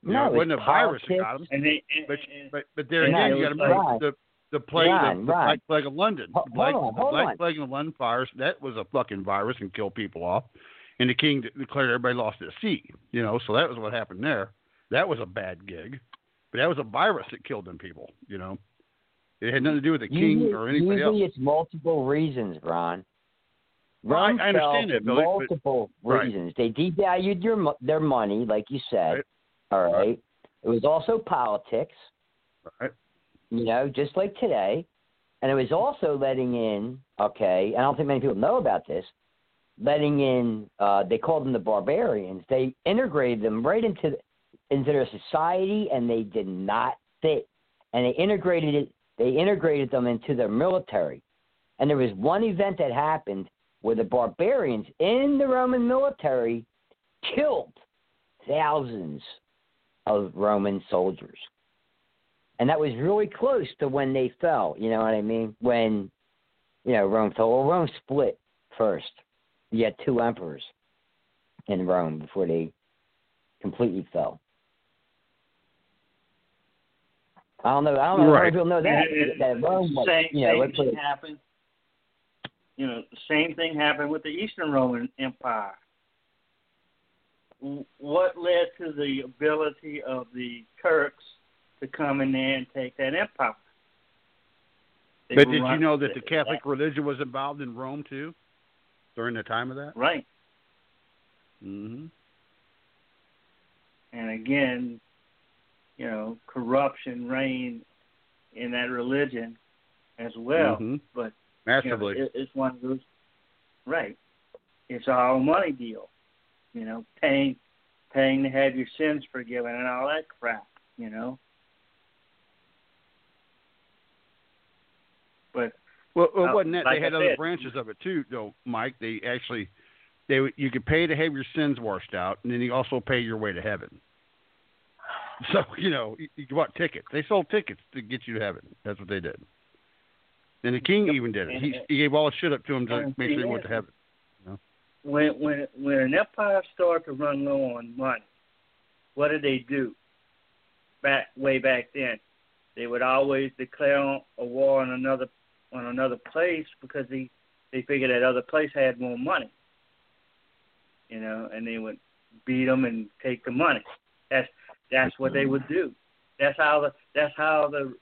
You No, know, it wasn't a virus that got them. And they, and, But and, but but there again, you got to remember the the plague, Ron, the, the Ron. Black Plague of London, the Black, on, the Black. Plague of London virus. That was a fucking virus and killed people off, and the king declared everybody lost at sea. You know, so that was what happened there. That was a bad gig, but that was a virus that killed them people. You know, it had nothing to do with the king usually, or anybody else. usually it's multiple reasons, Ron. Well, I- I understand that, for Billy, but- multiple Right. reasons. They devalued your their money, like you said. Right. All right. It was also politics. Right. You know, just like today, and it was also letting in. Okay, I don't think many people know about this. Letting in, uh, they called them the barbarians. They integrated them right into into their society, and they did not fit. And they integrated it. They integrated them into their military. And there was one event that happened where the barbarians in the Roman military killed thousands of Roman soldiers. And that was really close to when they fell, you know what I mean? When, you know, Rome fell. Well, Rome split first. You had two emperors in Rome before they completely fell. I don't know. I don't know Right. if people know that. and- and that Rome, was, same, you know, same put thing it- happened. You know, the same thing happened with the Eastern Roman Empire. What led to the ability of the Turks to come in there and take that empire? They But did you know that the Catholic religion was involved in Rome too, during the time of that? Right. Mm-hmm. And again, you know, corruption reigned in that religion as well. Mhm. But Massively. You know, it, it's one of those. Right. It's all money deal. You know, paying paying to have your sins forgiven and all that crap. You know. But Well, well Uh, wasn't that like they had I other said- branches of it too, though, Mike? They actually, they you could pay to have your sins washed out, and then you also pay your way to heaven. So you know, you, you bought tickets. They sold tickets to get you to heaven. That's what they did. And the king even did it. He, he gave all his shit up to him to make sure he went to heaven. when when when an empire started to run low on money, what did they do? Back way back then, they would always declare a war on another on another place because they they figured that other place had more money. You know, and they would beat them and take the money. That's that's what they would do. That's how the that's how the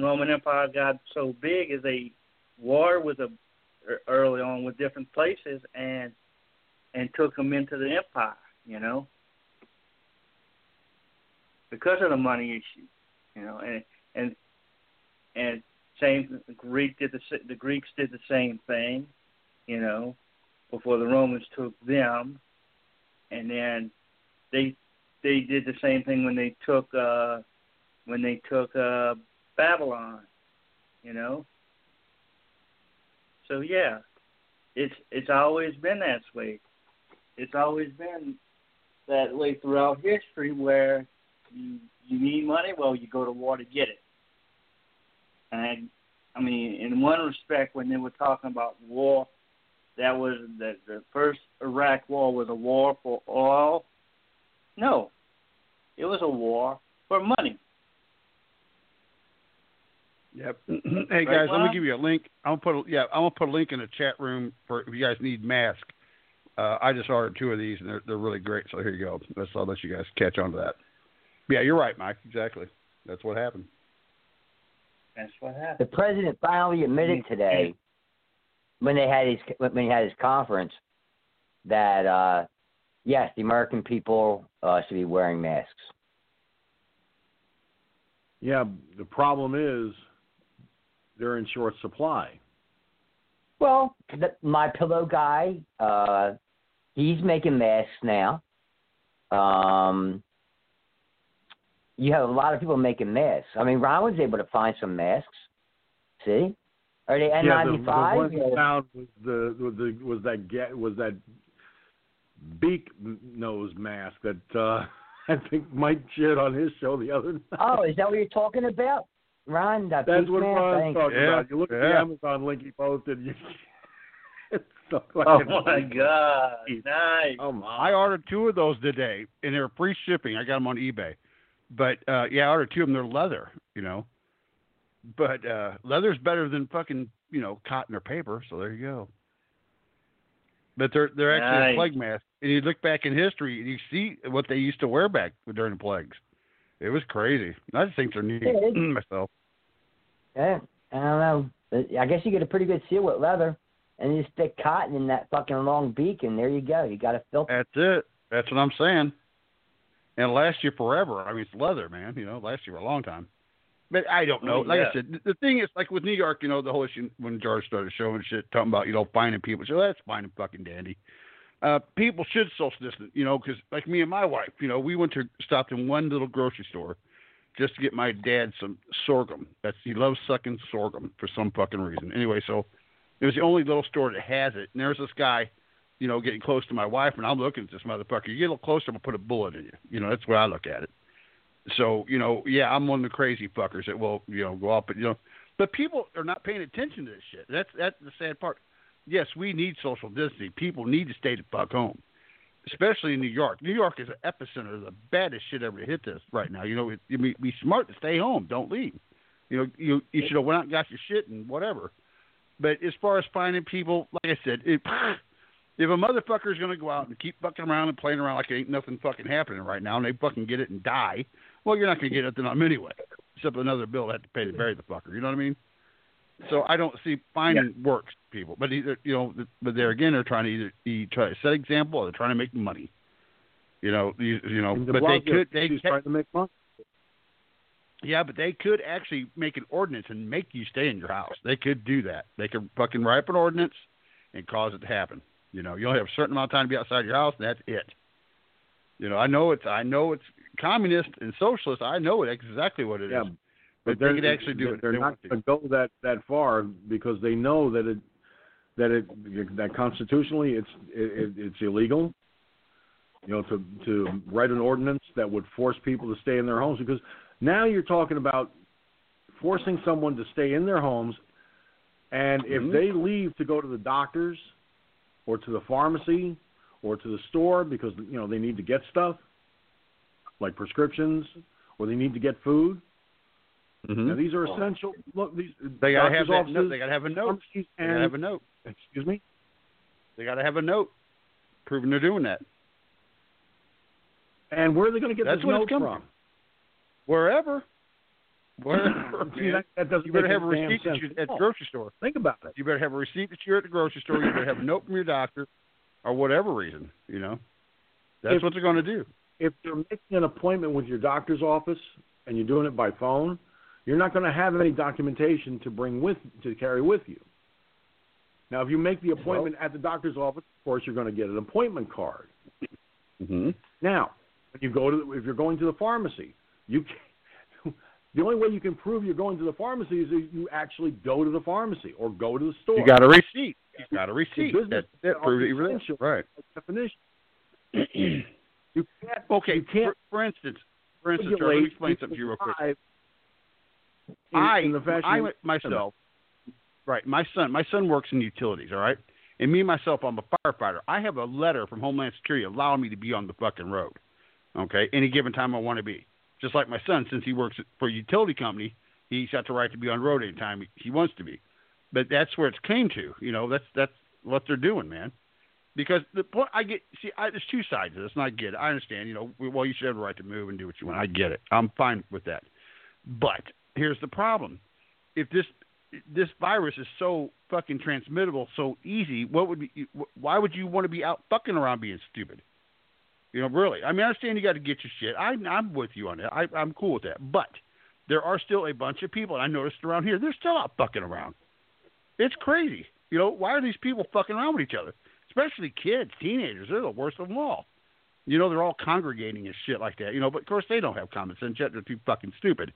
Roman Empire got so big. Is they war with a early on with different places and and took them into the empire. You know, because of the money issue. You know, and and and same the Greek did the the Greeks did the same thing. You know, before the Romans took them, and then they they did the same thing when they took uh when they took uh Babylon. You know. So yeah, it's it's always been that way. It's always been that way throughout history where you you need money, well you go to war to get it. And I, I mean, in one respect, when they were talking about war, that was the the first Iraq war was a war for oil. No, it was a war for money. Yep. hey guys, let me give you a link. I'm gonna put a, yeah, I'm gonna put a link in the chat room for if you guys need masks. Uh, I just ordered two of these and they're they're really great. So here you go. Let's I'll let you guys catch on to that. Yeah, you're right, Mike. Exactly. That's what happened. That's what happened. The president finally admitted today, when they had his when he had his conference, that uh, yes, the American people uh, should be wearing masks. Yeah, the problem is they're in short supply. Well, the, my pillow guy, uh, he's making masks now. Um, you have a lot of people making masks. I mean, Ron was able to find some masks. See, are they Yeah, the, the N95? one or- found was the, was the was that ga- was that beak nose mask that uh, I think Mike shared on his show the other night. oh, is that what you're talking about, Ron? That That's beak what mask? Ron's talking you. about. You look at the. Amazon link he posted. You, so Oh my God! Nice. Oh my! I ordered two of those today, and they're free shipping. I got them on eBay. But uh, yeah, out of two of them, they're leather. You know, but uh, leather's better than fucking you know cotton or paper. So there you go. But they're they're actually Nice. a plague mask. And you look back in history, and you see what they used to wear back during the plagues. It was crazy. I just think they're neat it- myself. Yeah, I don't know. I guess you get a pretty good seal with leather, and you stick cotton in that fucking long beak, and there you go. You got a filter. That's it. That's what I'm saying. And last you forever. I mean, it's leather, man. You know, it lasts you for a long time. But I don't know. Oh, Like yeah. I said, the- the thing is, like with New York, you know, the whole issue when George started showing shit, talking about you know finding people. So that's fine and fucking dandy. Uh, people should social distance, you know, because like me and my wife, you know, we went to stopped in one little grocery store just to get my dad some sorghum. That's he loves sucking sorghum for some fucking reason. Anyway, so it was the only little store that has it. And there's this guy, you know, getting close to my wife, and I'm looking at this motherfucker. You get a little closer, I'm gonna put a bullet in you. You know, that's where I look at it. So, you know, yeah, I'm one of the crazy fuckers that will, you know, go up, but you know, but people are not paying attention to this shit. That's that's the sad part. Yes, we need social distancing. People need to stay the fuck home, especially in New York. New York is an epicenter of the baddest shit ever to hit this right now. You know, it, it, be, be smart to stay home. Don't leave. You know, you you should have went out and got your shit and whatever. But as far as finding people, like I said, it, if a motherfucker is going to go out and keep fucking around and playing around like ain't nothing fucking happening right now, and they fucking get it and die, well, you're not going to get nothing on them anyway, except another bill to have to pay to bury the fucker. You know what I mean? So I don't see finding works people, but either you know, but there again, they're trying to either either try to set example or they're trying to make money. You know, you, you know, de but they could they he's trying to make money. yeah, but they could actually make an ordinance and make you stay in your house. They could do that. They could fucking write up an ordinance and cause it to happen. You know, you only have a certain amount of time to be outside your house, and that's it. You know, I know it's I know it's communist and socialist. I know it exactly what it is. Yeah, but, they're, they could actually do they're, it. They're they not going to go that that far because they know that it that it that constitutionally it's it, it's illegal. You know, to to write an ordinance that would force people to stay in their homes because now you're talking about forcing someone to stay in their homes, and if mm-hmm. they leave to go to the doctors or to the pharmacy or to the store because you know they need to get stuff like prescriptions or they need to get food. Now these are essential. Look, these Mm-hmm. They gotta have doctors' that offices, note. They gotta have a note. pharmacies, They gotta have a note. Excuse me. They gotta have a note proving they're doing that. And where are they going to get That's this note it's from? Wherever. See, that, that doesn't you better have a receipt that you at the grocery store. Think about it. You better have a receipt that you're at the grocery store. You better have a note from your doctor, or whatever reason. You know, that's If- what they're going to do. If you're making an appointment with your doctor's office and you're doing it by phone, you're not going to have any documentation to bring with to carry with you. Now, if you make the appointment at the doctor's office, of course, you're going to get an appointment card. Mm-hmm. Now, when you go to if you're going to the pharmacy, you the only way you can prove you're going to the pharmacy is if you actually go to the pharmacy or go to the store. You got a receipt. You got a receipt. business That, that proves essential Right. definition. you can't. Okay. You can't for, for instance, for instance, Charlie, let me explain something to you real quick. in, I, in I myself, right? My son, my son works in utilities. All right, and me myself, I'm a firefighter. I have a letter from Homeland Security allowing me to be on the fucking road. Okay, any given time I want to be. Just like my son, since he works for a utility company, he's got the right to be on road anytime he, wants to be. But that's where it's came to. You know, that's that's what they're doing, man. Because the point I get, see, I, there's two sides of this, and I get it. I understand. You know, well, you should have the right to move and do what you want. I get it. I'm fine with that. But here's the problem: if this this virus is so fucking transmittable, so easy, what would be? Why would you want to be out fucking around being stupid? You know, really. I mean, I understand you got to get your shit. I, I'm with you on that. I, I'm cool with that. But there are still a bunch of people, and I noticed around here, they're still out fucking around. It's crazy. You know, why are these people fucking around with each other? Especially kids, teenagers. They're the worst of them all. You know, they're all congregating and shit like that. You know, but of course they don't have common sense yet. They're too fucking stupid.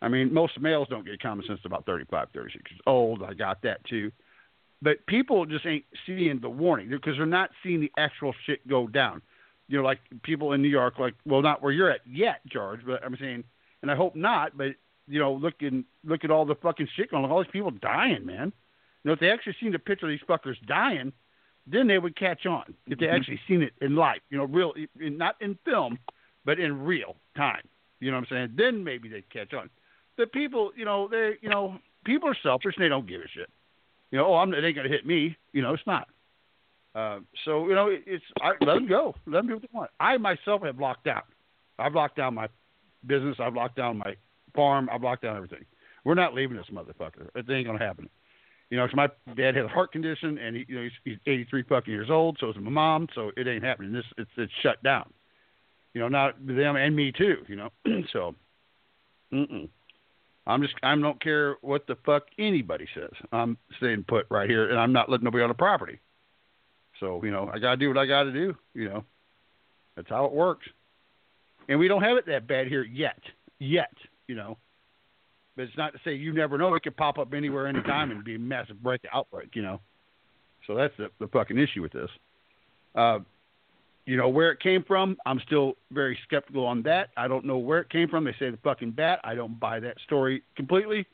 I mean, most males don't get common sense about 35, 36 years old. I got that too. But people just ain't seeing the warning because they're not seeing the actual shit go down. You know, like people in New York, like, well, not where you're at yet, George, but I'm saying, and I hope not, but, you know, look, in, look at all the fucking shit going on, all these people dying, man. You know, if they actually seen the picture of these fuckers dying, then they would catch on. If they mm-hmm. actually seen it in life, you know, real, in, not in film, but in real time. You know what I'm saying? Then maybe they catch on. The people, you know, they, you know, people are selfish and they don't give a shit. You know, oh, I'm, it ain't gonna hit me. You know, it's not. Uh, so you know, it, it's I, let them go. Let them do what they want. I myself have locked out. I've locked down my business. I've locked down my farm. I've locked down everything. We're not leaving this motherfucker. It ain't gonna happen. You know, 'cause my dad had a heart condition, and he, you know, he's, he's 83 fucking years old. So is my mom. So it ain't happening. This, it's, it's shut down. You know, not them and me too. You know, so, mm-mm. I'm just, I don't care what the fuck anybody says. I'm staying put right here, and I'm not letting nobody on the property. So, you know, I gotta do what I gotta do. You know, that's how it works. And we don't have it that bad here yet. Yet, you know. But it's not to say you never know. It could pop up anywhere, anytime, and be a massive break outbreak. You know. So that's the, the fucking issue with this. Uh, you know where it came from. I'm still very skeptical on that. I don't know where it came from. They say the fucking bat. I don't buy that story completely.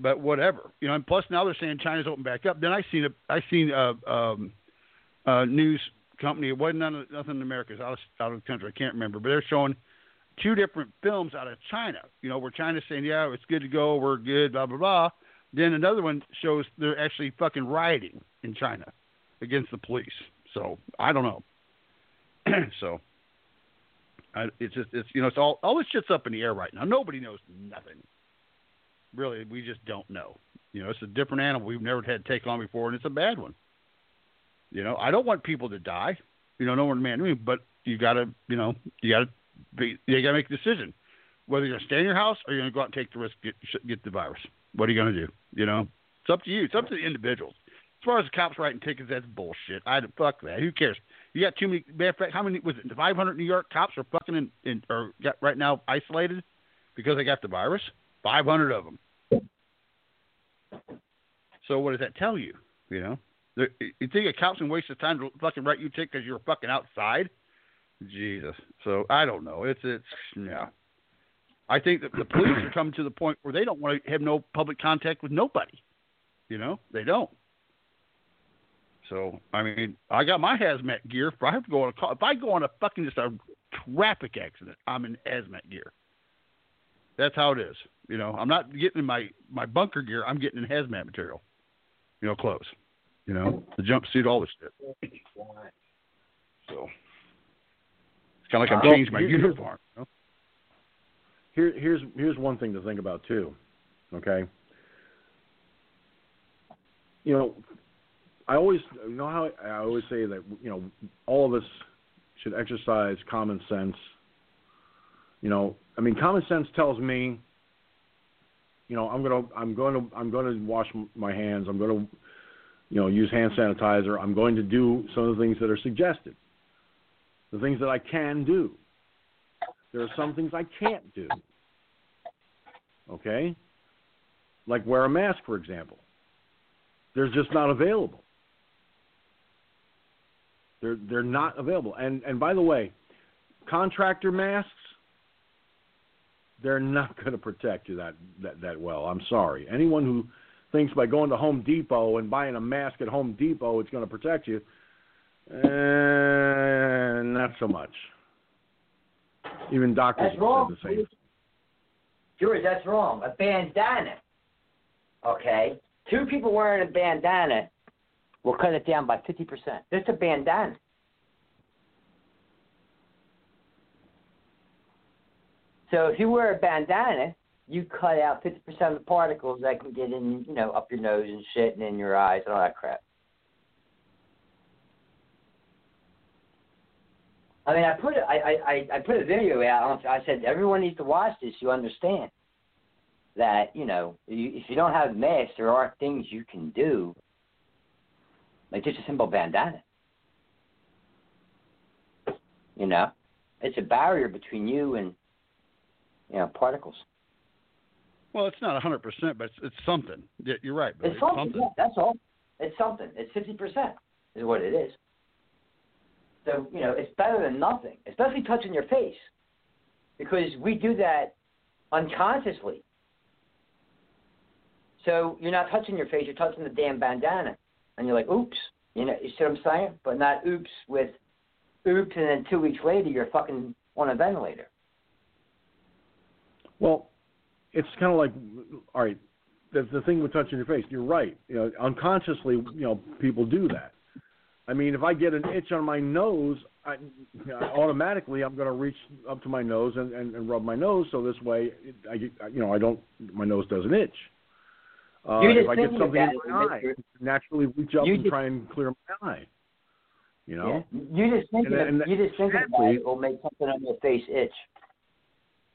But whatever, you know. And plus now they're saying China's opened back up. Then I seen a I seen a, um, a news company. It wasn't of, nothing in America. It's out of, out of the country. I can't remember. But they're showing two different films out of China. You know, where China's saying, "Yeah, it's good to go. We're good." Blah blah blah. Then another one shows they're actually fucking rioting in China against the police. So I don't know. so I, it's just it's you know it's all all this shit's up in the air right now. Nobody knows nothing. Really, we just don't know. You know, it's a different animal we've never had taken on before, and it's a bad one. You know, I don't want people to die. You know, no one man me, but you gotta, you know, you gotta be, you gotta make a decision whether you're gonna stay in your house or you're gonna go out and take the risk get get the virus. What are you gonna do? You know, it's up to you. It's up to the individuals. As far as the cops writing tickets, that's bullshit. I fuck that. Who cares? You got too many. Matter of fact, how many was it? 500 New York cops are fucking in, in or got right now isolated because they got the virus. 500 of them. So what does that tell you? You know, you think a gonna waste his time to fucking write you ticket because you're fucking outside? Jesus. So I don't know. It's it's yeah. I think that the police are coming to the point where they don't want to have no public contact with nobody. You know, they don't. So I mean, I got my hazmat gear. If I have to go on a call, if I go on a fucking just a traffic accident, I'm in hazmat gear. That's how it is. You know, I'm not getting in my my bunker gear. I'm getting in hazmat material. You know, clothes. You know, the jumpsuit, all this shit. So it's kind of like I've changed my uniform. You know? Here, here's here's one thing to think about too. Okay. You know, I always you know how I always say that you know all of us should exercise common sense. You know, I mean, common sense tells me, you know, I'm gonna I'm to I'm going to wash my hands. I'm going to, you know, use hand sanitizer. I'm going to do some of the things that are suggested. The things that I can do. There are some things I can't do. Okay? Like wear a mask, for example. They're just not available. They're they're not available. And and by the way, contractor masks, they're not going to protect you that, that that well. I'm sorry. Anyone who thinks by going to Home Depot and buying a mask at Home Depot it's going to protect you, uh, not so much. Even doctors That's wrong. said the same. George, that's wrong. A bandana. Okay? Two people wearing a bandana will cut it down by 50%. Just a bandana. So if you wear a bandana, you cut out 50% of the particles that can get in, you know, up your nose and shit and in your eyes and all that crap. I mean, I put a, I, I, I- put a video out. I said everyone needs to watch this. You understand that you know you, if you don't have masks, there are things you can do, like just a simple bandana. You know, it's a barrier between you and you know particles. Well, it's not 100%, but it's, it's something. Yeah, You're right. But It's something. yeah, that's all. It's something. It's fifty percent is what it is. So you know, it's better than nothing, especially touching your face, because we do that unconsciously. So you're not touching your face; you're touching the damn bandana, and you're like, "Oops," you know. You see what I'm saying? But not "oops" with "oops," and then two weeks later you're fucking on a ventilator. Well, it's kind of like, all right, the, the thing with touching your face. You're right. You know, unconsciously, you know, people do that. I mean, if I get an itch on my nose, I, automatically I'm going to reach up to my nose and, and, and rub my nose, so this way, I, you know, I don't, my nose doesn't itch. Uh, if I get something in my eye, I naturally reach up You and just- try and clear my eye. You know, Yeah. You just thinking, And- and you just thinking about it will make something on your face itch.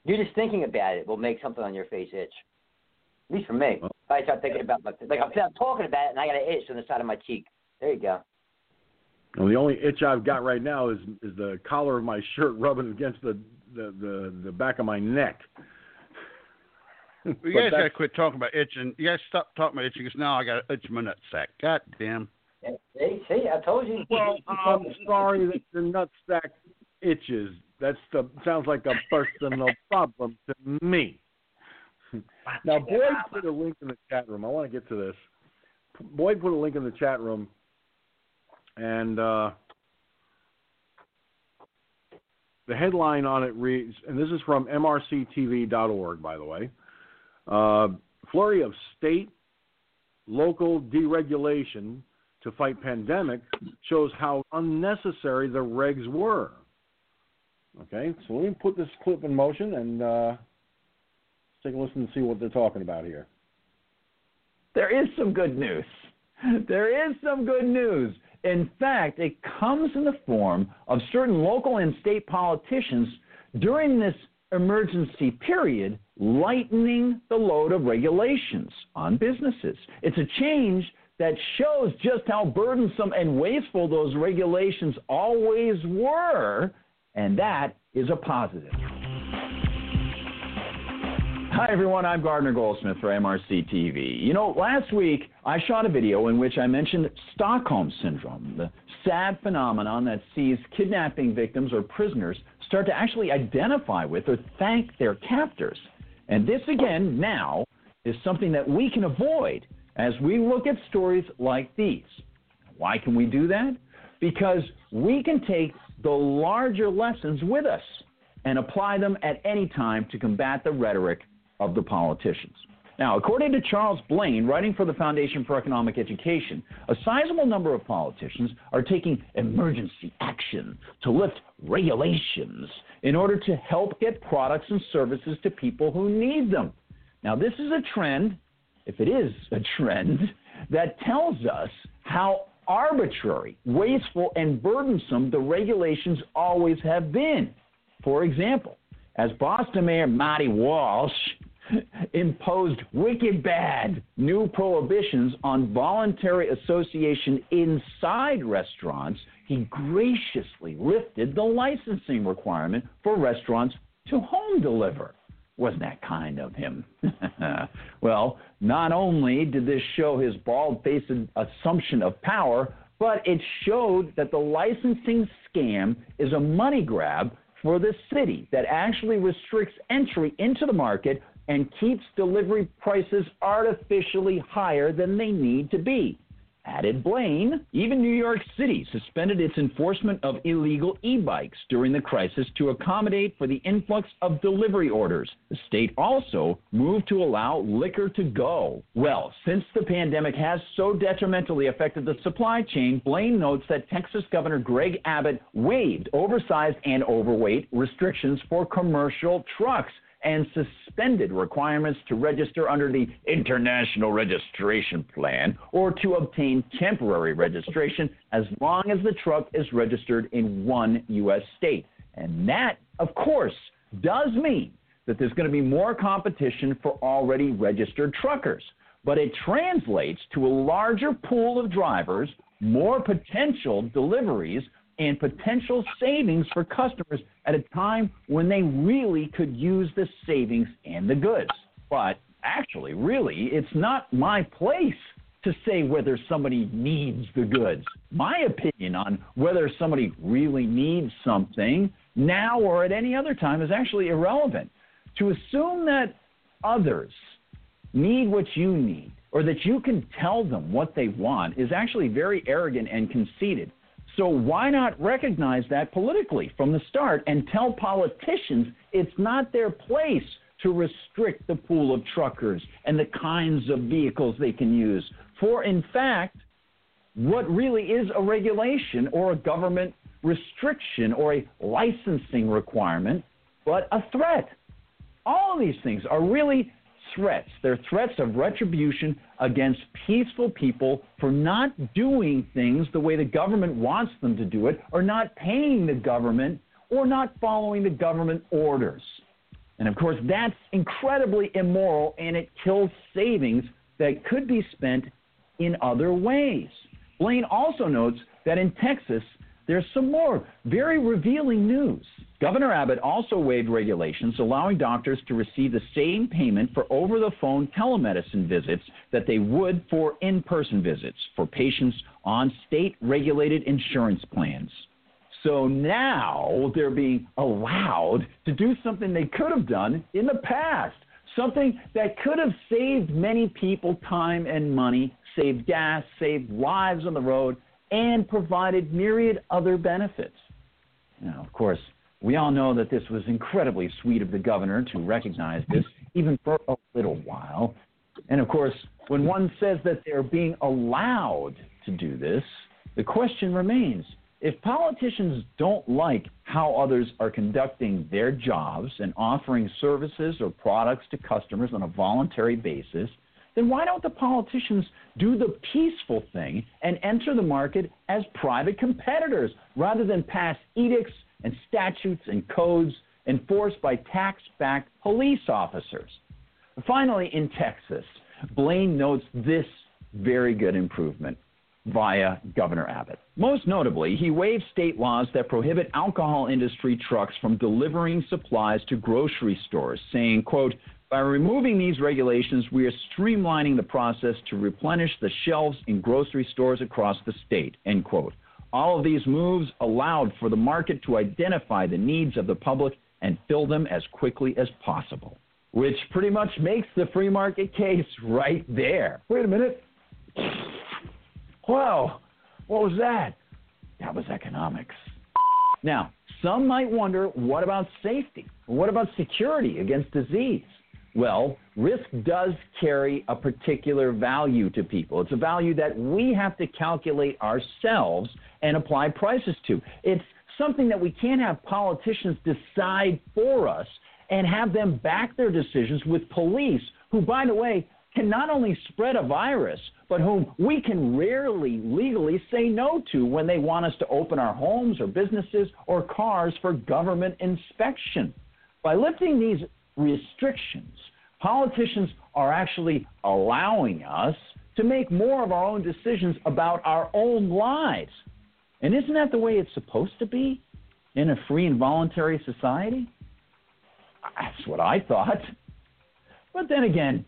You just thinking about it will make something on your face itch. At least for me. If I start thinking about my like I'm, I'm talking about it and I got an itch on the side of my cheek. There you go. Well, the only itch I've got right now is is the collar of my shirt rubbing against the the the, the back of my neck. You guys got to quit talking about itching. You guys stop talking about itching because now I got to itch my nutsack. God damn. See, see, I told you. Well, I'm sorry that your nutsack itches. That's the sounds like a personal problem to me. Now, Boyd put a link in the chat room. I want to get to this. Boyd put a link in the chat room, and uh, the headline on it reads, and this is from MRCTV.org, by the way. Uh, flurry of state, local deregulation to fight pandemic shows how unnecessary the regs were. Okay, so let me put this clip in motion and uh, take a listen and see what they're talking about here. There is some good news. There is some good news. In fact, it comes in the form of certain local and state politicians during this emergency period lightening the load of regulations on businesses. It's a change that shows just how burdensome and wasteful those regulations always were, and that is a positive. Hi, everyone. I'm Gardner Goldsmith for MRC TV. You know, last week I shot a video in which I mentioned Stockholm Syndrome, the sad phenomenon that sees kidnapping victims or prisoners start to actually identify with or thank their captors. And this, again, now is something that we can avoid as we look at stories like these. Why can we do that? Because we can take the larger lessons with us and apply them at any time to combat the rhetoric of the politicians. Now, according to Charles Blaine, writing for the Foundation for Economic Education, a sizable number of politicians are taking emergency action to lift regulations in order to help get products and services to people who need them. Now, this is a trend, if it is a trend, that tells us how arbitrary, wasteful, and burdensome the regulations always have been. For example, as Boston Mayor Marty Walsh imposed wicked bad new prohibitions on voluntary association inside restaurants, he graciously lifted the licensing requirement for restaurants to home deliver. Wasn't that kind of him? well, not only did this show his bald faced assumption of power, but it showed that the licensing scam is a money grab for the city that actually restricts entry into the market and keeps delivery prices artificially higher than they need to be. Added Blaine, even New York City suspended its enforcement of illegal e bikes during the crisis to accommodate for the influx of delivery orders. The state also moved to allow liquor to go. Well, since the pandemic has so detrimentally affected the supply chain, Blaine notes that Texas Governor Greg Abbott waived oversized and overweight restrictions for commercial trucks and suspended requirements to register under the International Registration Plan or to obtain temporary registration as long as the truck is registered in one U.S. state. And that, of course, does mean that there's going to be more competition for already registered truckers. But it translates to a larger pool of drivers, more potential deliveries, and potential savings for customers at a time when they really could use the savings and the goods. But actually, really, it's not my place to say whether somebody needs the goods. My opinion on whether somebody really needs something now or at any other time is actually irrelevant. To assume that others need what you need or that you can tell them what they want is actually very arrogant and conceited. So why not recognize that politically from the start and tell politicians it's not their place to restrict the pool of truckers and the kinds of vehicles they can use. For, in fact, what really is a regulation or a government restriction or a licensing requirement, but a threat. All of these things are really threats. They're threats of retribution against peaceful people for not doing things the way the government wants them to do it, or not paying the government, or not following the government orders. And of course, that's incredibly immoral and it kills savings that could be spent in other ways. Blaine also notes that in Texas, there's some more very revealing news. Governor Abbott also waived regulations allowing doctors to receive the same payment for over the phone telemedicine visits that they would for in person visits for patients on state regulated insurance plans. So now they're being allowed to do something they could have done in the past, something that could have saved many people time and money, saved gas, saved lives on the road, and provided myriad other benefits. Now, of course, we all know that this was incredibly sweet of the governor to recognize this, even for a little while. And of course, when one says that they're being allowed to do this, the question remains if politicians don't like how others are conducting their jobs and offering services or products to customers on a voluntary basis, then why don't the politicians do the peaceful thing and enter the market as private competitors rather than pass edicts and statutes and codes enforced by tax backed police officers? Finally, in Texas, Blaine notes this very good improvement via Governor Abbott. Most notably, he waived state laws that prohibit alcohol industry trucks from delivering supplies to grocery stores, saying, quote, by removing these regulations, we are streamlining the process to replenish the shelves in grocery stores across the state, end quote. All of these moves allowed for the market to identify the needs of the public and fill them as quickly as possible, which pretty much makes the free market case right there. Wait a minute. Whoa, what was that? That was economics. Now, some might wonder what about safety? What about security against disease? Well, risk does carry a particular value to people. It's a value that we have to calculate ourselves and apply prices to. It's something that we can't have politicians decide for us and have them back their decisions with police, who, by the way, can not only spread a virus, but whom we can rarely legally say no to when they want us to open our homes or businesses or cars for government inspection. By lifting these restrictions, politicians are actually allowing us to make more of our own decisions about our own lives. And isn't that the way it's supposed to be in a free and voluntary society? That's what I thought. But then again,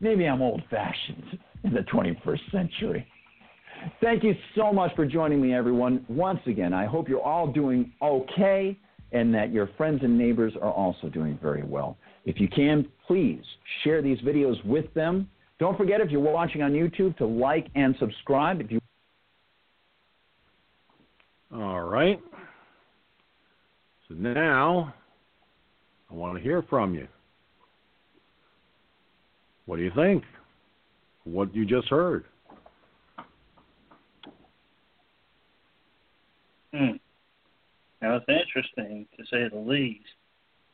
maybe I'm old fashioned in the 21st century. Thank you so much for joining me, everyone. Once again, I hope you're all doing okay and that your friends and neighbors are also doing very well. If you can, please share these videos with them. Don't forget, if you're watching on YouTube, to like and subscribe. If you All right. So now I want to hear from you. What do you think? What you just heard? Hmm. Now it's interesting to say the least.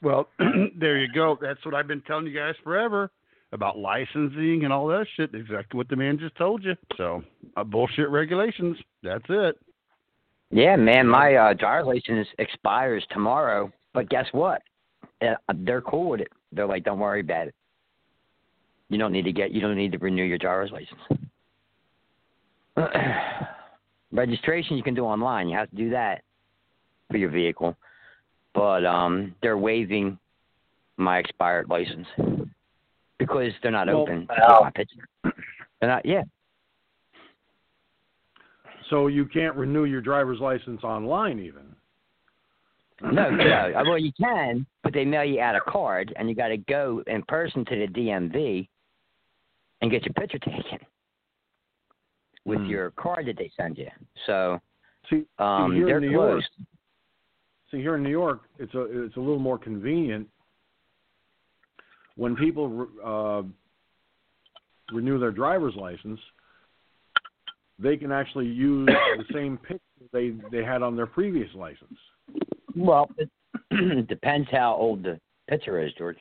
Well, there you go. That's what I've been telling you guys forever about licensing and all that shit. Exactly what the man just told you. So, uh, bullshit regulations. That's it. Yeah, man, my uh, driver's license expires tomorrow, but guess what? Uh, they're cool with it. They're like, don't worry about it. You don't need to get. You don't need to renew your driver's license. Registration you can do online. You have to do that for your vehicle, but um, they're waiving my expired license because they're not Well, open. my picture. They're not. Yeah. So you can't renew your driver's license online, even. No, no. Uh, Well, you can, but they mail you out a card, and you got to go in person to the DMV and get your picture taken with your card that they send you. So, see, um, see, they're New York, closed. See here in New York, it's a it's a little more convenient when people uh, renew their driver's license, they can actually use the same picture they they had on their previous license. Well, it, it depends how old the picture is, George.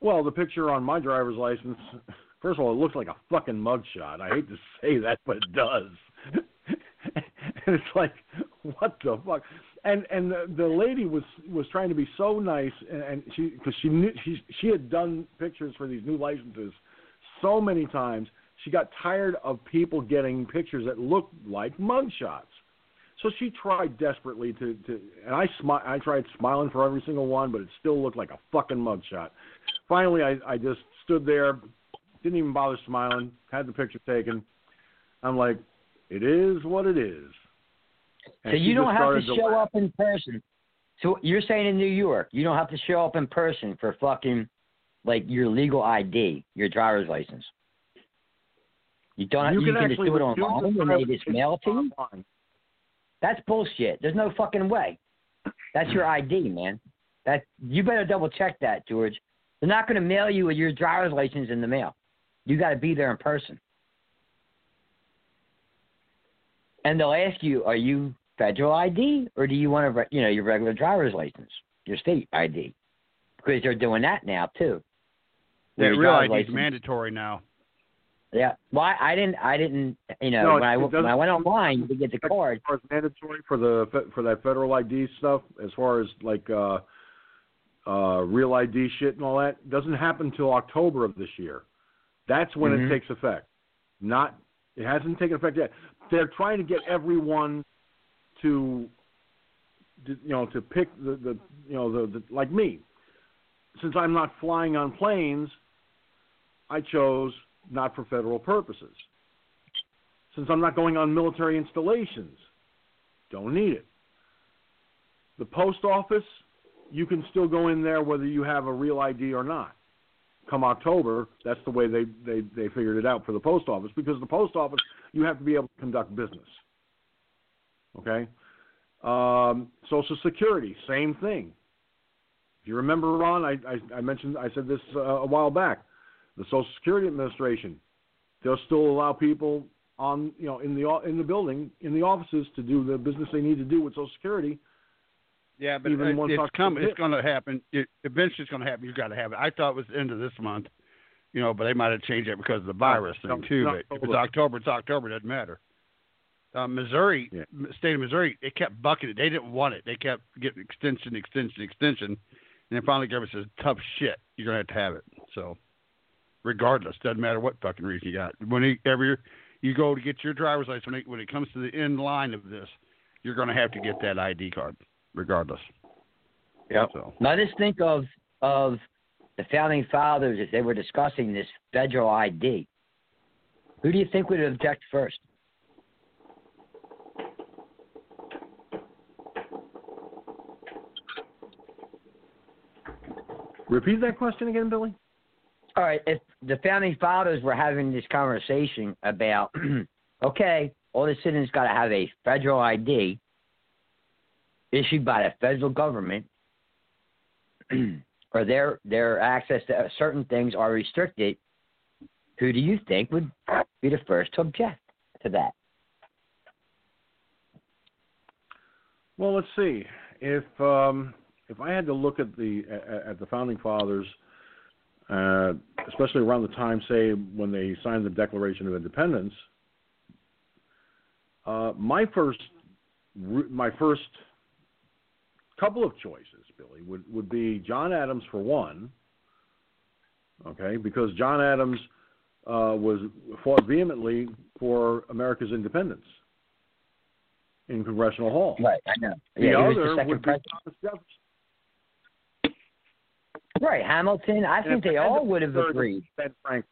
Well, the picture on my driver's license, first of all, it looks like a fucking mugshot. I hate to say that, but it does. and it's like, what the fuck? And and the, the lady was was trying to be so nice, and, and she because she knew she she had done pictures for these new licenses so many times. She got tired of people getting pictures that looked like mugshots. So she tried desperately to, to and I smi- I tried smiling for every single one, but it still looked like a fucking mugshot. Finally, I, I just stood there, didn't even bother smiling, had the picture taken. I'm like, it is what it is. And so you don't have to show up in person. So you're saying in New York, you don't have to show up in person for fucking like your legal ID, your driver's license. You don't. Have, You you, can can, just do it online and they just mail to you. online. That's bullshit. There's no fucking way. That's your ID, man. That you better double check that, George. They're not going to mail you your driver's license in the mail. You got to be there in person. And they'll ask you, "Are you federal ID or do you want to, you know, your regular driver's license, your state ID?" Because they're doing that now too. Your real ID is mandatory now. Yeah. Well, I, I didn't. I didn't. You know, No, when I when I went online to get the card. As far as mandatory for the for that federal ID stuff, as far as like uh, uh, real ID shit and all that, doesn't happen until October of this year. That's when Mhm. it takes effect. Not it hasn't taken effect yet. They're trying to get everyone to, you know to pick the, the you know the, the like me. Since I'm not flying on planes, I chose not for federal purposes. Since I'm not going on military installations, don't need it. The post office, you can still go in there whether you have a real ID or not. Come October, that's the way they, they, they figured it out for the post office because the post office, you have to be able to conduct business. Okay? Um, Social Security, same thing. If you remember, Ron, I, I, I mentioned, I said this uh, a while back. The Social Security Administration, they'll still allow people on, you know, in the in the building, in the offices, to do the business they need to do with Social Security. Yeah, but Even it- once it's coming. It's going to happen. It, eventually, it's going to happen. You've got to have it. I thought it was the end of this month, you know, but they might have changed it because of the virus no, thing too. no, But if it's October. October, it's October. It doesn't matter. Uh, Missouri, Yeah. state of Missouri, they kept bucking it. They didn't want it. They kept getting extension, extension, extension, and then finally the government says, "Tough shit. You're going to have to have it." So, regardless, doesn't matter what fucking reason you got. Whenever you go to get your driver's license, when it, when it comes to the end line of this, you're going to have to get that ID card, regardless. Yeah. So. Now just think of of the founding fathers as they were discussing this federal ID. Who do you think would object first? Repeat that question again, Billy. All right, if the founding fathers were having this conversation about, okay, all the citizens got to have a federal ID issued by the federal government, or their their access to certain things are restricted. Who do you think would be the first to object to that? Well, let's see. If um, if I had to look at the at, at the founding fathers, uh, especially around the time, say when they signed the Declaration of Independence, uh, my first my first couple of choices, Billy, would would be John Adams for one. Okay, because John Adams uh, was fought vehemently for America's independence in Congressional Hall. Right, I know. The Yeah, he the other second would be. Thomas Jefferson. Right, Hamilton. I And think they I all would have agreed. Ben Franklin.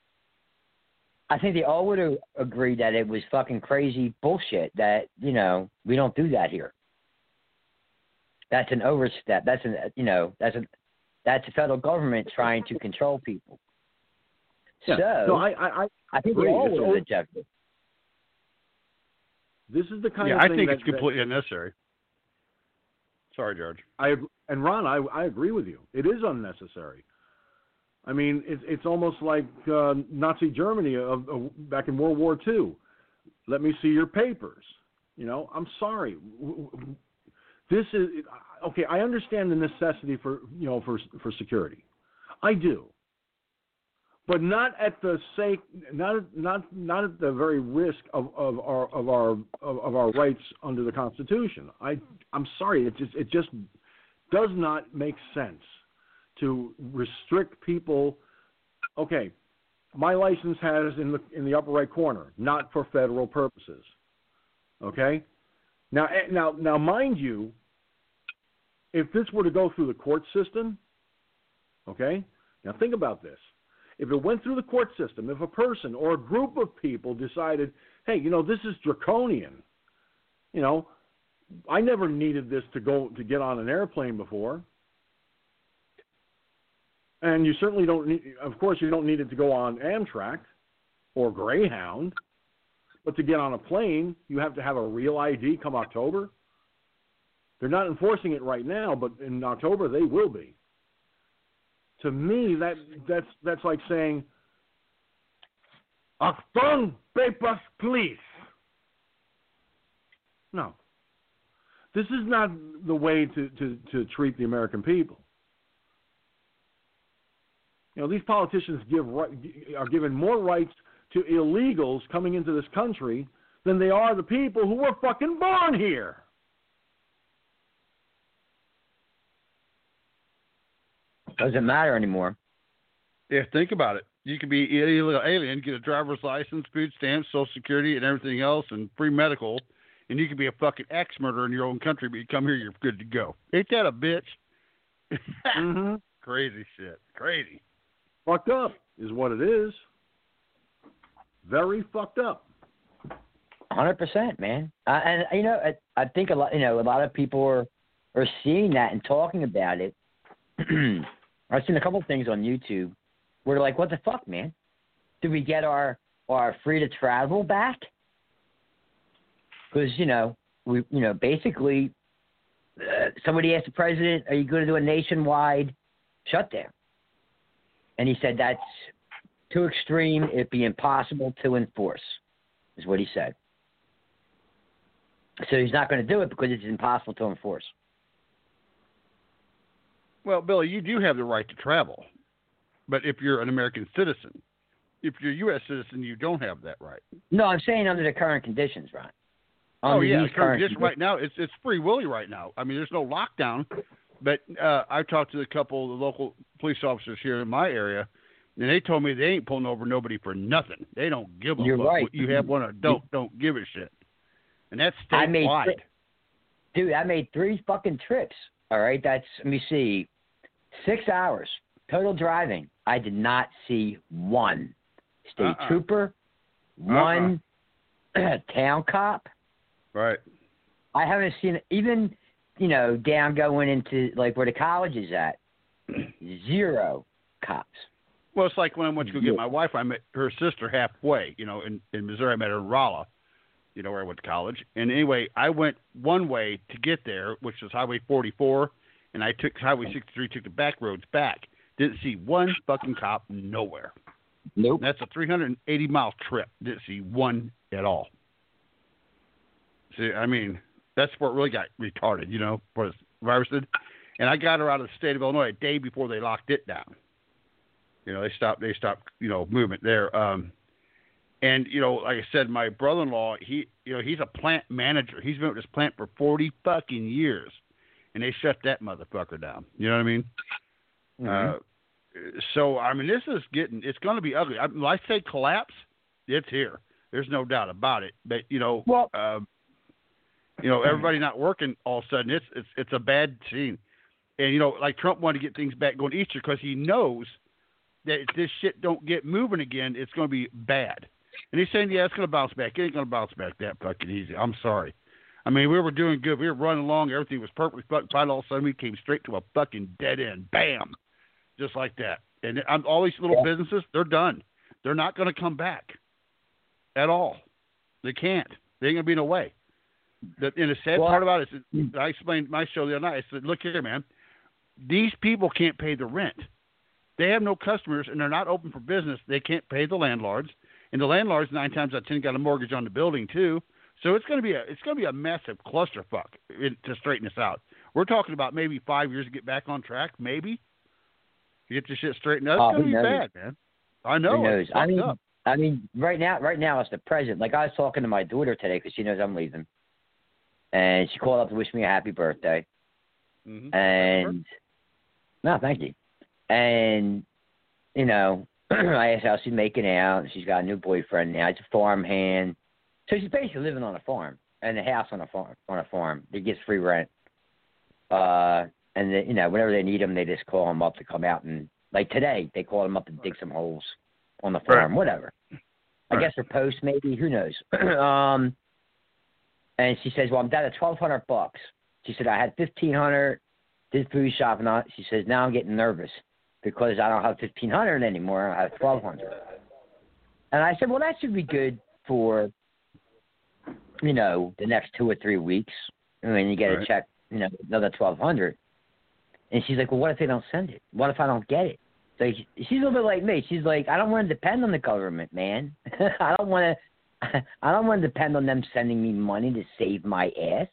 I think they all would have agreed that it was fucking crazy bullshit. That you know we don't do that here. That's an overstep. That's an you know that's a that's the federal government trying to control people. Yeah. So no, I, I, I, I think agree. they all It's would have over- objected. This is the kind yeah, of I thing think that, it's completely unnecessary. Sorry, George. I and Ron, I, I agree with you. It is unnecessary. I mean, it's it's almost like uh, Nazi Germany of, of back in World War II. Let me see your papers. You know, I'm sorry. This is okay. I understand the necessity for you know for for security. I do, but not at the sake, not not not at the very risk of, of our of our of, of our rights under the Constitution. I I'm sorry. It just it just does not make sense to restrict people. Okay, my license has in the in the upper right corner, not for federal purposes. Okay, now eh, now now mind you, if this were to go through the court system, okay, now think about this. If it went through the court system, if a person or a group of people decided, hey, you know, this is draconian, you know, I never needed this to go to get on an airplane before. And you certainly don't need, of course, you don't need it to go on Amtrak or Greyhound. But to get on a plane, you have to have a real ID come October. They're not enforcing it right now, but in October they will be. To me, that that's that's like saying, "Achtung, papers, please." No, this is not the way to, to, to treat the American people. You know, these politicians give are given more rights to illegals coming into this country than they are the people who were fucking born here. Doesn't matter anymore. Yeah, think about it. You could be illegal alien, get a driver's license, food stamps, Social Security, and everything else, and free medical, and you could be a fucking ex murderer in your own country, but you come here, you're good to go. Ain't that a bitch? mm-hmm. Crazy shit. Crazy. Fucked up is what it is. Very fucked up. Hundred percent, man. Uh, and you know, I, I think a lot. You know, a lot of people are are seeing that and talking about it. I've seen a couple of things on YouTube where like, "What the fuck, man? Do we get our our free to travel back?" Because you know, we you know basically uh, somebody asked the president, "Are you going to do a nationwide shutdown?" And he said that's too extreme. It'd be impossible to enforce, is what he said. So he's not going to do it because it's impossible to enforce. Well, Billy, you do have the right to travel, but if you're an American citizen, if you're a U.S. citizen, you don't have that right. No, I'm saying under the current conditions, Ron. oh Under yeah, these the current current condition right now it's it's free willy right now. I mean, there's no lockdown, but uh, I talked to a couple of the local police officers here in my area, and they told me they ain't pulling over nobody for nothing. They don't give a You're fuck. right. You have one or don't don't give a shit, and that's I made statewide. dude, I made three fucking trips. All right, that's let me see, six hours total driving. I did not see one state Uh-uh. trooper, one uh town cop. Right. I haven't seen even, you know, down going into like where the college is at. Zero cops. Well, it's like when I went to go get my wife, I met her sister halfway, you know, in, in Missouri. I met her in Rolla, you know, where I went to college. And anyway, I went one way to get there, which was Highway 44, and I took Highway 63, took the back roads back. Didn't see one fucking cop nowhere. Nope. That's a 380 mile trip. Didn't see one at all. See, I mean, that's what really got retarded, you know, for virus did. And I got her out of the state of Illinois a day before they locked it down. You know, they stopped they stopped, you know, movement there. Um and, you know, like I said, my brother in law, he you know, he's a plant manager. He's been with this plant for forty fucking years. And they shut that motherfucker down. You know what I mean? Mhm. Uh so I mean this is getting it's gonna be ugly. I, when I say collapse, it's here. There's no doubt about it. But you know, well, uh, you know, everybody not working all of a sudden, it's it's it's a bad scene. And you know, like Trump wanted to get things back going Easter because he knows that if this shit don't get moving again, it's going to be bad. And he's saying, yeah, it's going to bounce back. It ain't going to bounce back that fucking easy. I'm sorry. I mean, we were doing good. We were running along. Everything was perfectly fine. All of a sudden, we came straight to a fucking dead end. Bam, just like that. And I'm, all these little businesses, they're done. They're not going to come back at all. They can't. They ain't going to be in a way. The, and the sad Well, part about it is, mm. I explained my show the other night. I said, look here, man. These people can't pay the rent. they have no customers and they're not open for business, they can't pay the landlords, and the landlords nine times out of ten got a mortgage on the building too. So it's going to be a it's going to be a massive clusterfuck in, to straighten this out. We're talking about maybe five years to get back on track, maybe to get this shit straightened out. Oh, It's going who to be knows? bad, man. I know. Who knows? I mean, up. I mean, right now, right now it's the present. Like I was talking to my daughter today because she knows I'm leaving, and she called up to wish me a happy birthday. Mhm. And no, thank you. And you know, I asked how she's making out. She's got a new boyfriend now. It's a farm hand, so she's basically living on a farm and a house on a farm. On a farm, that gets free rent. Uh, and they, you know, whenever they need them, they just call them up to come out and like today, they called them up to dig some holes on the farm, whatever. I Right. guess for post maybe, who knows? um, and she says, "Well, I'm down to twelve hundred bucks." She said, "I had fifteen hundred, did food shopping on." She says, "Now I'm getting nervous because I don't have fifteen hundred anymore. I have twelve hundred. And I said, "Well, that should be good for, you know, the next two or three weeks. And then you get a check, you know, another twelve hundred. And she's like, "Well, what if they don't send it? What if I don't get it?" So she's a little bit like me. She's like, "I don't want to depend on the government, man. I don't want to. I don't want to depend on them sending me money to save my ass."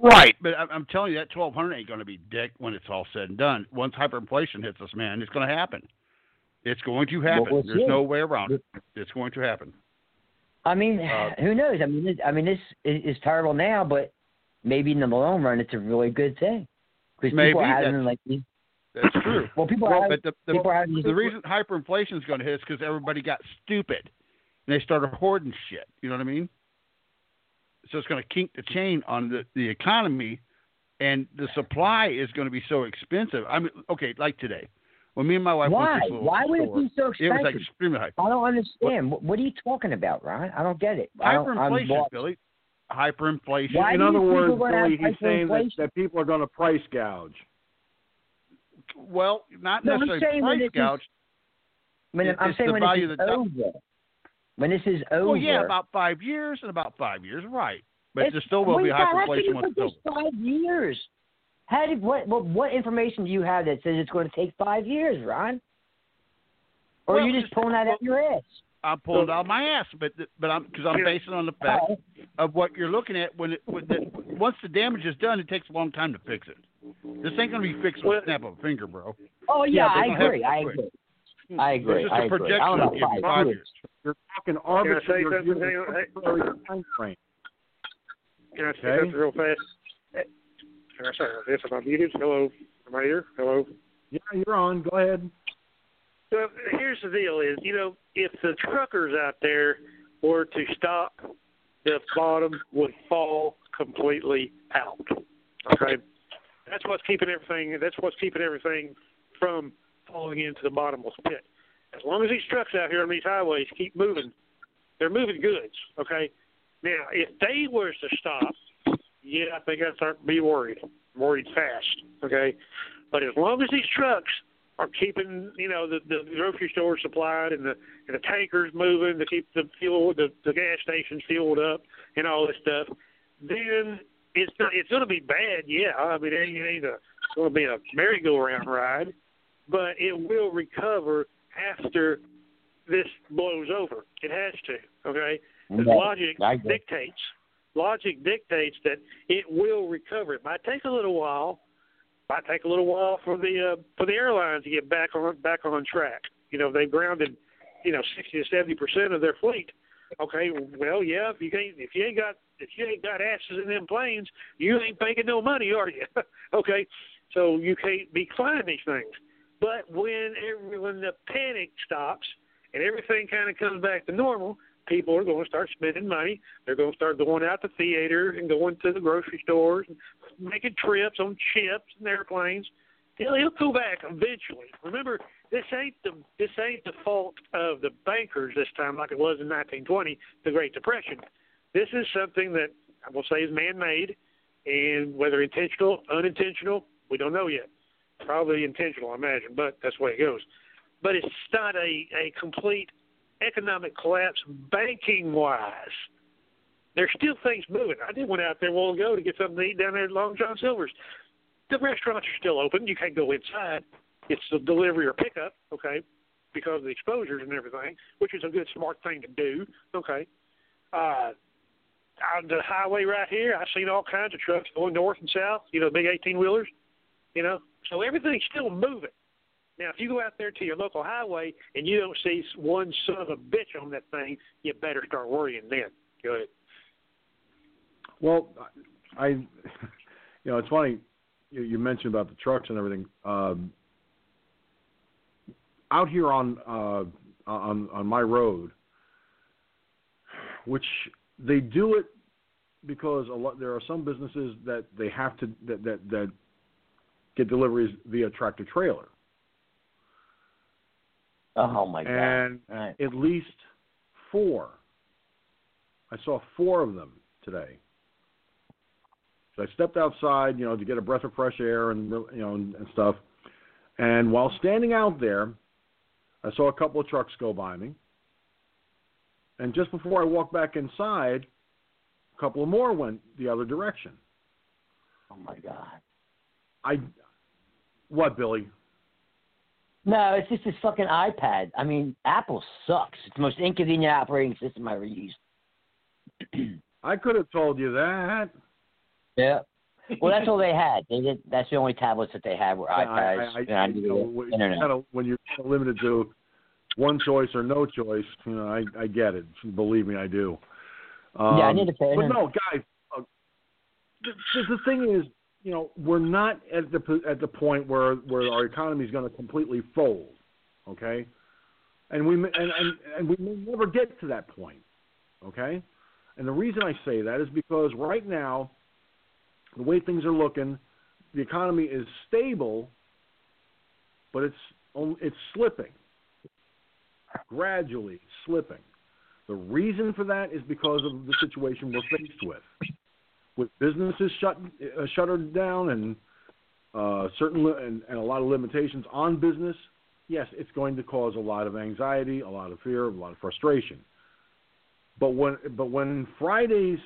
Right, but I'm, telling you that 1200 ain't going to be dick when it's all said and done. Once hyperinflation hits us, man, it's going to happen. It's going to happen. we'll There's see. no way around it. It's going to happen. I mean, Uh, who knows? I mean, it, I mean, this is, is terrible now, but maybe in the long run, it's a really good thing because Maybe, people are having like these. That's true. Well, people well, are but the, the, people are having the reason hyperinflation is going to hit is because everybody got stupid and they started hoarding shit. You know what I mean? So it's going to kink the chain on the, the economy, and the supply is going to be so expensive. I mean, okay, like today, when me and my wife Why? went to Why would it be so It was expensive? like extremely high. I don't understand. What, what are you talking about, Ron? I don't get it. I Hyperinflation. Billy. Hyperinflation. Why In other words, we're Billy, he's saying that, that people are going to price gouge. Well, not No, I'm necessarily saying when price this is- gouge. When It- I'm it's saying the when value this is of the over. When this is over. Well, yeah, about five years and about five years, right? But It's- there still will Wait, be how can hyperinflation you once put it's over. five years? How did what, what what information do you have that says it's going to take five years, Ron? Or Well, are you just pulling that out of your ass? I'm pulling it out of my ass, but but I'm because I'm basing on the fact of what you're looking at when it when the, once the damage is done, it takes a long time to fix it. This ain't gonna be fixed with a snap of a finger, bro. Oh yeah, they're I gonna agree. I agree. I agree. It's just I a agree. projection I don't of know, maybe five five years. years. You're talking Can I say arbitrary, something? you're Hang on, hey. arbitrary time frame. Can I say Okay. something real fast? Can I'm I muted? Hello? Am I here? Hello? Yeah, you're on. Go ahead. So here's the deal: is you know if the truckers out there were to stop, the bottom would fall completely out. Okay, that's what's keeping everything. That's what's keeping everything from falling into the bottomless pit. As long as these trucks out here on these highways keep moving, they're moving goods. Okay, now if they were to stop, yeah, I think I'd start to be worried, worried fast. Okay, but as long as these trucks are keeping you know the, the grocery stores supplied and the and the tankers moving to keep the fuel the, the gas stations fueled up and all this stuff, then it's not it's going to be bad. Yeah, I mean it ain't, it ain't a, it's going to be a merry-go-round ride, but it will recover after this blows over. It has to. Okay, the Yeah, logic dictates logic dictates that it will recover. It might take a little while. It Might take a little while for the uh, for the airlines to get back on back on track. You know, they've grounded, you know, sixty to seventy percent of their fleet. Okay, well, yeah, if you ain't if you ain't got if you ain't got asses in them planes, you ain't making no money, are you? okay, so you can't be flying these things. But when every, when the panic stops and everything kind of comes back to normal, people are going to start spending money. They're going to start going out to theater and going to the grocery stores and making trips on ships and airplanes. It'll, it'll go back eventually. Remember, this ain't the this ain't the fault of the bankers this time, like it was in 1920, the Great Depression. This is something that I will say is man-made, and whether intentional, unintentional, we don't know yet. Probably intentional, I imagine, but that's the way it goes. But it's not a a complete economic collapse banking wise. There's still things moving. I did went out there a while ago to get something to eat down there at Long John Silver's. The restaurants are still open. You can't go inside, it's the delivery or pickup, okay, because of the exposures and everything, which is a good smart thing to do, okay. Uh, on the highway right here, I've seen all kinds of trucks going north and south. You know, big eighteen wheelers. You know, so everything's still moving. Now, if you go out there to your local highway and you don't see one son of a bitch on that thing, you better start worrying then. Go ahead. Well, I, you know, it's funny you, you mentioned about the trucks and everything. Um, out here on uh, on on my road, which they do it because a lot there are some businesses that they have to that that, that get deliveries via tractor trailer. Oh my god! And Right. at least four. I saw four of them today. So I stepped outside, you know, to get a breath of fresh air and you know and, and stuff. And while standing out there, I saw a couple of trucks go by me. And just before I walked back inside, a couple of more went the other direction. Oh my god! I what, Billy? No, it's just this fucking iPad. I mean, Apple sucks. It's the most inconvenient operating system I ever used. I could have told you that. Yeah. Well, that's all they had. They did. That's the only tablets that they had were iPads. I, I, and I you know, the when, internet. kinda- when you're limited to one choice or no choice, you know, I, I get it. Believe me, I do. Um, Yeah, I need to pay But no, guys, uh, the, the thing is, you know, we're not at the at the point where where our economy is going to completely fold, okay? And we and, and and we may never get to that point, okay? And the reason I say that is because right now, the way things are looking, the economy is stable, but it's it's slipping, gradually slipping. The reason for that is because of the situation we're faced with, with businesses shut uh, shuttered down and uh, certain li- and, and a lot of limitations on business. Yes, it's going to cause a lot of anxiety, a lot of fear, a lot of frustration. But when but when Friday's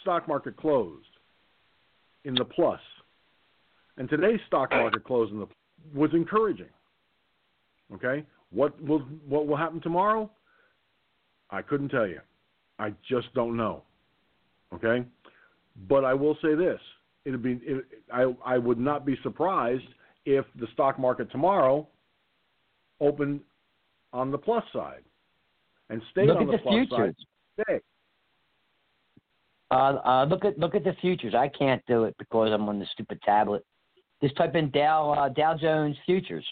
stock market closed in the plus, and today's stock market closed in the was encouraging. Okay, what will what will happen tomorrow? I couldn't tell you. I just don't know. Okay, but I will say this: it'd be it, I I would not be surprised if the stock market tomorrow opened on the plus side and stayed Look on the the plus futures. side. Today. Uh, uh, look at look at the futures. I can't do it because I'm on the stupid tablet. Just type in Dow uh, Dow Jones futures.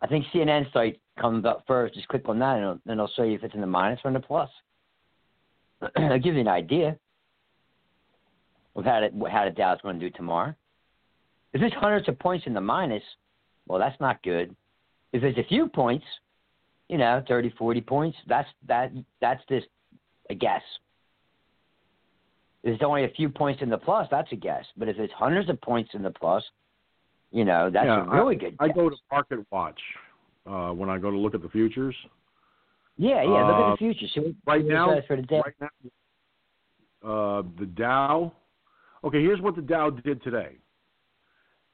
I think CNN site comes up first. Just click on that, and it'll, and it'll show you if it's in the minus or in the plus. I'll give you an idea of how the, how the Dow's going to do tomorrow. If it's hundreds of points in the minus, well, that's not good. If it's a few points, you know, 30, 40 points, that's that that's just a guess. If it's only a few points in the plus, that's a guess. But if it's hundreds of points in the plus, you know, that's yeah, a really I, good I go to Market Watch uh, when I go to look at the futures. yeah, yeah. Look at Uh, the futures. See what, right see what it now, the right now, uh, the Dow. Okay, here's what the Dow did today.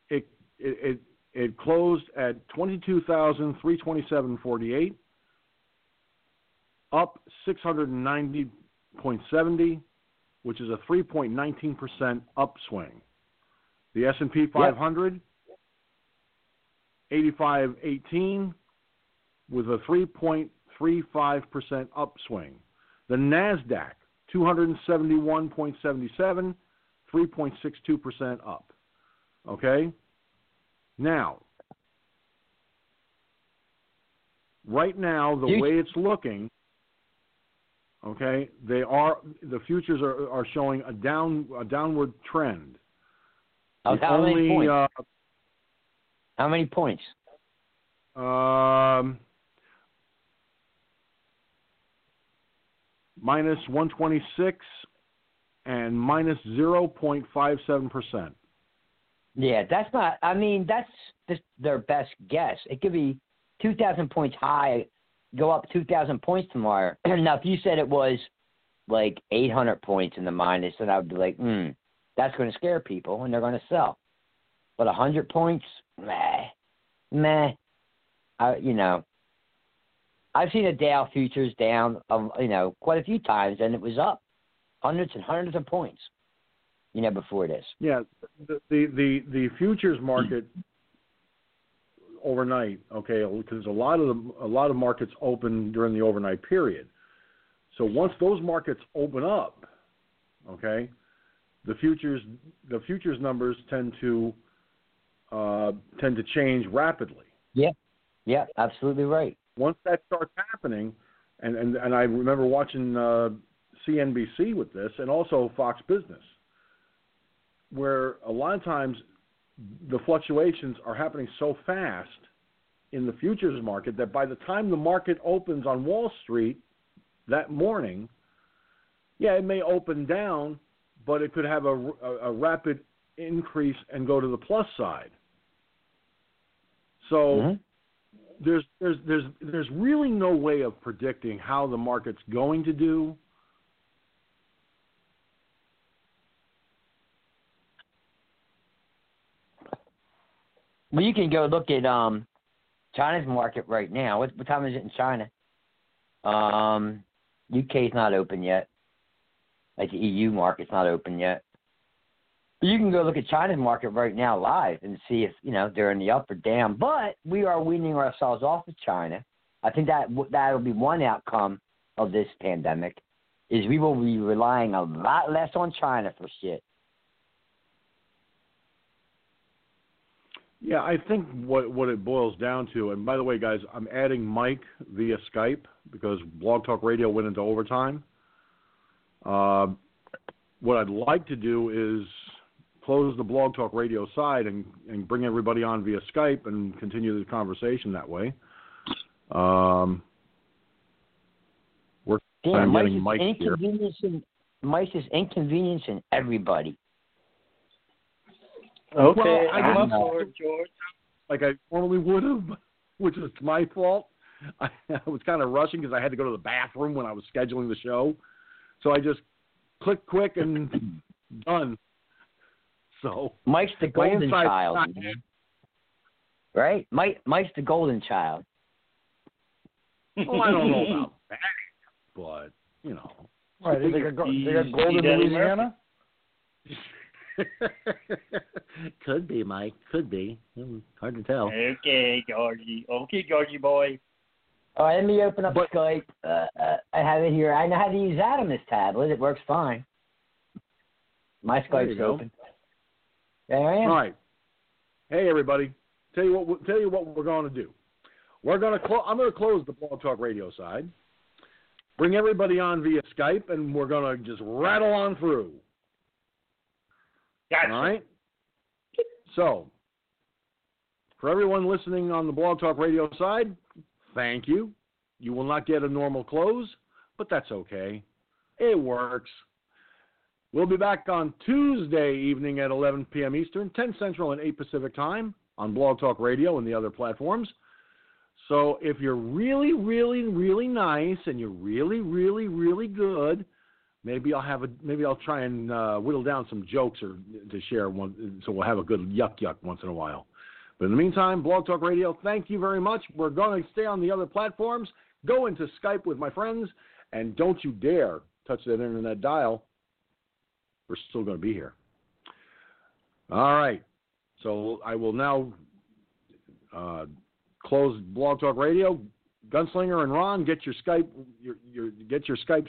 It it it, it closed at twenty two thousand three twenty seven forty eight, up six hundred and ninety point seventy, which is a three point nineteen percent upswing. The S and P five hundred. 8518 with a 3.35% upswing. The NASDAQ, 271.77, 3.62% up. Okay? Now, right now, the You- way it's looking, okay, they are the futures are, are showing a down a downward trend. How many only, points? uh, how many points? Um, minus 126 and minus 0.57%. Yeah, that's not. I mean, that's just their best guess. It could be two thousand points high, go up two thousand points tomorrow. now, if you said it was like eight hundred points in the minus, then I would be like, hmm, that's going to scare people and they're going to sell. But a hundred points, meh, meh. I, you know, I've seen a Dow futures down, um, you know, quite a few times, and it was up hundreds and hundreds of points. You know, before this. Yeah, the the the, the futures market overnight. Okay, because a lot of the a lot of markets open during the overnight period. So once those markets open up, okay, the futures the futures numbers tend to uh, tend to change rapidly. Yeah, yeah, absolutely right. Once that starts happening, and and, and I remember watching uh, CNBC with this, and also Fox Business, where a lot of times the fluctuations are happening so fast in the futures market that by the time the market opens on Wall Street that morning, yeah, it may open down, but it could have a, a, a rapid increase and go to the plus side. So Mm-hmm. there's there's there's there's really no way of predicting how the market's going to do. Well, you can go look at um, China's market right now. What, what time is it in China? Um, UK's not open yet. Like the EU market's not open yet. But you can go look at China's market right now live and see if you know they're in the up or down. But we are weaning ourselves off of China. I think that that'll be one outcome of this pandemic is we will be relying a lot less on China for shit. Yeah, I think what what it boils down to, and by the way, guys, I'm adding Mike via Skype because Blog Talk Radio went into overtime. Uh, what I'd like to do is close the Blog Talk Radio side and, and bring everybody on via Skype and continue the conversation that way. Um, we're Damn, I'm Mike's getting is Mike here. inconveniencing Mike's is inconveniencing everybody. Okay, Well, I I'm didn't- it, George. like I normally would have, which is my fault. I, I was kind of rushing because I had to go to the bathroom when I was scheduling the show, so I just clicked quick and done. So Mike's the golden inside- child, man. right? Mike Mike's the golden child. Well, I don't know about that, but you know. Right, they got, go- they got gold in Louisiana? Could be, Mike. Could be. Hmm, Hard to tell. Okay, Georgie. Okay, Georgie boy. All right, let me open up Skype. Uh, uh, I have it here. I know how to use that on this tablet. It works fine. My There you Skype's go. open. There I am. All right. Hey, everybody. Tell you what. we'll- Tell you what we're going to do. We're going to. Clo- I'm going to close the Blog Talk Radio side. Bring everybody on via Skype, and we're going to just rattle on through. Gotcha. All right. So, for everyone listening on the Blog Talk Radio side, thank you. You will not get a normal close, but that's okay. It works. We'll be back on Tuesday evening at 11 p.m. Eastern, 10 Central, and 8 Pacific time on Blog Talk Radio and the other platforms. So if you're really, really, really nice and you're really, really, really good, maybe I'll have a maybe I'll try and uh, whittle down some jokes or to share one, so we'll have a good yuck yuck once in a while. But in the meantime, Blog Talk Radio, thank you very much. We're going to stay on the other platforms. Go into Skype with my friends, and don't you dare touch that internet dial. We're still going to be here. All right. So I will now uh, close Blog Talk Radio. Gunslinger and Ron, get your Skype, your, your get your Skypes